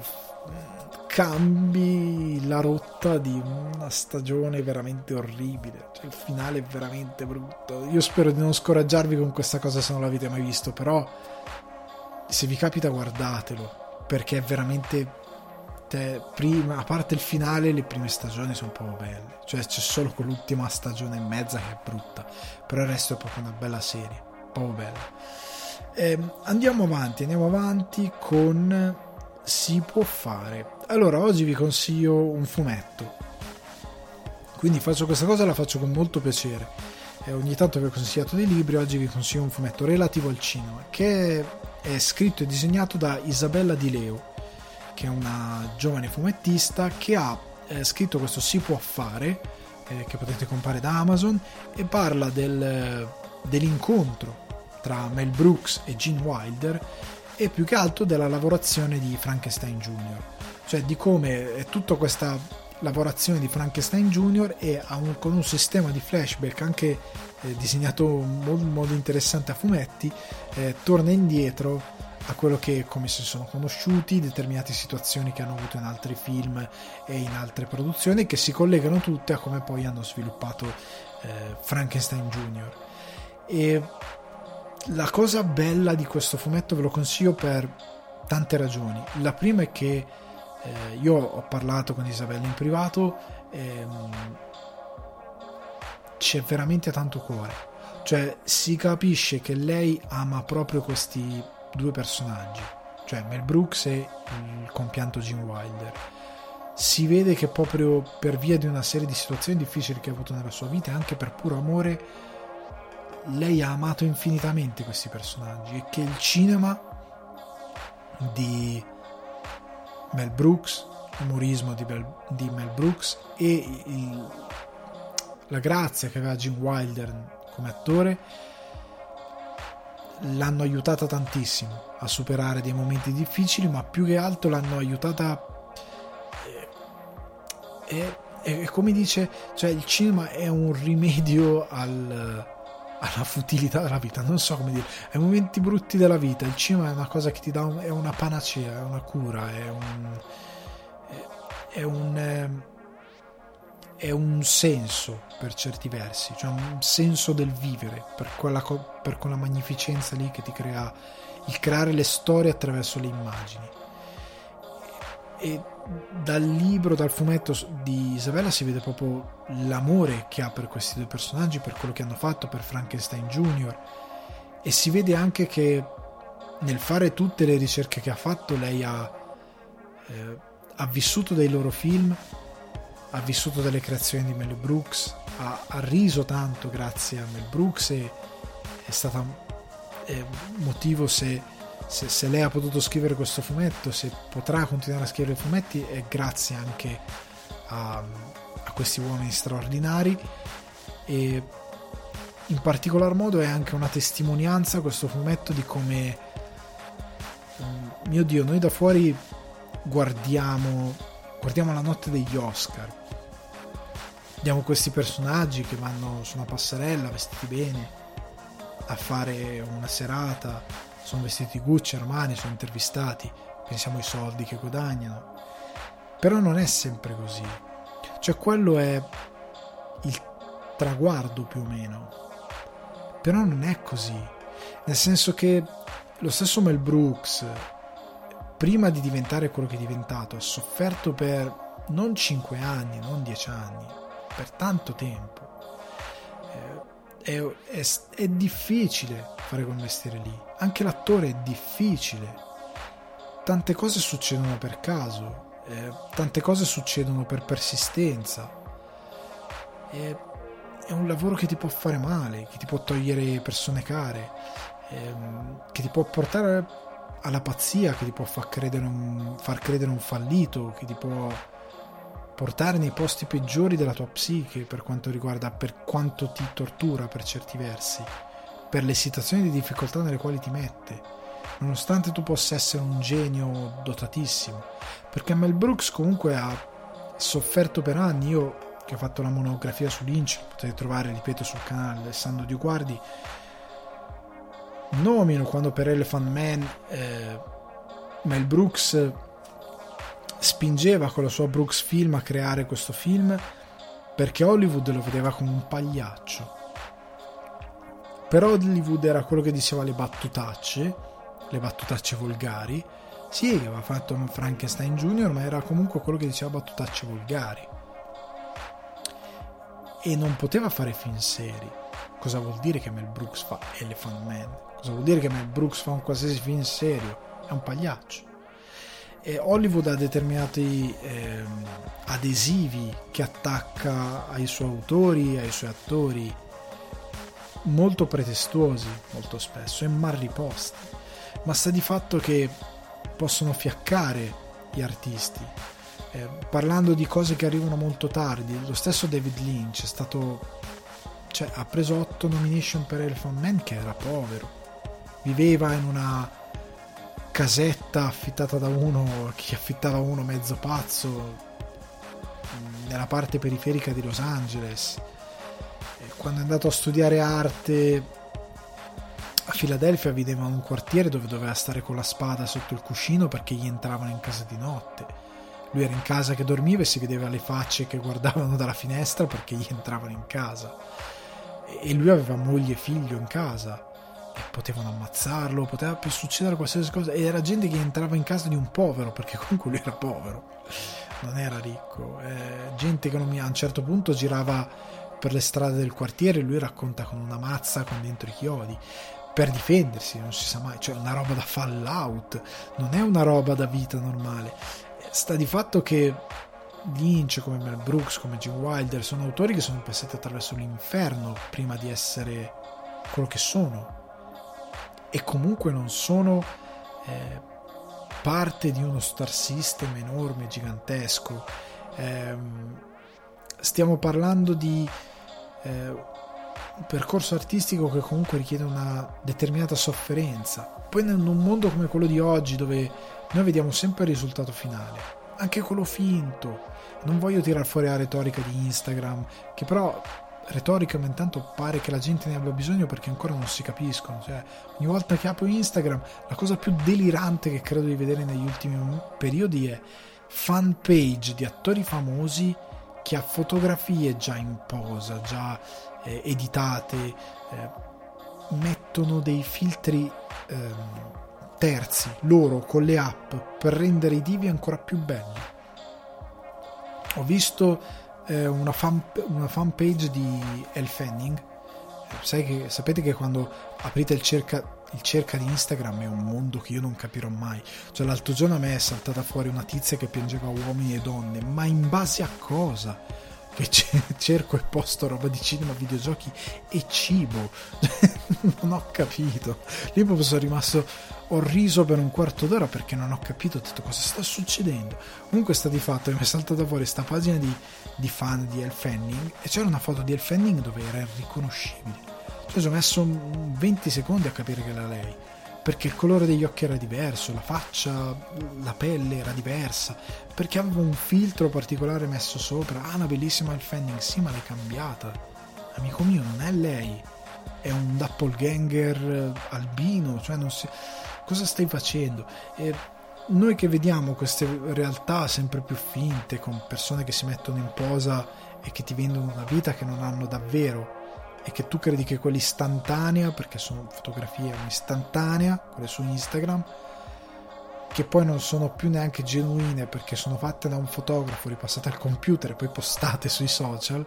S1: cambi la rotta di una stagione veramente orribile. Cioè, il finale è veramente brutto. Io spero di non scoraggiarvi con questa cosa se non l'avete mai visto, però se vi capita guardatelo, perché è veramente... Te, prima, a parte il finale, le prime stagioni sono proprio belle. Cioè c'è solo quell'ultima stagione e mezza che è brutta, però il resto è proprio una bella serie, proprio bella. Eh, andiamo avanti, andiamo avanti con si può fare. Allora, oggi vi consiglio un fumetto. Quindi faccio questa cosa la faccio con molto piacere. Eh, ogni tanto vi ho consigliato dei libri, oggi vi consiglio un fumetto relativo al cinema, che è scritto e disegnato da Isabella Di Leo, che è una giovane fumettista che ha eh, scritto questo Si può fare, eh, che potete comprare da Amazon, e parla del, dell'incontro tra Mel Brooks e Gene Wilder e più che altro della lavorazione di Frankenstein Jr. Cioè di come è tutta questa lavorazione di Frankenstein Jr. e un, con un sistema di flashback anche eh, disegnato in modo interessante a fumetti, eh, torna indietro a quello che come si sono conosciuti, determinate situazioni che hanno avuto in altri film e in altre produzioni che si collegano tutte a come poi hanno sviluppato eh, Frankenstein Jr. E la cosa bella di questo fumetto ve lo consiglio per tante ragioni. La prima è che eh, io ho parlato con Isabella in privato ehm, c'è veramente tanto cuore. Cioè si capisce che lei ama proprio questi due personaggi, cioè Mel Brooks e il compianto Jim Wilder. Si vede che proprio per via di una serie di situazioni difficili che ha avuto nella sua vita, anche per puro amore, lei ha amato infinitamente questi personaggi e che il cinema di Mel Brooks, l'umorismo di, Mel, di Mel Brooks e il, la grazia che aveva Jim Wilder come attore l'hanno aiutata tantissimo a superare dei momenti difficili, ma più che altro l'hanno aiutata. E, e, e come dice, cioè il cinema è un rimedio al, alla futilità della vita, non so come dire, ai momenti brutti della vita, il cinema è una cosa che ti dà, un, è una panacea, è una cura, è un, è, un, ehm, è un senso per certi versi, cioè un senso del vivere, per quella, per quella magnificenza lì che ti crea il creare le storie attraverso le immagini. E dal libro, dal fumetto di Isabella si vede proprio l'amore che ha per questi due personaggi, per quello che hanno fatto, per Frankenstein Jr. E si vede anche che nel fare tutte le ricerche che ha fatto lei ha, eh, ha vissuto dei loro film, ha vissuto delle creazioni di Mel Brooks, ha, ha riso tanto grazie a Mel Brooks e è stata eh, motivo se se, se, lei ha potuto scrivere questo fumetto, se potrà continuare a scrivere fumetti, è grazie anche a, a questi uomini straordinari. E in particolar modo è anche una testimonianza questo fumetto di come, mio Dio, noi da fuori guardiamo, guardiamo la notte degli Oscar. Vediamo questi personaggi che vanno su una passerella vestiti bene a fare una serata sono vestiti Gucci, Armani, sono intervistati, pensiamo ai soldi che guadagnano. Però non è sempre così. Cioè quello è il traguardo più o meno. Però non è così. Nel senso che lo stesso Mel Brooks, prima di diventare quello che è diventato, ha sofferto per non 5 anni, non 10 anni, per tanto tempo. È, è, è difficile fare quel mestiere lì anche l'attore è difficile. Tante cose succedono per caso, eh, tante cose succedono per persistenza. E, è un lavoro che ti può fare male, che ti può togliere persone care, ehm, che ti può portare alla pazzia, che ti può far credere, un, far credere un fallito, che ti può portare nei posti peggiori della tua psiche per quanto riguarda per quanto ti tortura per certi versi per le situazioni di difficoltà nelle quali ti mette, nonostante tu possa essere un genio dotatissimo. Perché Mel Brooks comunque ha sofferto per anni. Io che ho fatto la monografia su Lynch, potete trovare, ripeto, sul canale Alessandro Di Guardi. Nomino quando per Elephant Man eh, Mel Brooks spingeva con la sua Brooks Film a creare questo film perché Hollywood lo vedeva come un pagliaccio però Hollywood era quello che diceva le battutacce, le battutacce volgari. Sì, aveva fatto Frankenstein Jr., ma era comunque quello che diceva battutacce volgari. E non poteva fare film seri. Cosa vuol dire che Mel Brooks fa Elephant Man? Cosa vuol dire che Mel Brooks fa un qualsiasi film serio? È un pagliaccio. E Hollywood ha determinati eh, adesivi che attacca ai suoi autori, ai suoi attori, molto pretestuosi molto spesso e mal riposti. Ma sta di fatto che possono fiaccare gli artisti. Eh, parlando di cose che arrivano molto tardi, lo stesso David Lynch è stato cioè, ha preso 8 nomination per Elephant Man che era povero. Viveva in una casetta affittata da uno che affittava uno mezzo pazzo nella parte periferica di Los Angeles. E quando è andato a studiare arte a Filadelfia vedeva un quartiere dove doveva stare con la spada sotto il cuscino perché gli entravano in casa di notte. Lui era in casa che dormiva e si vedeva le facce che guardavano dalla finestra perché gli entravano in casa. E lui aveva moglie e figlio in casa. E potevano ammazzarlo, poteva succedere qualsiasi cosa. E era gente che entrava in casa di un povero perché comunque lui era povero, non era ricco, eh, gente che a un certo punto girava per le strade del quartiere lui racconta con una mazza con dentro i chiodi per difendersi, non si sa mai, cioè una roba da fallout, non è una roba da vita normale. Sta di fatto che Lynch, come Mel Brooks, come Jim Wilder, sono autori che sono passati attraverso l'inferno prima di essere quello che sono. E comunque non sono eh, parte di uno star system enorme, gigantesco. Eh, stiamo parlando di eh, un percorso artistico che comunque richiede una determinata sofferenza. Poi in un mondo come quello di oggi, dove noi vediamo sempre il risultato finale, anche quello finto, non voglio tirare fuori la retorica di Instagram, che però retorica ma intanto pare che la gente ne abbia bisogno perché ancora non si capiscono. Cioè, ogni volta che apro Instagram, la cosa più delirante che credo di vedere negli ultimi periodi è fan page di attori famosi che ha fotografie già in posa, già eh, editate, eh, mettono dei filtri eh, terzi loro con le app per rendere i divi ancora più belli ho visto eh, una, fan, una fan page di Elle Fanning. Che, sapete che quando aprite il cerca, il cerca di Instagram è un mondo che io non capirò mai. Cioè, l'altro giorno a me è saltata fuori una tizia che piangeva uomini e donne, ma in base a cosa? Che cerco e posto roba di cinema, videogiochi e cibo. non ho capito. Lì proprio sono rimasto ho riso per un quarto d'ora perché non ho capito tutto cosa sta succedendo. Comunque sta di fatto mi è saltata fuori questa pagina di, di, fan di El Fanning e c'era una foto di El Fanning dove era irriconoscibile. Ci ho messo 20 secondi a capire che era lei. Perché il colore degli occhi era diverso, la faccia, la pelle era diversa, perché aveva un filtro particolare messo sopra. Ah, una bellissima El Fanning, sì, ma l'hai cambiata. Amico mio, non è lei, è un doppelganger albino, cioè non si cosa stai facendo? E noi che vediamo queste realtà sempre più finte, con persone che si mettono in posa e che ti vendono una vita che non hanno davvero e che tu credi che quella istantanea, perché sono fotografie istantanea, quelle su Instagram, che poi non sono più neanche genuine perché sono fatte da un fotografo, ripassate al computer e poi postate sui social,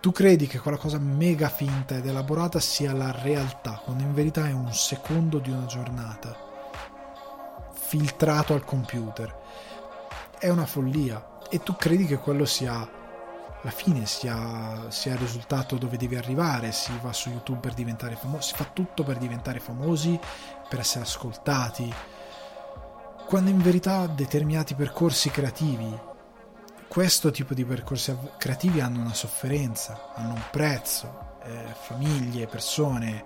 S1: tu credi che quella cosa mega finta ed elaborata sia la realtà, quando in verità è un secondo di una giornata filtrato al computer. È una follia e tu credi che quello sia la fine, sia, sia il risultato dove devi arrivare, si va su YouTube per diventare famosi, si fa tutto per diventare famosi, per essere ascoltati, quando in verità determinati percorsi creativi, questo tipo di percorsi creativi hanno una sofferenza, hanno un prezzo, eh, famiglie, persone,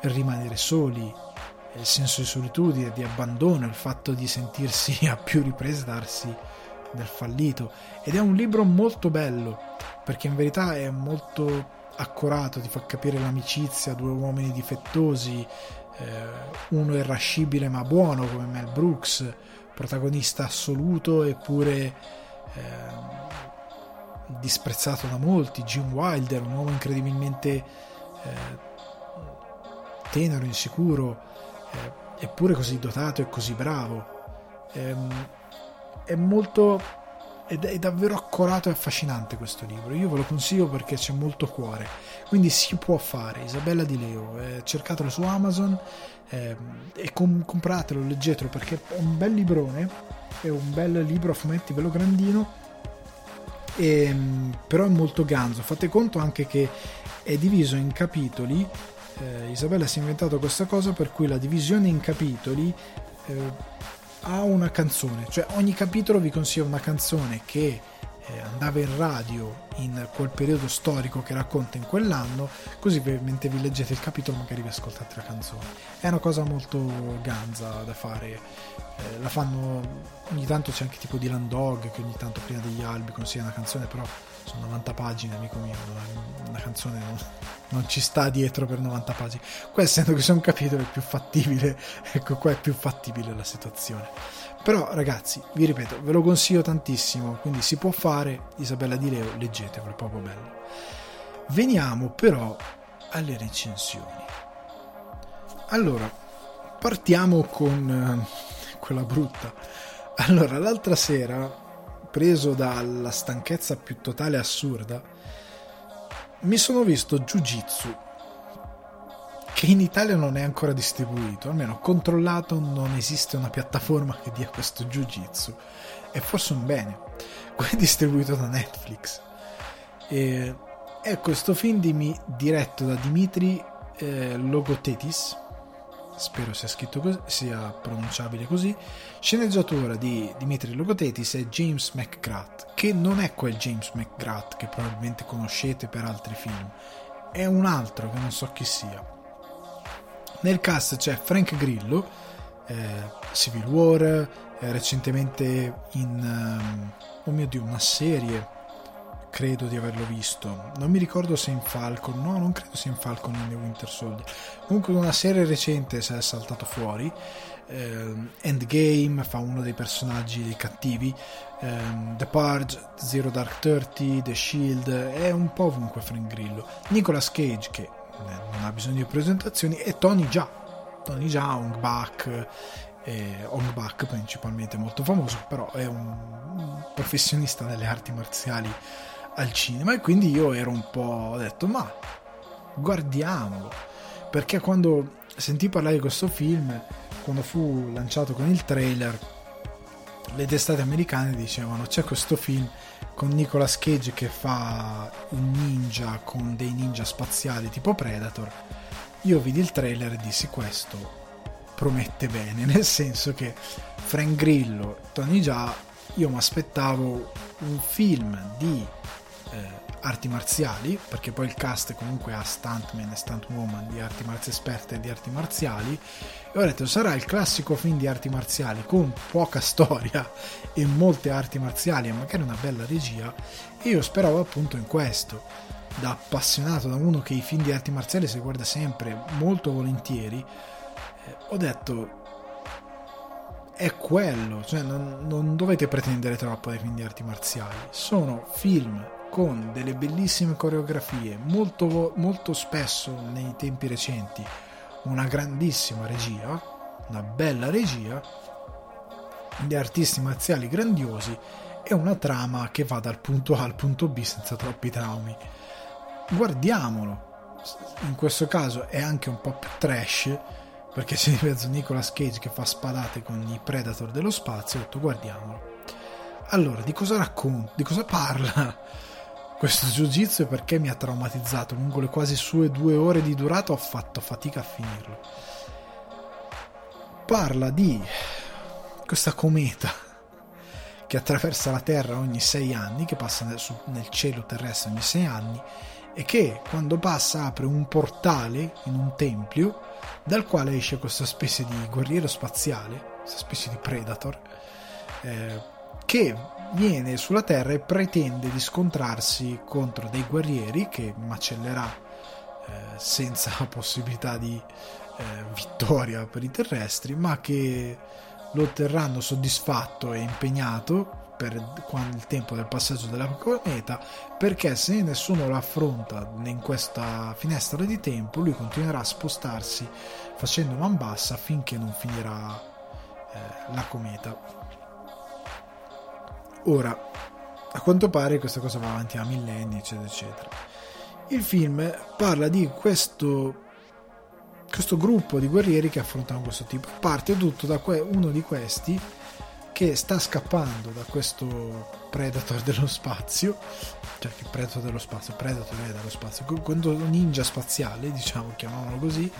S1: rimanere soli, il senso di solitudine, di abbandono, il fatto di sentirsi a più riprese darsi del fallito. Ed è un libro molto bello, perché in verità è molto accorato, ti fa capire l'amicizia, due uomini difettosi, eh, uno irascibile ma buono come Mel Brooks, protagonista assoluto eppure eh, disprezzato da molti, Jim Wilder, un uomo incredibilmente eh, tenero, insicuro, eh, eppure così dotato e così bravo. È molto ed è davvero accorato e affascinante questo libro. Io ve lo consiglio perché c'è molto cuore, quindi si può fare. Isabella Di Leo, eh, cercatelo su Amazon eh, e com- compratelo, leggetelo perché è un bel librone, è un bel libro a fumetti bello grandino. E, ehm, però è molto ganzo. Fate conto anche che è diviso in capitoli. Eh, Isabella si è inventato questa cosa per cui la divisione in capitoli eh, ha una canzone, cioè ogni capitolo vi consiglia una canzone che eh, andava in radio in quel periodo storico che racconta in quell'anno, così mentre vi leggete il capitolo magari vi ascoltate la canzone. È una cosa molto ganza da fare, eh, la fanno ogni tanto c'è anche tipo di Landog che ogni tanto prima degli albi consiglia una canzone, però sono 90 pagine, amico mio, una canzone non, non ci sta dietro per 90 pagine. Qua essendo che un capitolo è più fattibile, ecco qua è più fattibile la situazione. Però ragazzi, vi ripeto, ve lo consiglio tantissimo, quindi si può fare, Isabella Di Leo, leggetevelo, è proprio bello. Veniamo però alle recensioni. Allora, partiamo con eh, quella brutta. Allora, l'altra sera preso dalla stanchezza più totale e assurda, mi sono visto Jiu-Jitsu, che in Italia non è ancora distribuito, almeno controllato non esiste una piattaforma che dia questo Jiu-Jitsu, è forse un bene, poi è distribuito da Netflix. E è questo film di, diretto da Dimitri eh, Logotetis, spero sia scritto così, sia pronunciabile così, sceneggiatura di Dimitri Logotetis e James McGrath, che non è quel James McGrath che probabilmente conoscete per altri film, è un altro che non so chi sia. Nel cast c'è Frank Grillo, eh, Civil War, eh, recentemente in, um, oh mio Dio, una serie credo di averlo visto. Non mi ricordo se in Falcon, no, non credo sia in Falcon o in The Winter Soldier. Comunque una serie recente si è saltato fuori. Eh, Endgame fa uno dei personaggi cattivi. Eh, The Purge, Zero Dark Thirty, The Shield, è un po' ovunque Frank Grillo. Nicolas Cage, che non ha bisogno di presentazioni, e Tony Jaa. Tony Jaa, Hong Bak, eh, Hong Bak principalmente molto famoso, però è un professionista delle arti marziali al cinema e quindi io ero un po' ho detto ma guardiamolo perché quando sentì parlare di questo film quando fu lanciato con il trailer le testate americane dicevano c'è questo film con Nicolas Cage che fa un ninja con dei ninja spaziali tipo Predator. Io vidi il trailer e dissi questo promette bene nel senso che Frank Grillo Tony Jaa io mi aspettavo un film di arti marziali, perché poi il cast comunque ha stuntman e stuntwoman di arti marziali esperte di arti marziali, e ho detto sarà il classico film di arti marziali con poca storia e molte arti marziali e magari una bella regia, e io speravo appunto in questo. Da appassionato, da uno che i film di arti marziali si guarda sempre molto volentieri, eh, ho detto è quello, cioè non, non, dovete pretendere troppo dai film di arti marziali, sono film con delle bellissime coreografie, molto, molto spesso nei tempi recenti una grandissima regia, una bella regia, di artisti marziali grandiosi e una trama che va dal punto A al punto B senza troppi traumi. Guardiamolo. In questo caso è anche un po' più trash perché c'è di mezzo Nicolas Cage che fa spadate con i Predator dello spazio. Ho detto guardiamolo. Allora, di cosa racconta? Di cosa parla? Questo jiu-jitsu perché mi ha traumatizzato. Lungo le quasi sue due ore di durata ho fatto fatica a finirlo. Parla di questa cometa che attraversa la Terra ogni sei anni che passa nel, nel cielo terrestre ogni sei anni e che quando passa apre un portale in un tempio dal quale esce questa specie di guerriero spaziale questa specie di predator eh, che viene sulla Terra e pretende di scontrarsi contro dei guerrieri che macellerà eh, senza possibilità di eh, vittoria per i terrestri, ma che lo terranno soddisfatto e impegnato per il tempo del passaggio della cometa perché se nessuno lo affronta in questa finestra di tempo lui continuerà a spostarsi facendo man bassa finché non finirà eh, la cometa Ora, a quanto pare questa cosa va avanti a millenni, eccetera, eccetera. Il film parla di questo, questo gruppo di guerrieri che affrontano questo tipo. Parte tutto da que- uno di questi che sta scappando da questo Predator dello spazio, cioè che Predator dello spazio, Predator è dello spazio, questo ninja spaziale, diciamo, chiamiamolo così,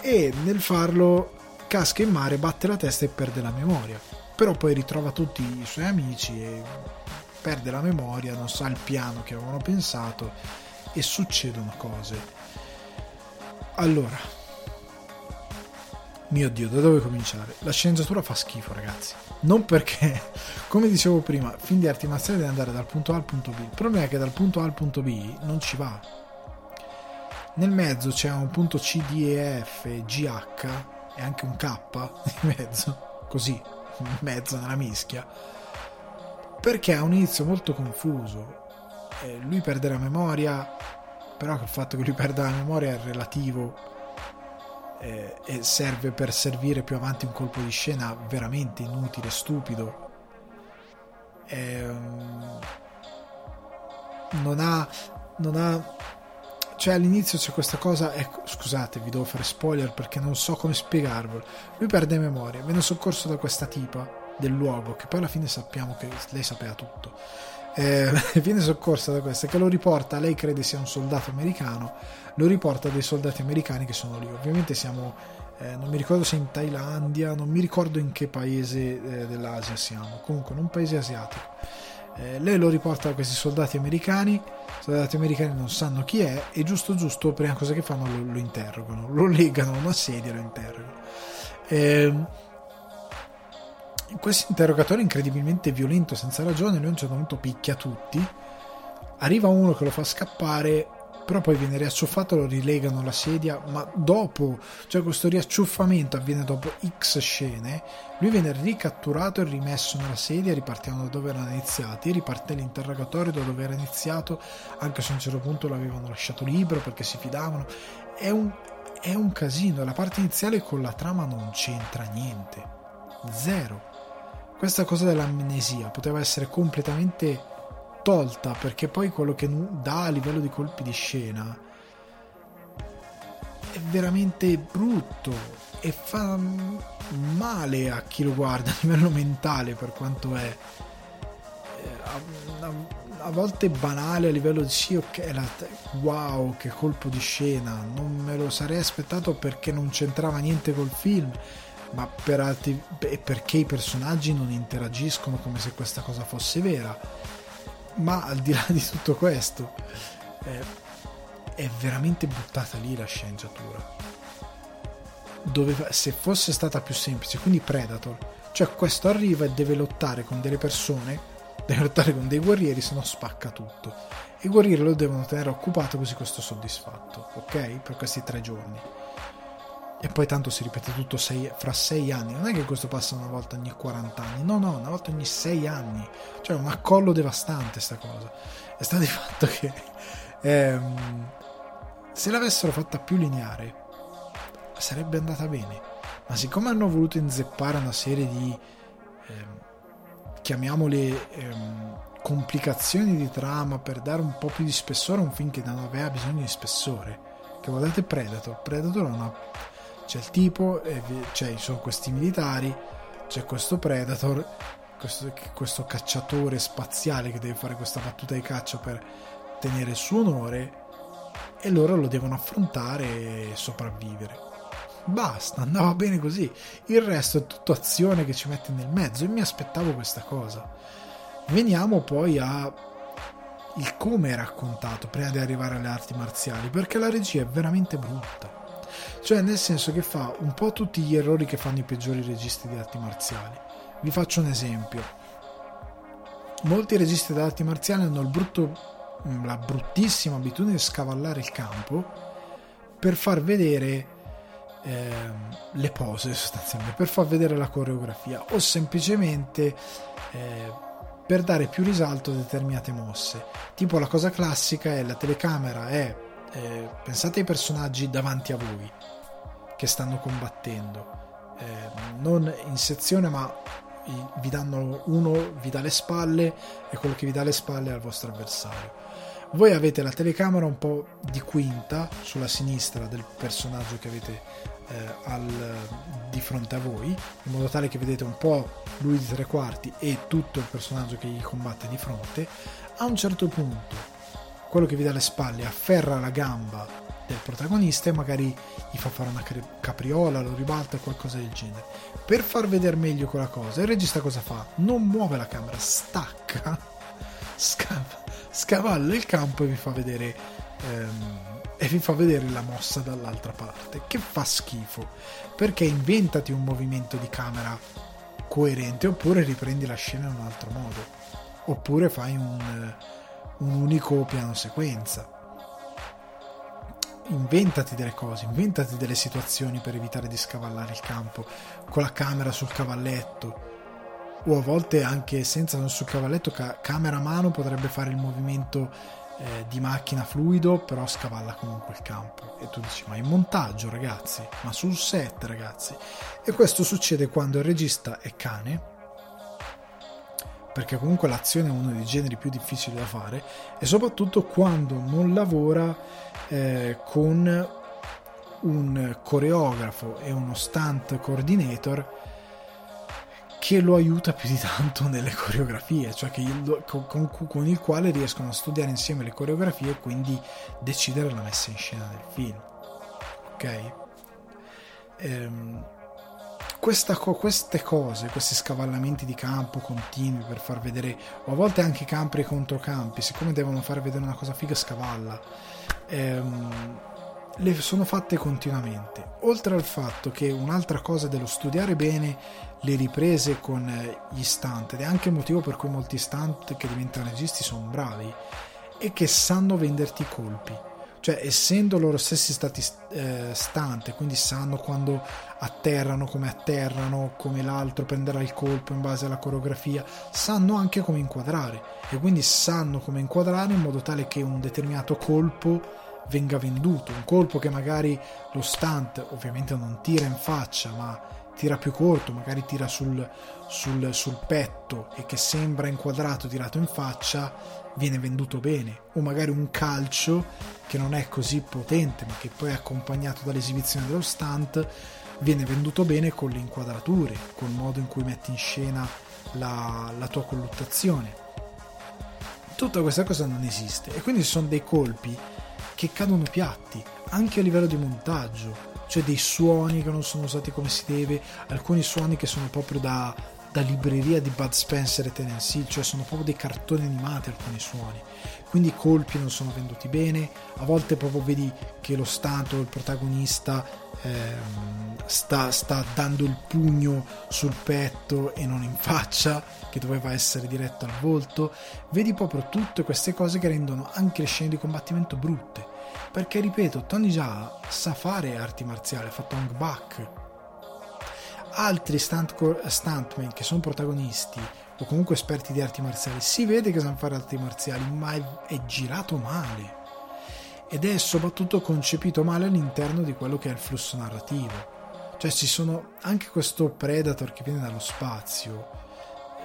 S1: e nel farlo casca in mare, batte la testa e perde la memoria. Però poi ritrova tutti i suoi amici e perde la memoria, non sa il piano che avevano pensato e succedono cose. Allora, mio dio, da dove cominciare? La sceneggiatura fa schifo, ragazzi. Non perché, come dicevo prima, film di arti marziali deve andare dal punto A al punto B. Il problema è che dal punto A al punto B non ci va. Nel mezzo c'è un punto C, D, E, F, G, H e anche un K in mezzo, così, in mezzo nella mischia perché ha un inizio molto confuso. Eh, lui perde la memoria, però il fatto che lui perda la memoria è relativo eh, e serve per servire più avanti un colpo di scena veramente inutile, stupido. Eh, non ha, non ha cioè all'inizio c'è questa cosa ecco, scusate vi devo fare spoiler perché non so come spiegarvelo lui perde memoria viene soccorso da questa tipa del luogo, che poi alla fine sappiamo che lei sapeva tutto. Eh, viene soccorsa da questa che lo riporta, lei crede sia un soldato americano, lo riporta dei soldati americani che sono lì. Ovviamente siamo, eh, non mi ricordo se in Thailandia, non mi ricordo in che paese eh, dell'Asia siamo, comunque in un paese asiatico. Eh, lei lo riporta a questi soldati americani, i soldati americani non sanno chi è e giusto giusto, prima cosa che fanno lo, lo interrogano, lo legano a una sedia e lo interrogano. Eh, questo interrogatorio incredibilmente violento senza ragione lui a un certo punto picchia tutti arriva uno che lo fa scappare però poi viene riacciuffato lo rilegano alla sedia ma dopo cioè questo riacciuffamento avviene dopo x scene lui viene ricatturato e rimesso nella sedia ripartiamo da dove erano iniziati riparte l'interrogatorio da dove era iniziato anche se a un certo punto l'avevano lasciato libero perché si fidavano. È un, è un casino la parte iniziale con la trama non c'entra niente. Zero. Questa cosa dell'amnesia poteva essere completamente tolta perché poi quello che dà a livello di colpi di scena è veramente brutto e fa male a chi lo guarda a livello mentale per quanto è a, a, a volte banale a livello di sì ok la, wow che colpo di scena non me lo sarei aspettato perché non c'entrava niente col film ma per altri, perché i personaggi non interagiscono come se questa cosa fosse vera. Ma al di là di tutto questo, eh, è veramente buttata lì la sceneggiatura. Dove, se fosse stata più semplice, quindi Predator, cioè questo arriva e deve lottare con delle persone, deve lottare con dei guerrieri, se no spacca tutto. I guerrieri lo devono tenere occupato così questo soddisfatto, ok? Per questi tre giorni e poi tanto si ripete tutto sei, fra sei anni. Non è che questo passa una volta ogni 40 anni, no, no, una volta ogni sei anni. Cioè, un accollo devastante sta cosa. E sta di fatto che ehm, se l'avessero fatta più lineare sarebbe andata bene. Ma siccome hanno voluto inzeppare una serie di ehm, chiamiamole ehm, complicazioni di trama per dare un po' più di spessore a un film che non aveva bisogno di spessore. Che guardate Predator, Predator ha una c'è il tipo, cioè, ci sono questi militari, c'è questo Predator, questo, questo cacciatore spaziale che deve fare questa battuta di caccia per tenere il suo onore e loro lo devono affrontare e sopravvivere. Basta, andava bene così. Il resto è tutto azione che ci mette nel mezzo e mi aspettavo questa cosa. Veniamo poi a il come è raccontato prima di arrivare alle arti marziali, perché la regia è veramente brutta. Cioè, nel senso che fa un po' tutti gli errori che fanno i peggiori registi di arti marziali. Vi faccio un esempio. Molti registi di arti marziali hanno brutto, la bruttissima abitudine di scavallare il campo per far vedere eh, le pose sostanzialmente, per far vedere la coreografia o semplicemente eh, per dare più risalto a determinate mosse. Tipo la cosa classica è la telecamera è eh, pensate ai personaggi davanti a voi che stanno combattendo, eh, non in sezione ma vi danno uno vi dà le spalle e quello che vi dà le spalle è al vostro avversario voi avete la telecamera un po' di quinta sulla sinistra del personaggio che avete eh, al, di fronte a voi, in modo tale che vedete un po' lui di tre quarti e tutto il personaggio che gli combatte di fronte. A un certo punto, quello che vi dà le spalle afferra la gamba del protagonista e magari gli fa fare una capriola, lo ribalta, qualcosa del genere. Per far vedere meglio quella cosa, il regista cosa fa? Non muove la camera, stacca, scava scavalla il campo e vi fa vedere ehm, e vi fa vedere la mossa dall'altra parte che fa schifo perché inventati un movimento di camera coerente oppure riprendi la scena in un altro modo oppure fai un, un unico piano sequenza inventati delle cose, inventati delle situazioni per evitare di scavallare il campo con la camera sul cavalletto o a volte anche senza non sul cavalletto, ca- camera a mano potrebbe fare il movimento eh, di macchina fluido, però scavalla comunque il campo. E tu dici, ma in montaggio ragazzi, ma sul set ragazzi. E questo succede quando il regista è cane, perché comunque l'azione è uno dei generi più difficili da fare, e soprattutto quando non lavora eh, con un coreografo e uno stunt coordinator che lo aiuta più di tanto nelle coreografie, cioè il, con, con, il quale riescono a studiare insieme le coreografie e quindi decidere la messa in scena del film. Ok? Ehm, questa, queste cose, questi scavallamenti di campo continui per far vedere, o a volte anche campi e controcampi, siccome devono far vedere una cosa figa, scavalla. Ehm, le sono fatte continuamente. Oltre al fatto che un'altra cosa dello studiare bene le riprese con gli stunt, ed è anche il motivo per cui molti stunt che diventano registi sono bravi, e che sanno venderti i colpi. Cioè, essendo loro stessi stati eh, stunt, quindi sanno quando atterrano, come atterrano, come l'altro prenderà il colpo in base alla coreografia, sanno anche come inquadrare. E quindi sanno come inquadrare in modo tale che un determinato colpo venga venduto, un colpo che magari lo stunt ovviamente non tira in faccia, ma tira più corto, magari tira sul, sul, sul petto e che sembra inquadrato, tirato in faccia, viene venduto bene. O magari un calcio che non è così potente, ma che poi è accompagnato dall'esibizione dello stunt, viene venduto bene con le inquadrature, col modo in cui metti in scena la, la tua colluttazione. Tutta questa cosa non esiste e quindi sono dei colpi che cadono piatti, anche a livello di montaggio, cioè dei suoni che non sono usati come si deve, alcuni suoni che sono proprio da, da libreria di Bud Spencer e Tennessee, cioè sono proprio dei cartoni animati alcuni suoni. Quindi i colpi non sono venduti bene, a volte proprio vedi che lo stato, il protagonista ehm, sta, sta dando il pugno sul petto e non in faccia, che doveva essere diretto al volto. Vedi proprio tutte queste cose che rendono anche le scene di combattimento brutte. Perché ripeto, Tony Jaa sa fare arti marziali, ha fatto Hong Bak. Altri stunt, stuntman che sono protagonisti o comunque esperti di arti marziali, si vede che sanno fare arti marziali, ma è, è girato male. Ed è soprattutto concepito male all'interno di quello che è il flusso narrativo. Cioè ci sono anche questo Predator che viene dallo spazio.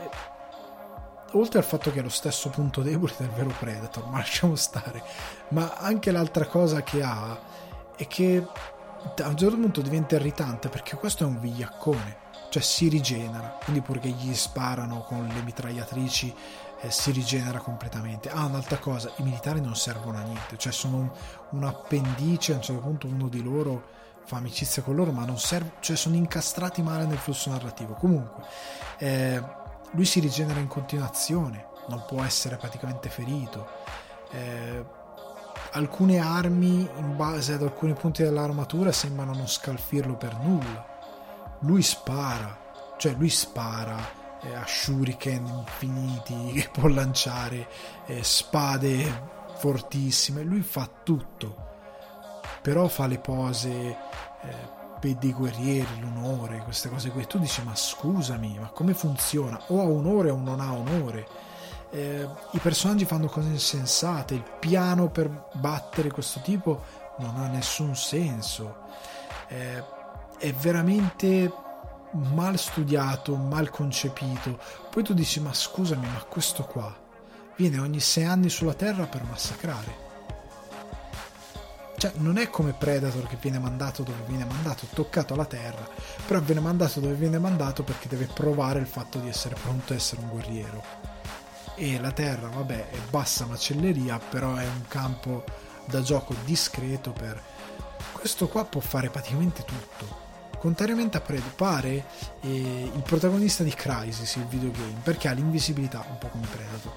S1: Eh, oltre al fatto che è lo stesso punto debole del vero Predator, ma lasciamo stare. Ma anche l'altra cosa che ha è che a un certo punto diventa irritante perché questo è un vigliaccone cioè si rigenera, quindi pure che gli sparano con le mitragliatrici eh, si rigenera completamente. Ah, un'altra cosa, i militari non servono a niente, cioè sono un, un appendice, a un certo punto uno di loro fa amicizia con loro, ma non serve, cioè sono incastrati male nel flusso narrativo. Comunque, eh, lui si rigenera in continuazione, non può essere praticamente ferito. Eh, alcune armi, in base ad alcuni punti dell'armatura, sembrano non scalfirlo per nulla lui spara, cioè lui spara eh, a shuriken infiniti che può lanciare, eh, spade fortissime, lui fa tutto, però fa le pose eh, dei guerrieri, l'onore, queste cose qui. Tu dici, ma scusami, ma come funziona? O ha onore o non ha onore. Eh, I personaggi fanno cose insensate, il piano per battere questo tipo non ha nessun senso. Eh, è veramente mal studiato, mal concepito. Poi tu dici, ma scusami, ma questo qua viene ogni sei anni sulla Terra per massacrare. Cioè, non è come Predator che viene mandato dove viene mandato, toccato alla terra, però viene mandato dove viene mandato perché deve provare il fatto di essere pronto a essere un guerriero. E la terra, vabbè, è bassa macelleria, però è un campo da gioco discreto per... Questo qua può fare praticamente tutto. Contrariamente a Predator, pare eh, il protagonista di Crisis, il videogame, perché ha l'invisibilità, un po' come Predator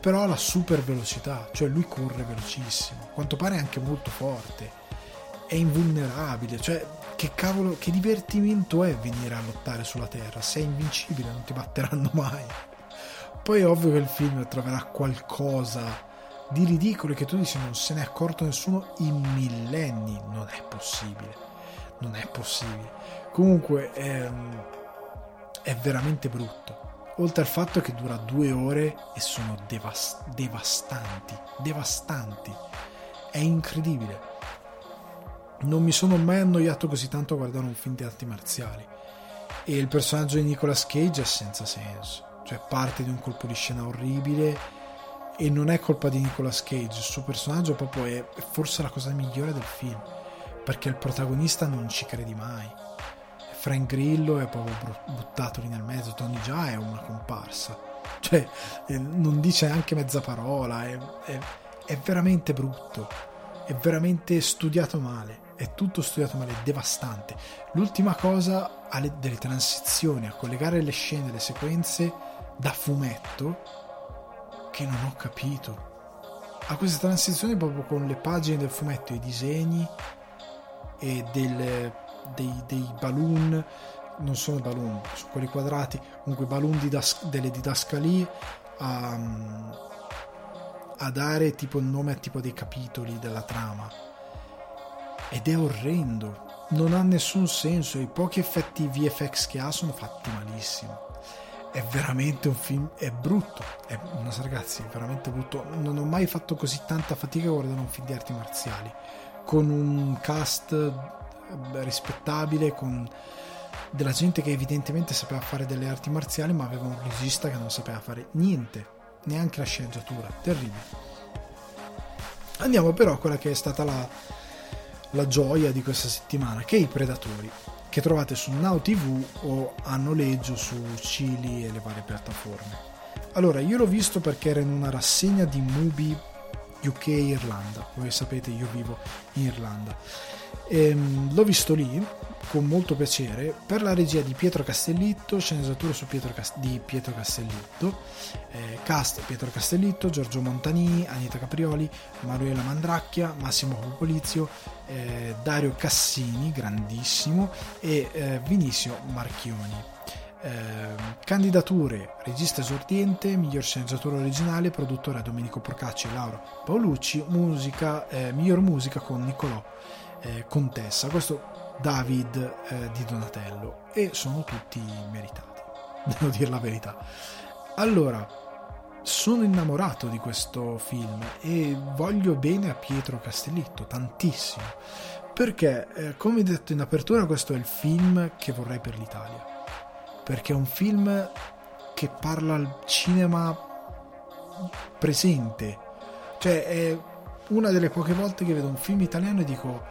S1: però ha la super velocità, cioè lui corre velocissimo, quanto pare è anche molto forte, è invulnerabile, cioè che cavolo, che divertimento è venire a lottare sulla Terra, sei invincibile, non ti batteranno mai. Poi è ovvio che il film troverà qualcosa di ridicolo che tu dici non se ne è accorto nessuno in millenni, non è possibile, non è possibile. Comunque è, ehm, è veramente brutto oltre al fatto che dura due ore e sono devast- devastanti, devastanti. È incredibile. Non mi sono mai annoiato così tanto a guardare un film di arti marziali. E il personaggio di Nicolas Cage è senza senso. Cioè parte di un colpo di scena orribile e non è colpa di Nicolas Cage, il suo personaggio proprio è forse la cosa migliore del film, perché il protagonista non ci credi mai Frank Grillo è proprio buttato lì nel mezzo, Tony già è una comparsa, cioè eh, non dice neanche mezza parola, è, è, è veramente brutto, è veramente studiato male, è tutto studiato male, è devastante. L'ultima cosa ha le, delle transizioni, a collegare le scene, le sequenze da fumetto che non ho capito. Ha queste transizioni proprio con le pagine del fumetto, i disegni e del dei, dei balloon non sono balloon, sono quelli quadrati, comunque balloon didas- delle didascalie a, a, dare tipo il nome a tipo dei capitoli della trama. Ed è orrendo, non ha nessun senso, i pochi effetti VFX che ha sono fatti malissimo. È veramente un film, è brutto, è, ragazzi, è veramente brutto. Non ho mai fatto così tanta fatica a guardare un film di arti marziali, con un cast rispettabile con della gente che evidentemente sapeva fare delle arti marziali ma aveva un regista che non sapeva fare niente neanche la sceneggiatura. Terribile. Andiamo però a quella che è stata la, la gioia di questa settimana che è i Predatori che trovate su Now TV o a noleggio su Cili e le varie piattaforme. Allora io l'ho visto perché era in una rassegna di Mubi UK Irlanda voi sapete io vivo in Irlanda. E, ehm, l'ho visto lì con molto piacere per la regia di Pietro Castellitto, sceneggiatura su Pietro Cas- di Pietro Castellitto, eh, cast Pietro Castellitto, Giorgio Montanini, Anita Caprioli, Manuela Mandracchia, Massimo Popolizio, eh, Dario Cassini, grandissimo, e eh, Vinicio Marchioni. Eh, candidature regista esordiente miglior sceneggiatura originale produttore Domenico Procacci e Laura Paolucci musica, eh, miglior musica con Niccolò eh, Contessa, questo David eh, di Donatello e sono tutti meritati, devo dire la verità. Allora, sono innamorato di questo film e voglio bene a Pietro Castellitto, tantissimo, perché eh, come detto in apertura questo è il film che vorrei per l'Italia, perché è un film che parla al cinema presente, cioè è una delle poche volte che vedo un film italiano e dico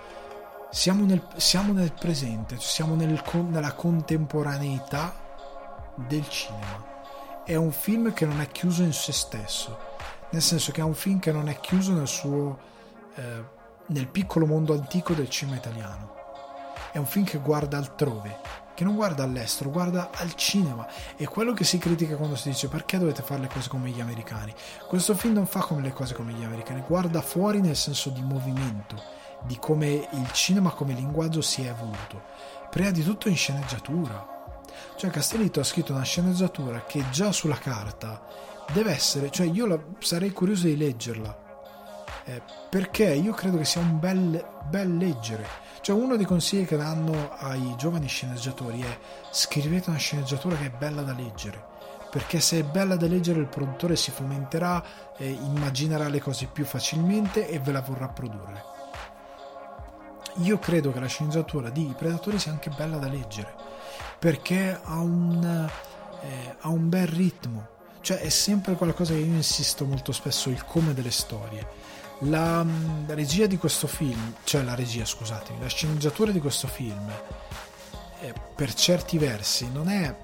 S1: siamo nel, siamo nel presente, siamo nel, nella contemporaneità del cinema. È un film che non è chiuso in se stesso, nel senso che è un film che non è chiuso nel suo eh, nel piccolo mondo antico del cinema italiano. È un film che guarda altrove, che non guarda all'estero, guarda al cinema. È quello che si critica quando si dice perché dovete fare le cose come gli americani. Questo film non fa come le cose come gli americani, guarda fuori nel senso di movimento di come il cinema come linguaggio si è evoluto. Prima di tutto in sceneggiatura. Cioè Castellitto ha scritto una sceneggiatura che già sulla carta deve essere, cioè io la, sarei curioso di leggerla. Eh, perché io credo che sia un bel, bel leggere. Cioè uno dei consigli che danno ai giovani sceneggiatori è scrivete una sceneggiatura che è bella da leggere perché se è bella da leggere il produttore si fomenterà, eh, immaginerà le cose più facilmente e ve la vorrà produrre io credo che la sceneggiatura di Predatori sia anche bella da leggere perché ha un, eh, ha un bel ritmo, cioè è sempre qualcosa che io insisto molto spesso, il come delle storie. La, la regia di questo film, cioè la regia, scusatemi, la sceneggiatura di questo film, eh, per certi versi non è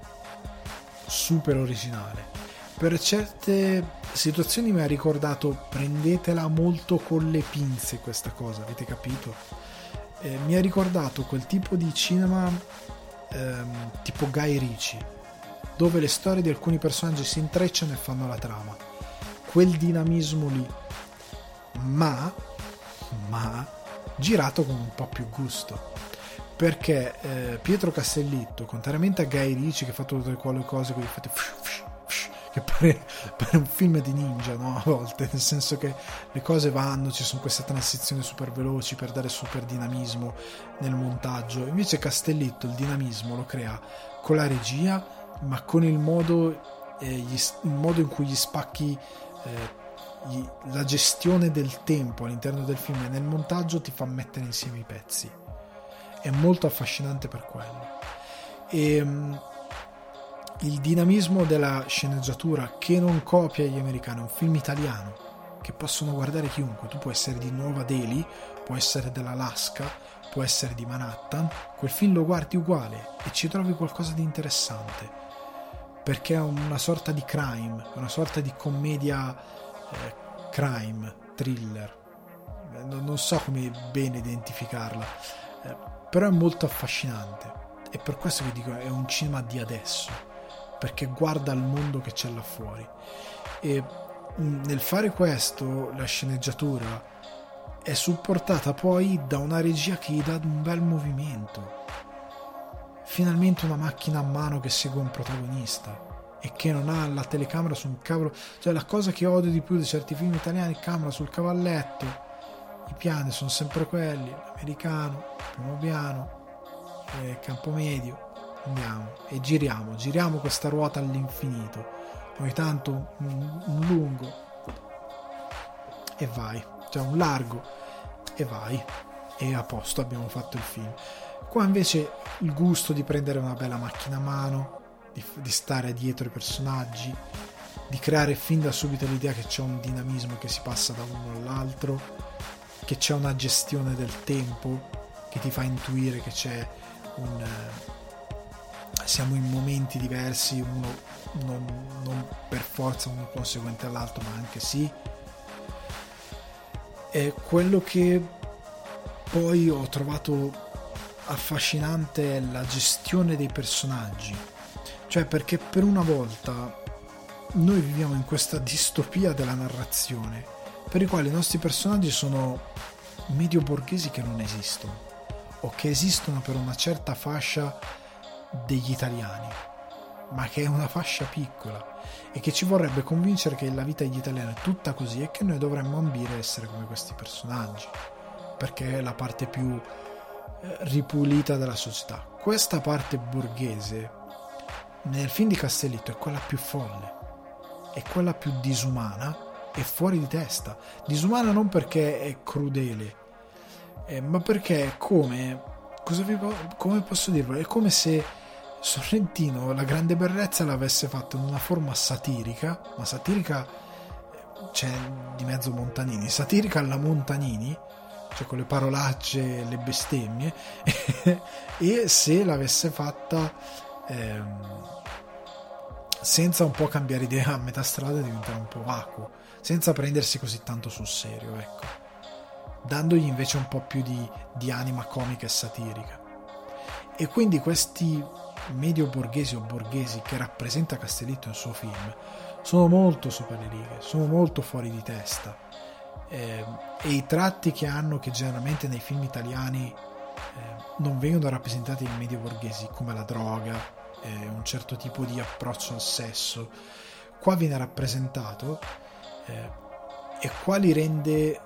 S1: super originale. Per certe situazioni mi ha ricordato prendetela molto con le pinze questa cosa, avete capito? Eh, mi ha ricordato quel tipo di cinema ehm, tipo Guy Ricci, dove le storie di alcuni personaggi si intrecciano e fanno la trama. Quel dinamismo lì, ma, ma girato con un po' più gusto. Perché eh, Pietro Castellitto, contrariamente a Guy Ricci che fa tutte quelle cose con gli effetti che pare, pare, un film di ninja no? a volte, nel senso che le cose vanno, ci sono queste transizioni super veloci per dare super dinamismo nel montaggio. Invece Castellitto il dinamismo lo crea con la regia, ma con il modo, eh, gli, il modo in cui gli spacchi eh, gli, la gestione del tempo all'interno del film e nel montaggio ti fa mettere insieme i pezzi. È molto affascinante per quello. E, um, il dinamismo della sceneggiatura che non copia gli americani, è un film italiano che possono guardare chiunque. Tu puoi essere di Nuova Delhi, puoi essere dell'Alaska, può essere di Manhattan, quel film lo guardi uguale e ci trovi qualcosa di interessante. Perché è una sorta di crime, una sorta di commedia eh, crime, thriller. Non, non, so come bene identificarla, eh, però è molto affascinante. E per questo che dico è un cinema di adesso perché guarda il mondo che c'è là fuori. E mm, nel fare questo, la sceneggiatura è supportata poi da una regia che gli dà un bel movimento. Finalmente una macchina a mano che segue un protagonista e che non ha la telecamera su un cavolo. Cioè, la cosa che odio di più di certi film italiani, camera sul cavalletto. I piani sono sempre quelli: l'americano, primo piano, eh, campo medio, andiamo e giriamo, giriamo questa ruota all'infinito, ogni tanto un, un lungo e vai, cioè un largo e vai. E a posto abbiamo fatto il film. Qua invece il gusto di prendere una bella macchina a mano, di, di stare dietro i personaggi, di creare fin da subito l'idea che c'è un dinamismo che si passa da uno all'altro, che c'è una gestione del tempo che ti fa intuire che c'è un, siamo in momenti diversi, uno non, non per forza uno conseguente all'altro, ma anche sì. E quello che poi ho trovato affascinante è la gestione dei personaggi. Cioè, perché per una volta noi viviamo in questa distopia della narrazione, per i quali i nostri personaggi sono medio borghesi che non esistono, o che esistono per una certa fascia degli italiani, ma che è una fascia piccola e che ci vorrebbe convincere che la vita degli italiani è tutta così e che noi dovremmo ambire a essere come questi personaggi, perché è la parte più eh, ripulita della società. Questa parte borghese nel film di Castellitto è quella più folle, è quella più disumana e fuori di testa. Disumana non perché è crudele, eh, ma perché è come cosa vi, come posso dirlo? È come se Sorrentino la grande bellezza l'avesse fatto in una forma satirica, ma satirica c'è di mezzo Montanini, satirica alla Montanini, cioè con le parolacce, le bestemmie, e se l'avesse fatta ehm, senza un po' cambiare idea a metà strada diventare un po' vacuo, senza prendersi così tanto sul serio, ecco, dandogli invece un po' più di, di anima comica e satirica. E quindi questi medio borghesi o borghesi che rappresenta Castellitto nel suo film sono molto sopra le righe, sono molto fuori di testa. Eh, e i tratti che hanno che generalmente nei film italiani eh, non vengono rappresentati nei medio borghesi come la droga, eh, un certo tipo di approccio al sesso, qua viene rappresentato eh, e qua li rende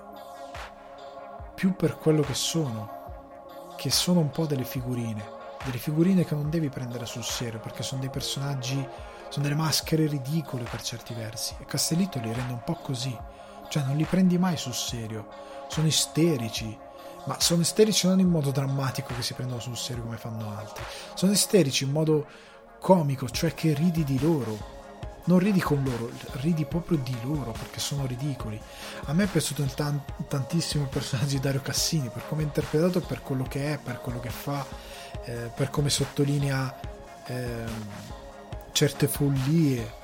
S1: più per quello che sono, che sono un po' delle figurine delle figurine che non devi prendere sul serio perché sono dei personaggi, sono delle maschere ridicole per certi versi e Castellitto li rende un po' così, cioè non li prendi mai sul serio, sono isterici, ma sono isterici non in modo drammatico che si prendono sul serio come fanno altri, sono isterici in modo comico, cioè che ridi di loro. Non ridi con loro, ridi proprio di loro perché sono ridicoli. A me è piaciuto tan- tantissimo il personaggio di Dario Cassini per come è interpretato, per quello che è, per quello che fa, eh, per come sottolinea eh, certe follie,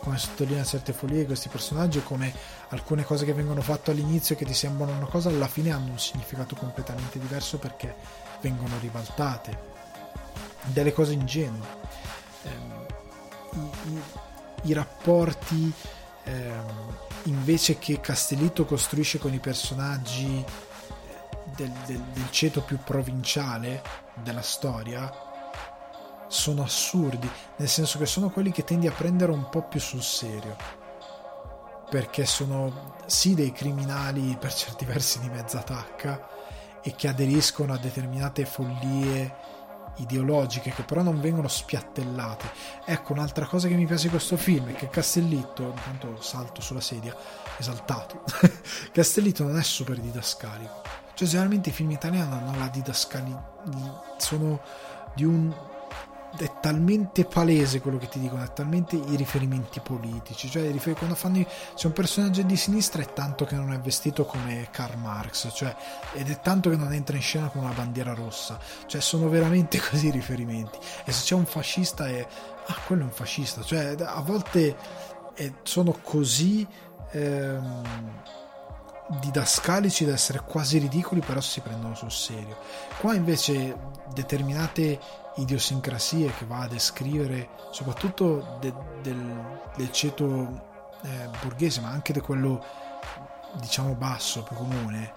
S1: come sottolinea certe follie questi personaggi, come alcune cose che vengono fatte all'inizio che ti sembrano una cosa, alla fine hanno un significato completamente diverso perché vengono ribaltate. Delle cose ingenue. Eh, i, i, i, rapporti eh, invece che Castellitto costruisce con i personaggi del, del, del ceto più provinciale della storia sono assurdi, nel senso che sono quelli che tendi a prendere un po' più sul serio. Perché sono sì dei criminali per certi versi di mezza tacca e che aderiscono a determinate follie ideologiche che però non vengono spiattellate. Ecco, un'altra cosa che mi piace di questo film è che Castellitto, intanto salto sulla sedia, esaltato, Castellitto non è super didascalico. Cioè, generalmente i film italiani hanno la didascali... sono di un è talmente palese quello che ti dicono, è talmente i riferimenti politici, cioè quando fanno se un personaggio è di sinistra è tanto che non è vestito come Karl Marx, cioè, ed è tanto che non entra in scena con una bandiera rossa, cioè sono veramente così i riferimenti. E se c'è un fascista è ah, quello è un fascista, cioè a volte è, sono così ehm, didascalici da essere quasi ridicoli, però si prendono sul serio. Qua invece determinate idiosincrasie che va a descrivere soprattutto de, del, del, ceto eh, borghese, ma anche di quello diciamo basso, più comune,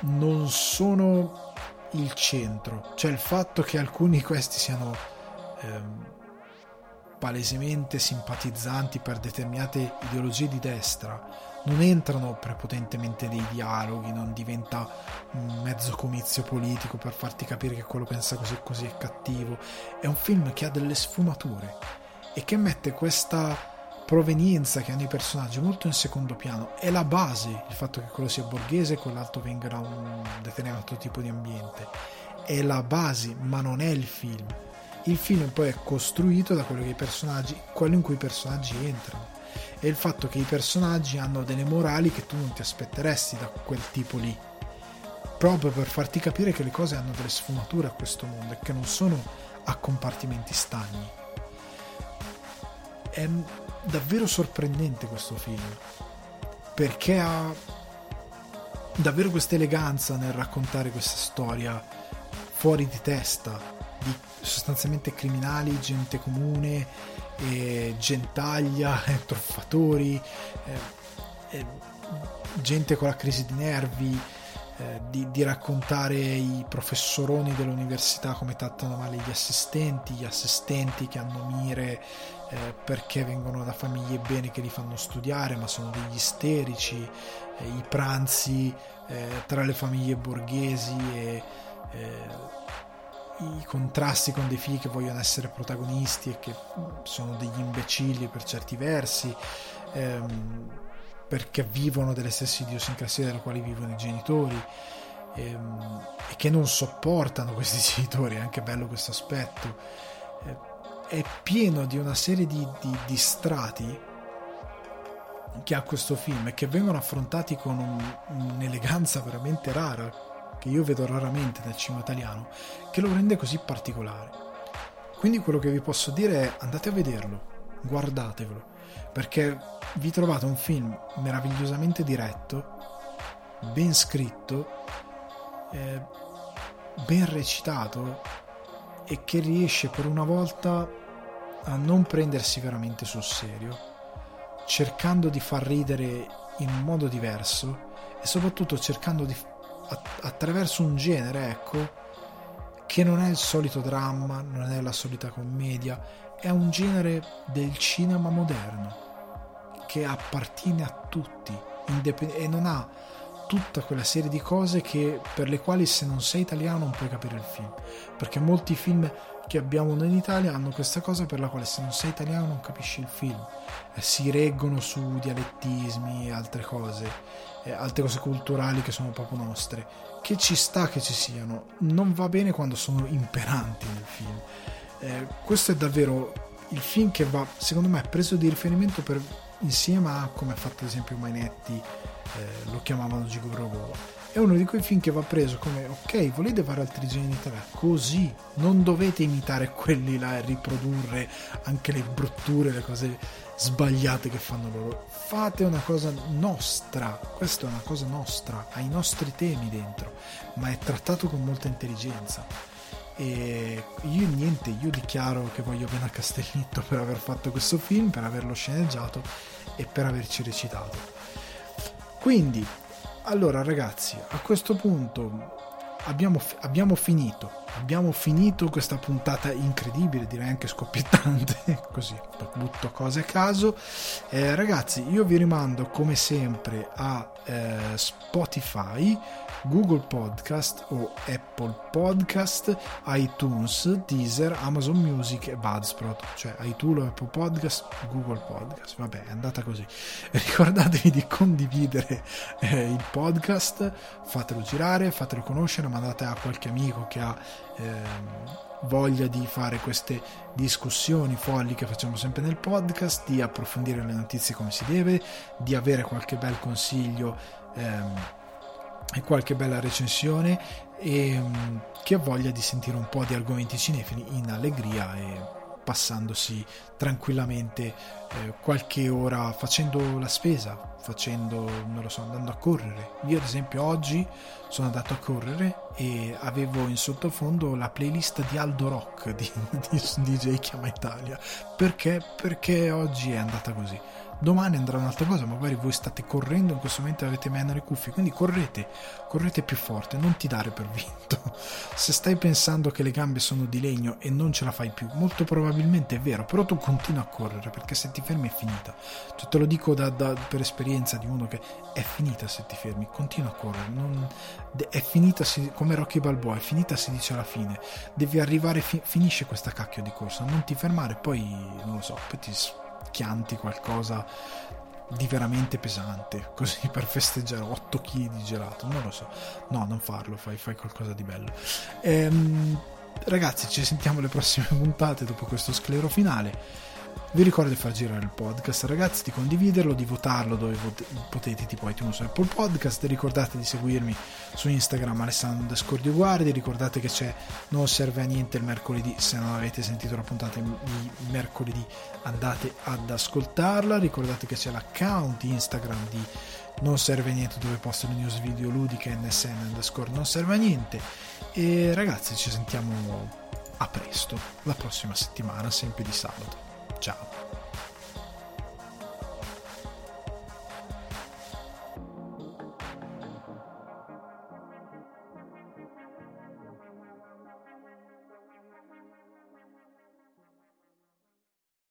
S1: non sono il centro. Cioè il fatto che alcuni di questi siano ehm, palesemente simpatizzanti per determinate ideologie di destra non entrano prepotentemente nei dialoghi, non diventa un mezzo comizio politico per farti capire che quello pensa così e così è cattivo. È un film che ha delle sfumature e che mette questa provenienza che hanno i personaggi molto in secondo piano. È la base il fatto che quello sia borghese e quell'altro venga da un determinato tipo di ambiente. È la base, ma non è il film. Il film poi è costruito da quello che i personaggi, quello in cui i personaggi entrano è il fatto che i personaggi hanno delle morali che tu non ti aspetteresti da quel tipo lì. Proprio per farti capire che le cose hanno delle sfumature a questo mondo e che non sono a compartimenti stagni. È davvero sorprendente questo film perché ha davvero questa eleganza nel raccontare questa storia fuori di testa di sostanzialmente criminali, gente comune eh, gentaglia, eh, truffatori, eh, gente con la crisi di nervi, eh, di, di, raccontare i professoroni dell'università come trattano male gli assistenti, gli assistenti che hanno mire eh, perché vengono da famiglie bene che li fanno studiare ma sono degli isterici, eh, i pranzi tra le famiglie borghesi e i contrasti con dei figli che vogliono essere protagonisti e che sono degli imbecilli per certi versi ehm, perché vivono delle stesse idiosincrasie delle quali vivono i genitori ehm, e che non sopportano questi genitori è anche bello questo aspetto. Eh, è pieno di una serie di, di, di strati che ha questo film e che vengono affrontati con un, un'eleganza veramente rara che io vedo raramente nel cinema italiano, che lo rende così particolare. Quindi quello che vi posso dire è andate a vederlo, guardatevelo, perché vi trovate un film meravigliosamente diretto, ben scritto, eh, ben recitato e che riesce per una volta a non prendersi veramente sul serio, cercando di far ridere in un modo diverso e soprattutto cercando di attraverso un genere, ecco, che non è il solito dramma, non è la solita commedia, è un genere del cinema moderno che appartiene a tutti indipend- e non ha tutta quella serie di cose che, per le quali se non sei italiano non puoi capire il film. Perché molti film che abbiamo noi in Italia hanno questa cosa per la quale se non sei italiano non capisci il film. Eh, si reggono su dialettismi e altre cose, eh, altre cose culturali che sono proprio nostre. Che ci sta che ci siano, non va bene quando sono imperanti nel film. Eh, questo è davvero il film che va, secondo me, preso di riferimento per, insieme a come ha fatto ad esempio Mainetti, eh, lo chiamavano Gigolo è uno di quei film che va preso come ok volete fare altri genitali così. Non dovete imitare quelli là e riprodurre anche le brutture le cose sbagliate che fanno loro fate una cosa nostra questa è una cosa nostra ha i nostri temi dentro ma è trattato con molta intelligenza. E io niente io dichiaro che voglio bene a Castellitto per aver fatto questo film per averlo sceneggiato e per averci recitato. Quindi allora ragazzi, a questo punto abbiamo, abbiamo finito. Abbiamo finito questa puntata incredibile, direi anche scoppiettante, così butto cose a caso. Eh, ragazzi, io vi rimando come sempre a eh, Spotify Google Podcast o Apple Podcast, iTunes, Deezer, Amazon Music e Buzzsprout, cioè iTunes, Apple Podcast, Google Podcast. Vabbè, è andata così. Ricordatevi di condividere eh, il podcast, fatelo girare, fatelo conoscere, mandate a qualche amico che ha eh, voglia di fare queste discussioni folli che facciamo sempre nel podcast, di approfondire le notizie come si deve, di avere qualche bel consiglio. Ehm, e qualche bella recensione e mm, che ha voglia di sentire un po' di argomenti cinefili in allegria e passandosi tranquillamente eh, qualche ora facendo la spesa, facendo, non lo so, andando a correre. Io ad esempio oggi sono andato a correre e avevo in sottofondo la playlist di Aldo Rock di, di DJ Chiama Italia. Perché? Perché oggi è andata così domani andrà un'altra cosa, magari voi state correndo in questo momento avete meno le cuffie, quindi correte, correte più forte, non ti dare per vinto. Se stai pensando che le gambe sono di legno e non ce la fai più, molto probabilmente è vero, però tu continua a correre perché se ti fermi è finita. Cioè, te lo dico da, da, per esperienza di uno che è finita se ti fermi, continua a correre, non, è finita si, come Rocky Balboa, è finita si dice alla fine, devi arrivare, fi, finisce questa cacchio di corsa, non ti fermare, poi non lo so, poi ti chianti qualcosa di veramente pesante, così per festeggiare 8 kg di gelato, non lo so, no, non farlo, fai, fai qualcosa di bello. Ehm, ragazzi, ci sentiamo le prossime puntate dopo questo sclero finale. Vi ricordo di far girare il podcast, ragazzi, di condividerlo, di votarlo dove potete, tipo iTunes o Apple Podcast. Ricordate di seguirmi su Instagram Alessandro Guardi. Ricordate che c'è Non serve a niente il mercoledì. Se non avete sentito la puntata di mercoledì, andate ad ascoltarla. Ricordate che c'è l'account Instagram di Non serve a niente dove posto le news video ludiche nsn underscore non serve a niente. E ragazzi, ci sentiamo a presto, la prossima settimana, sempre di sabato. Ciao.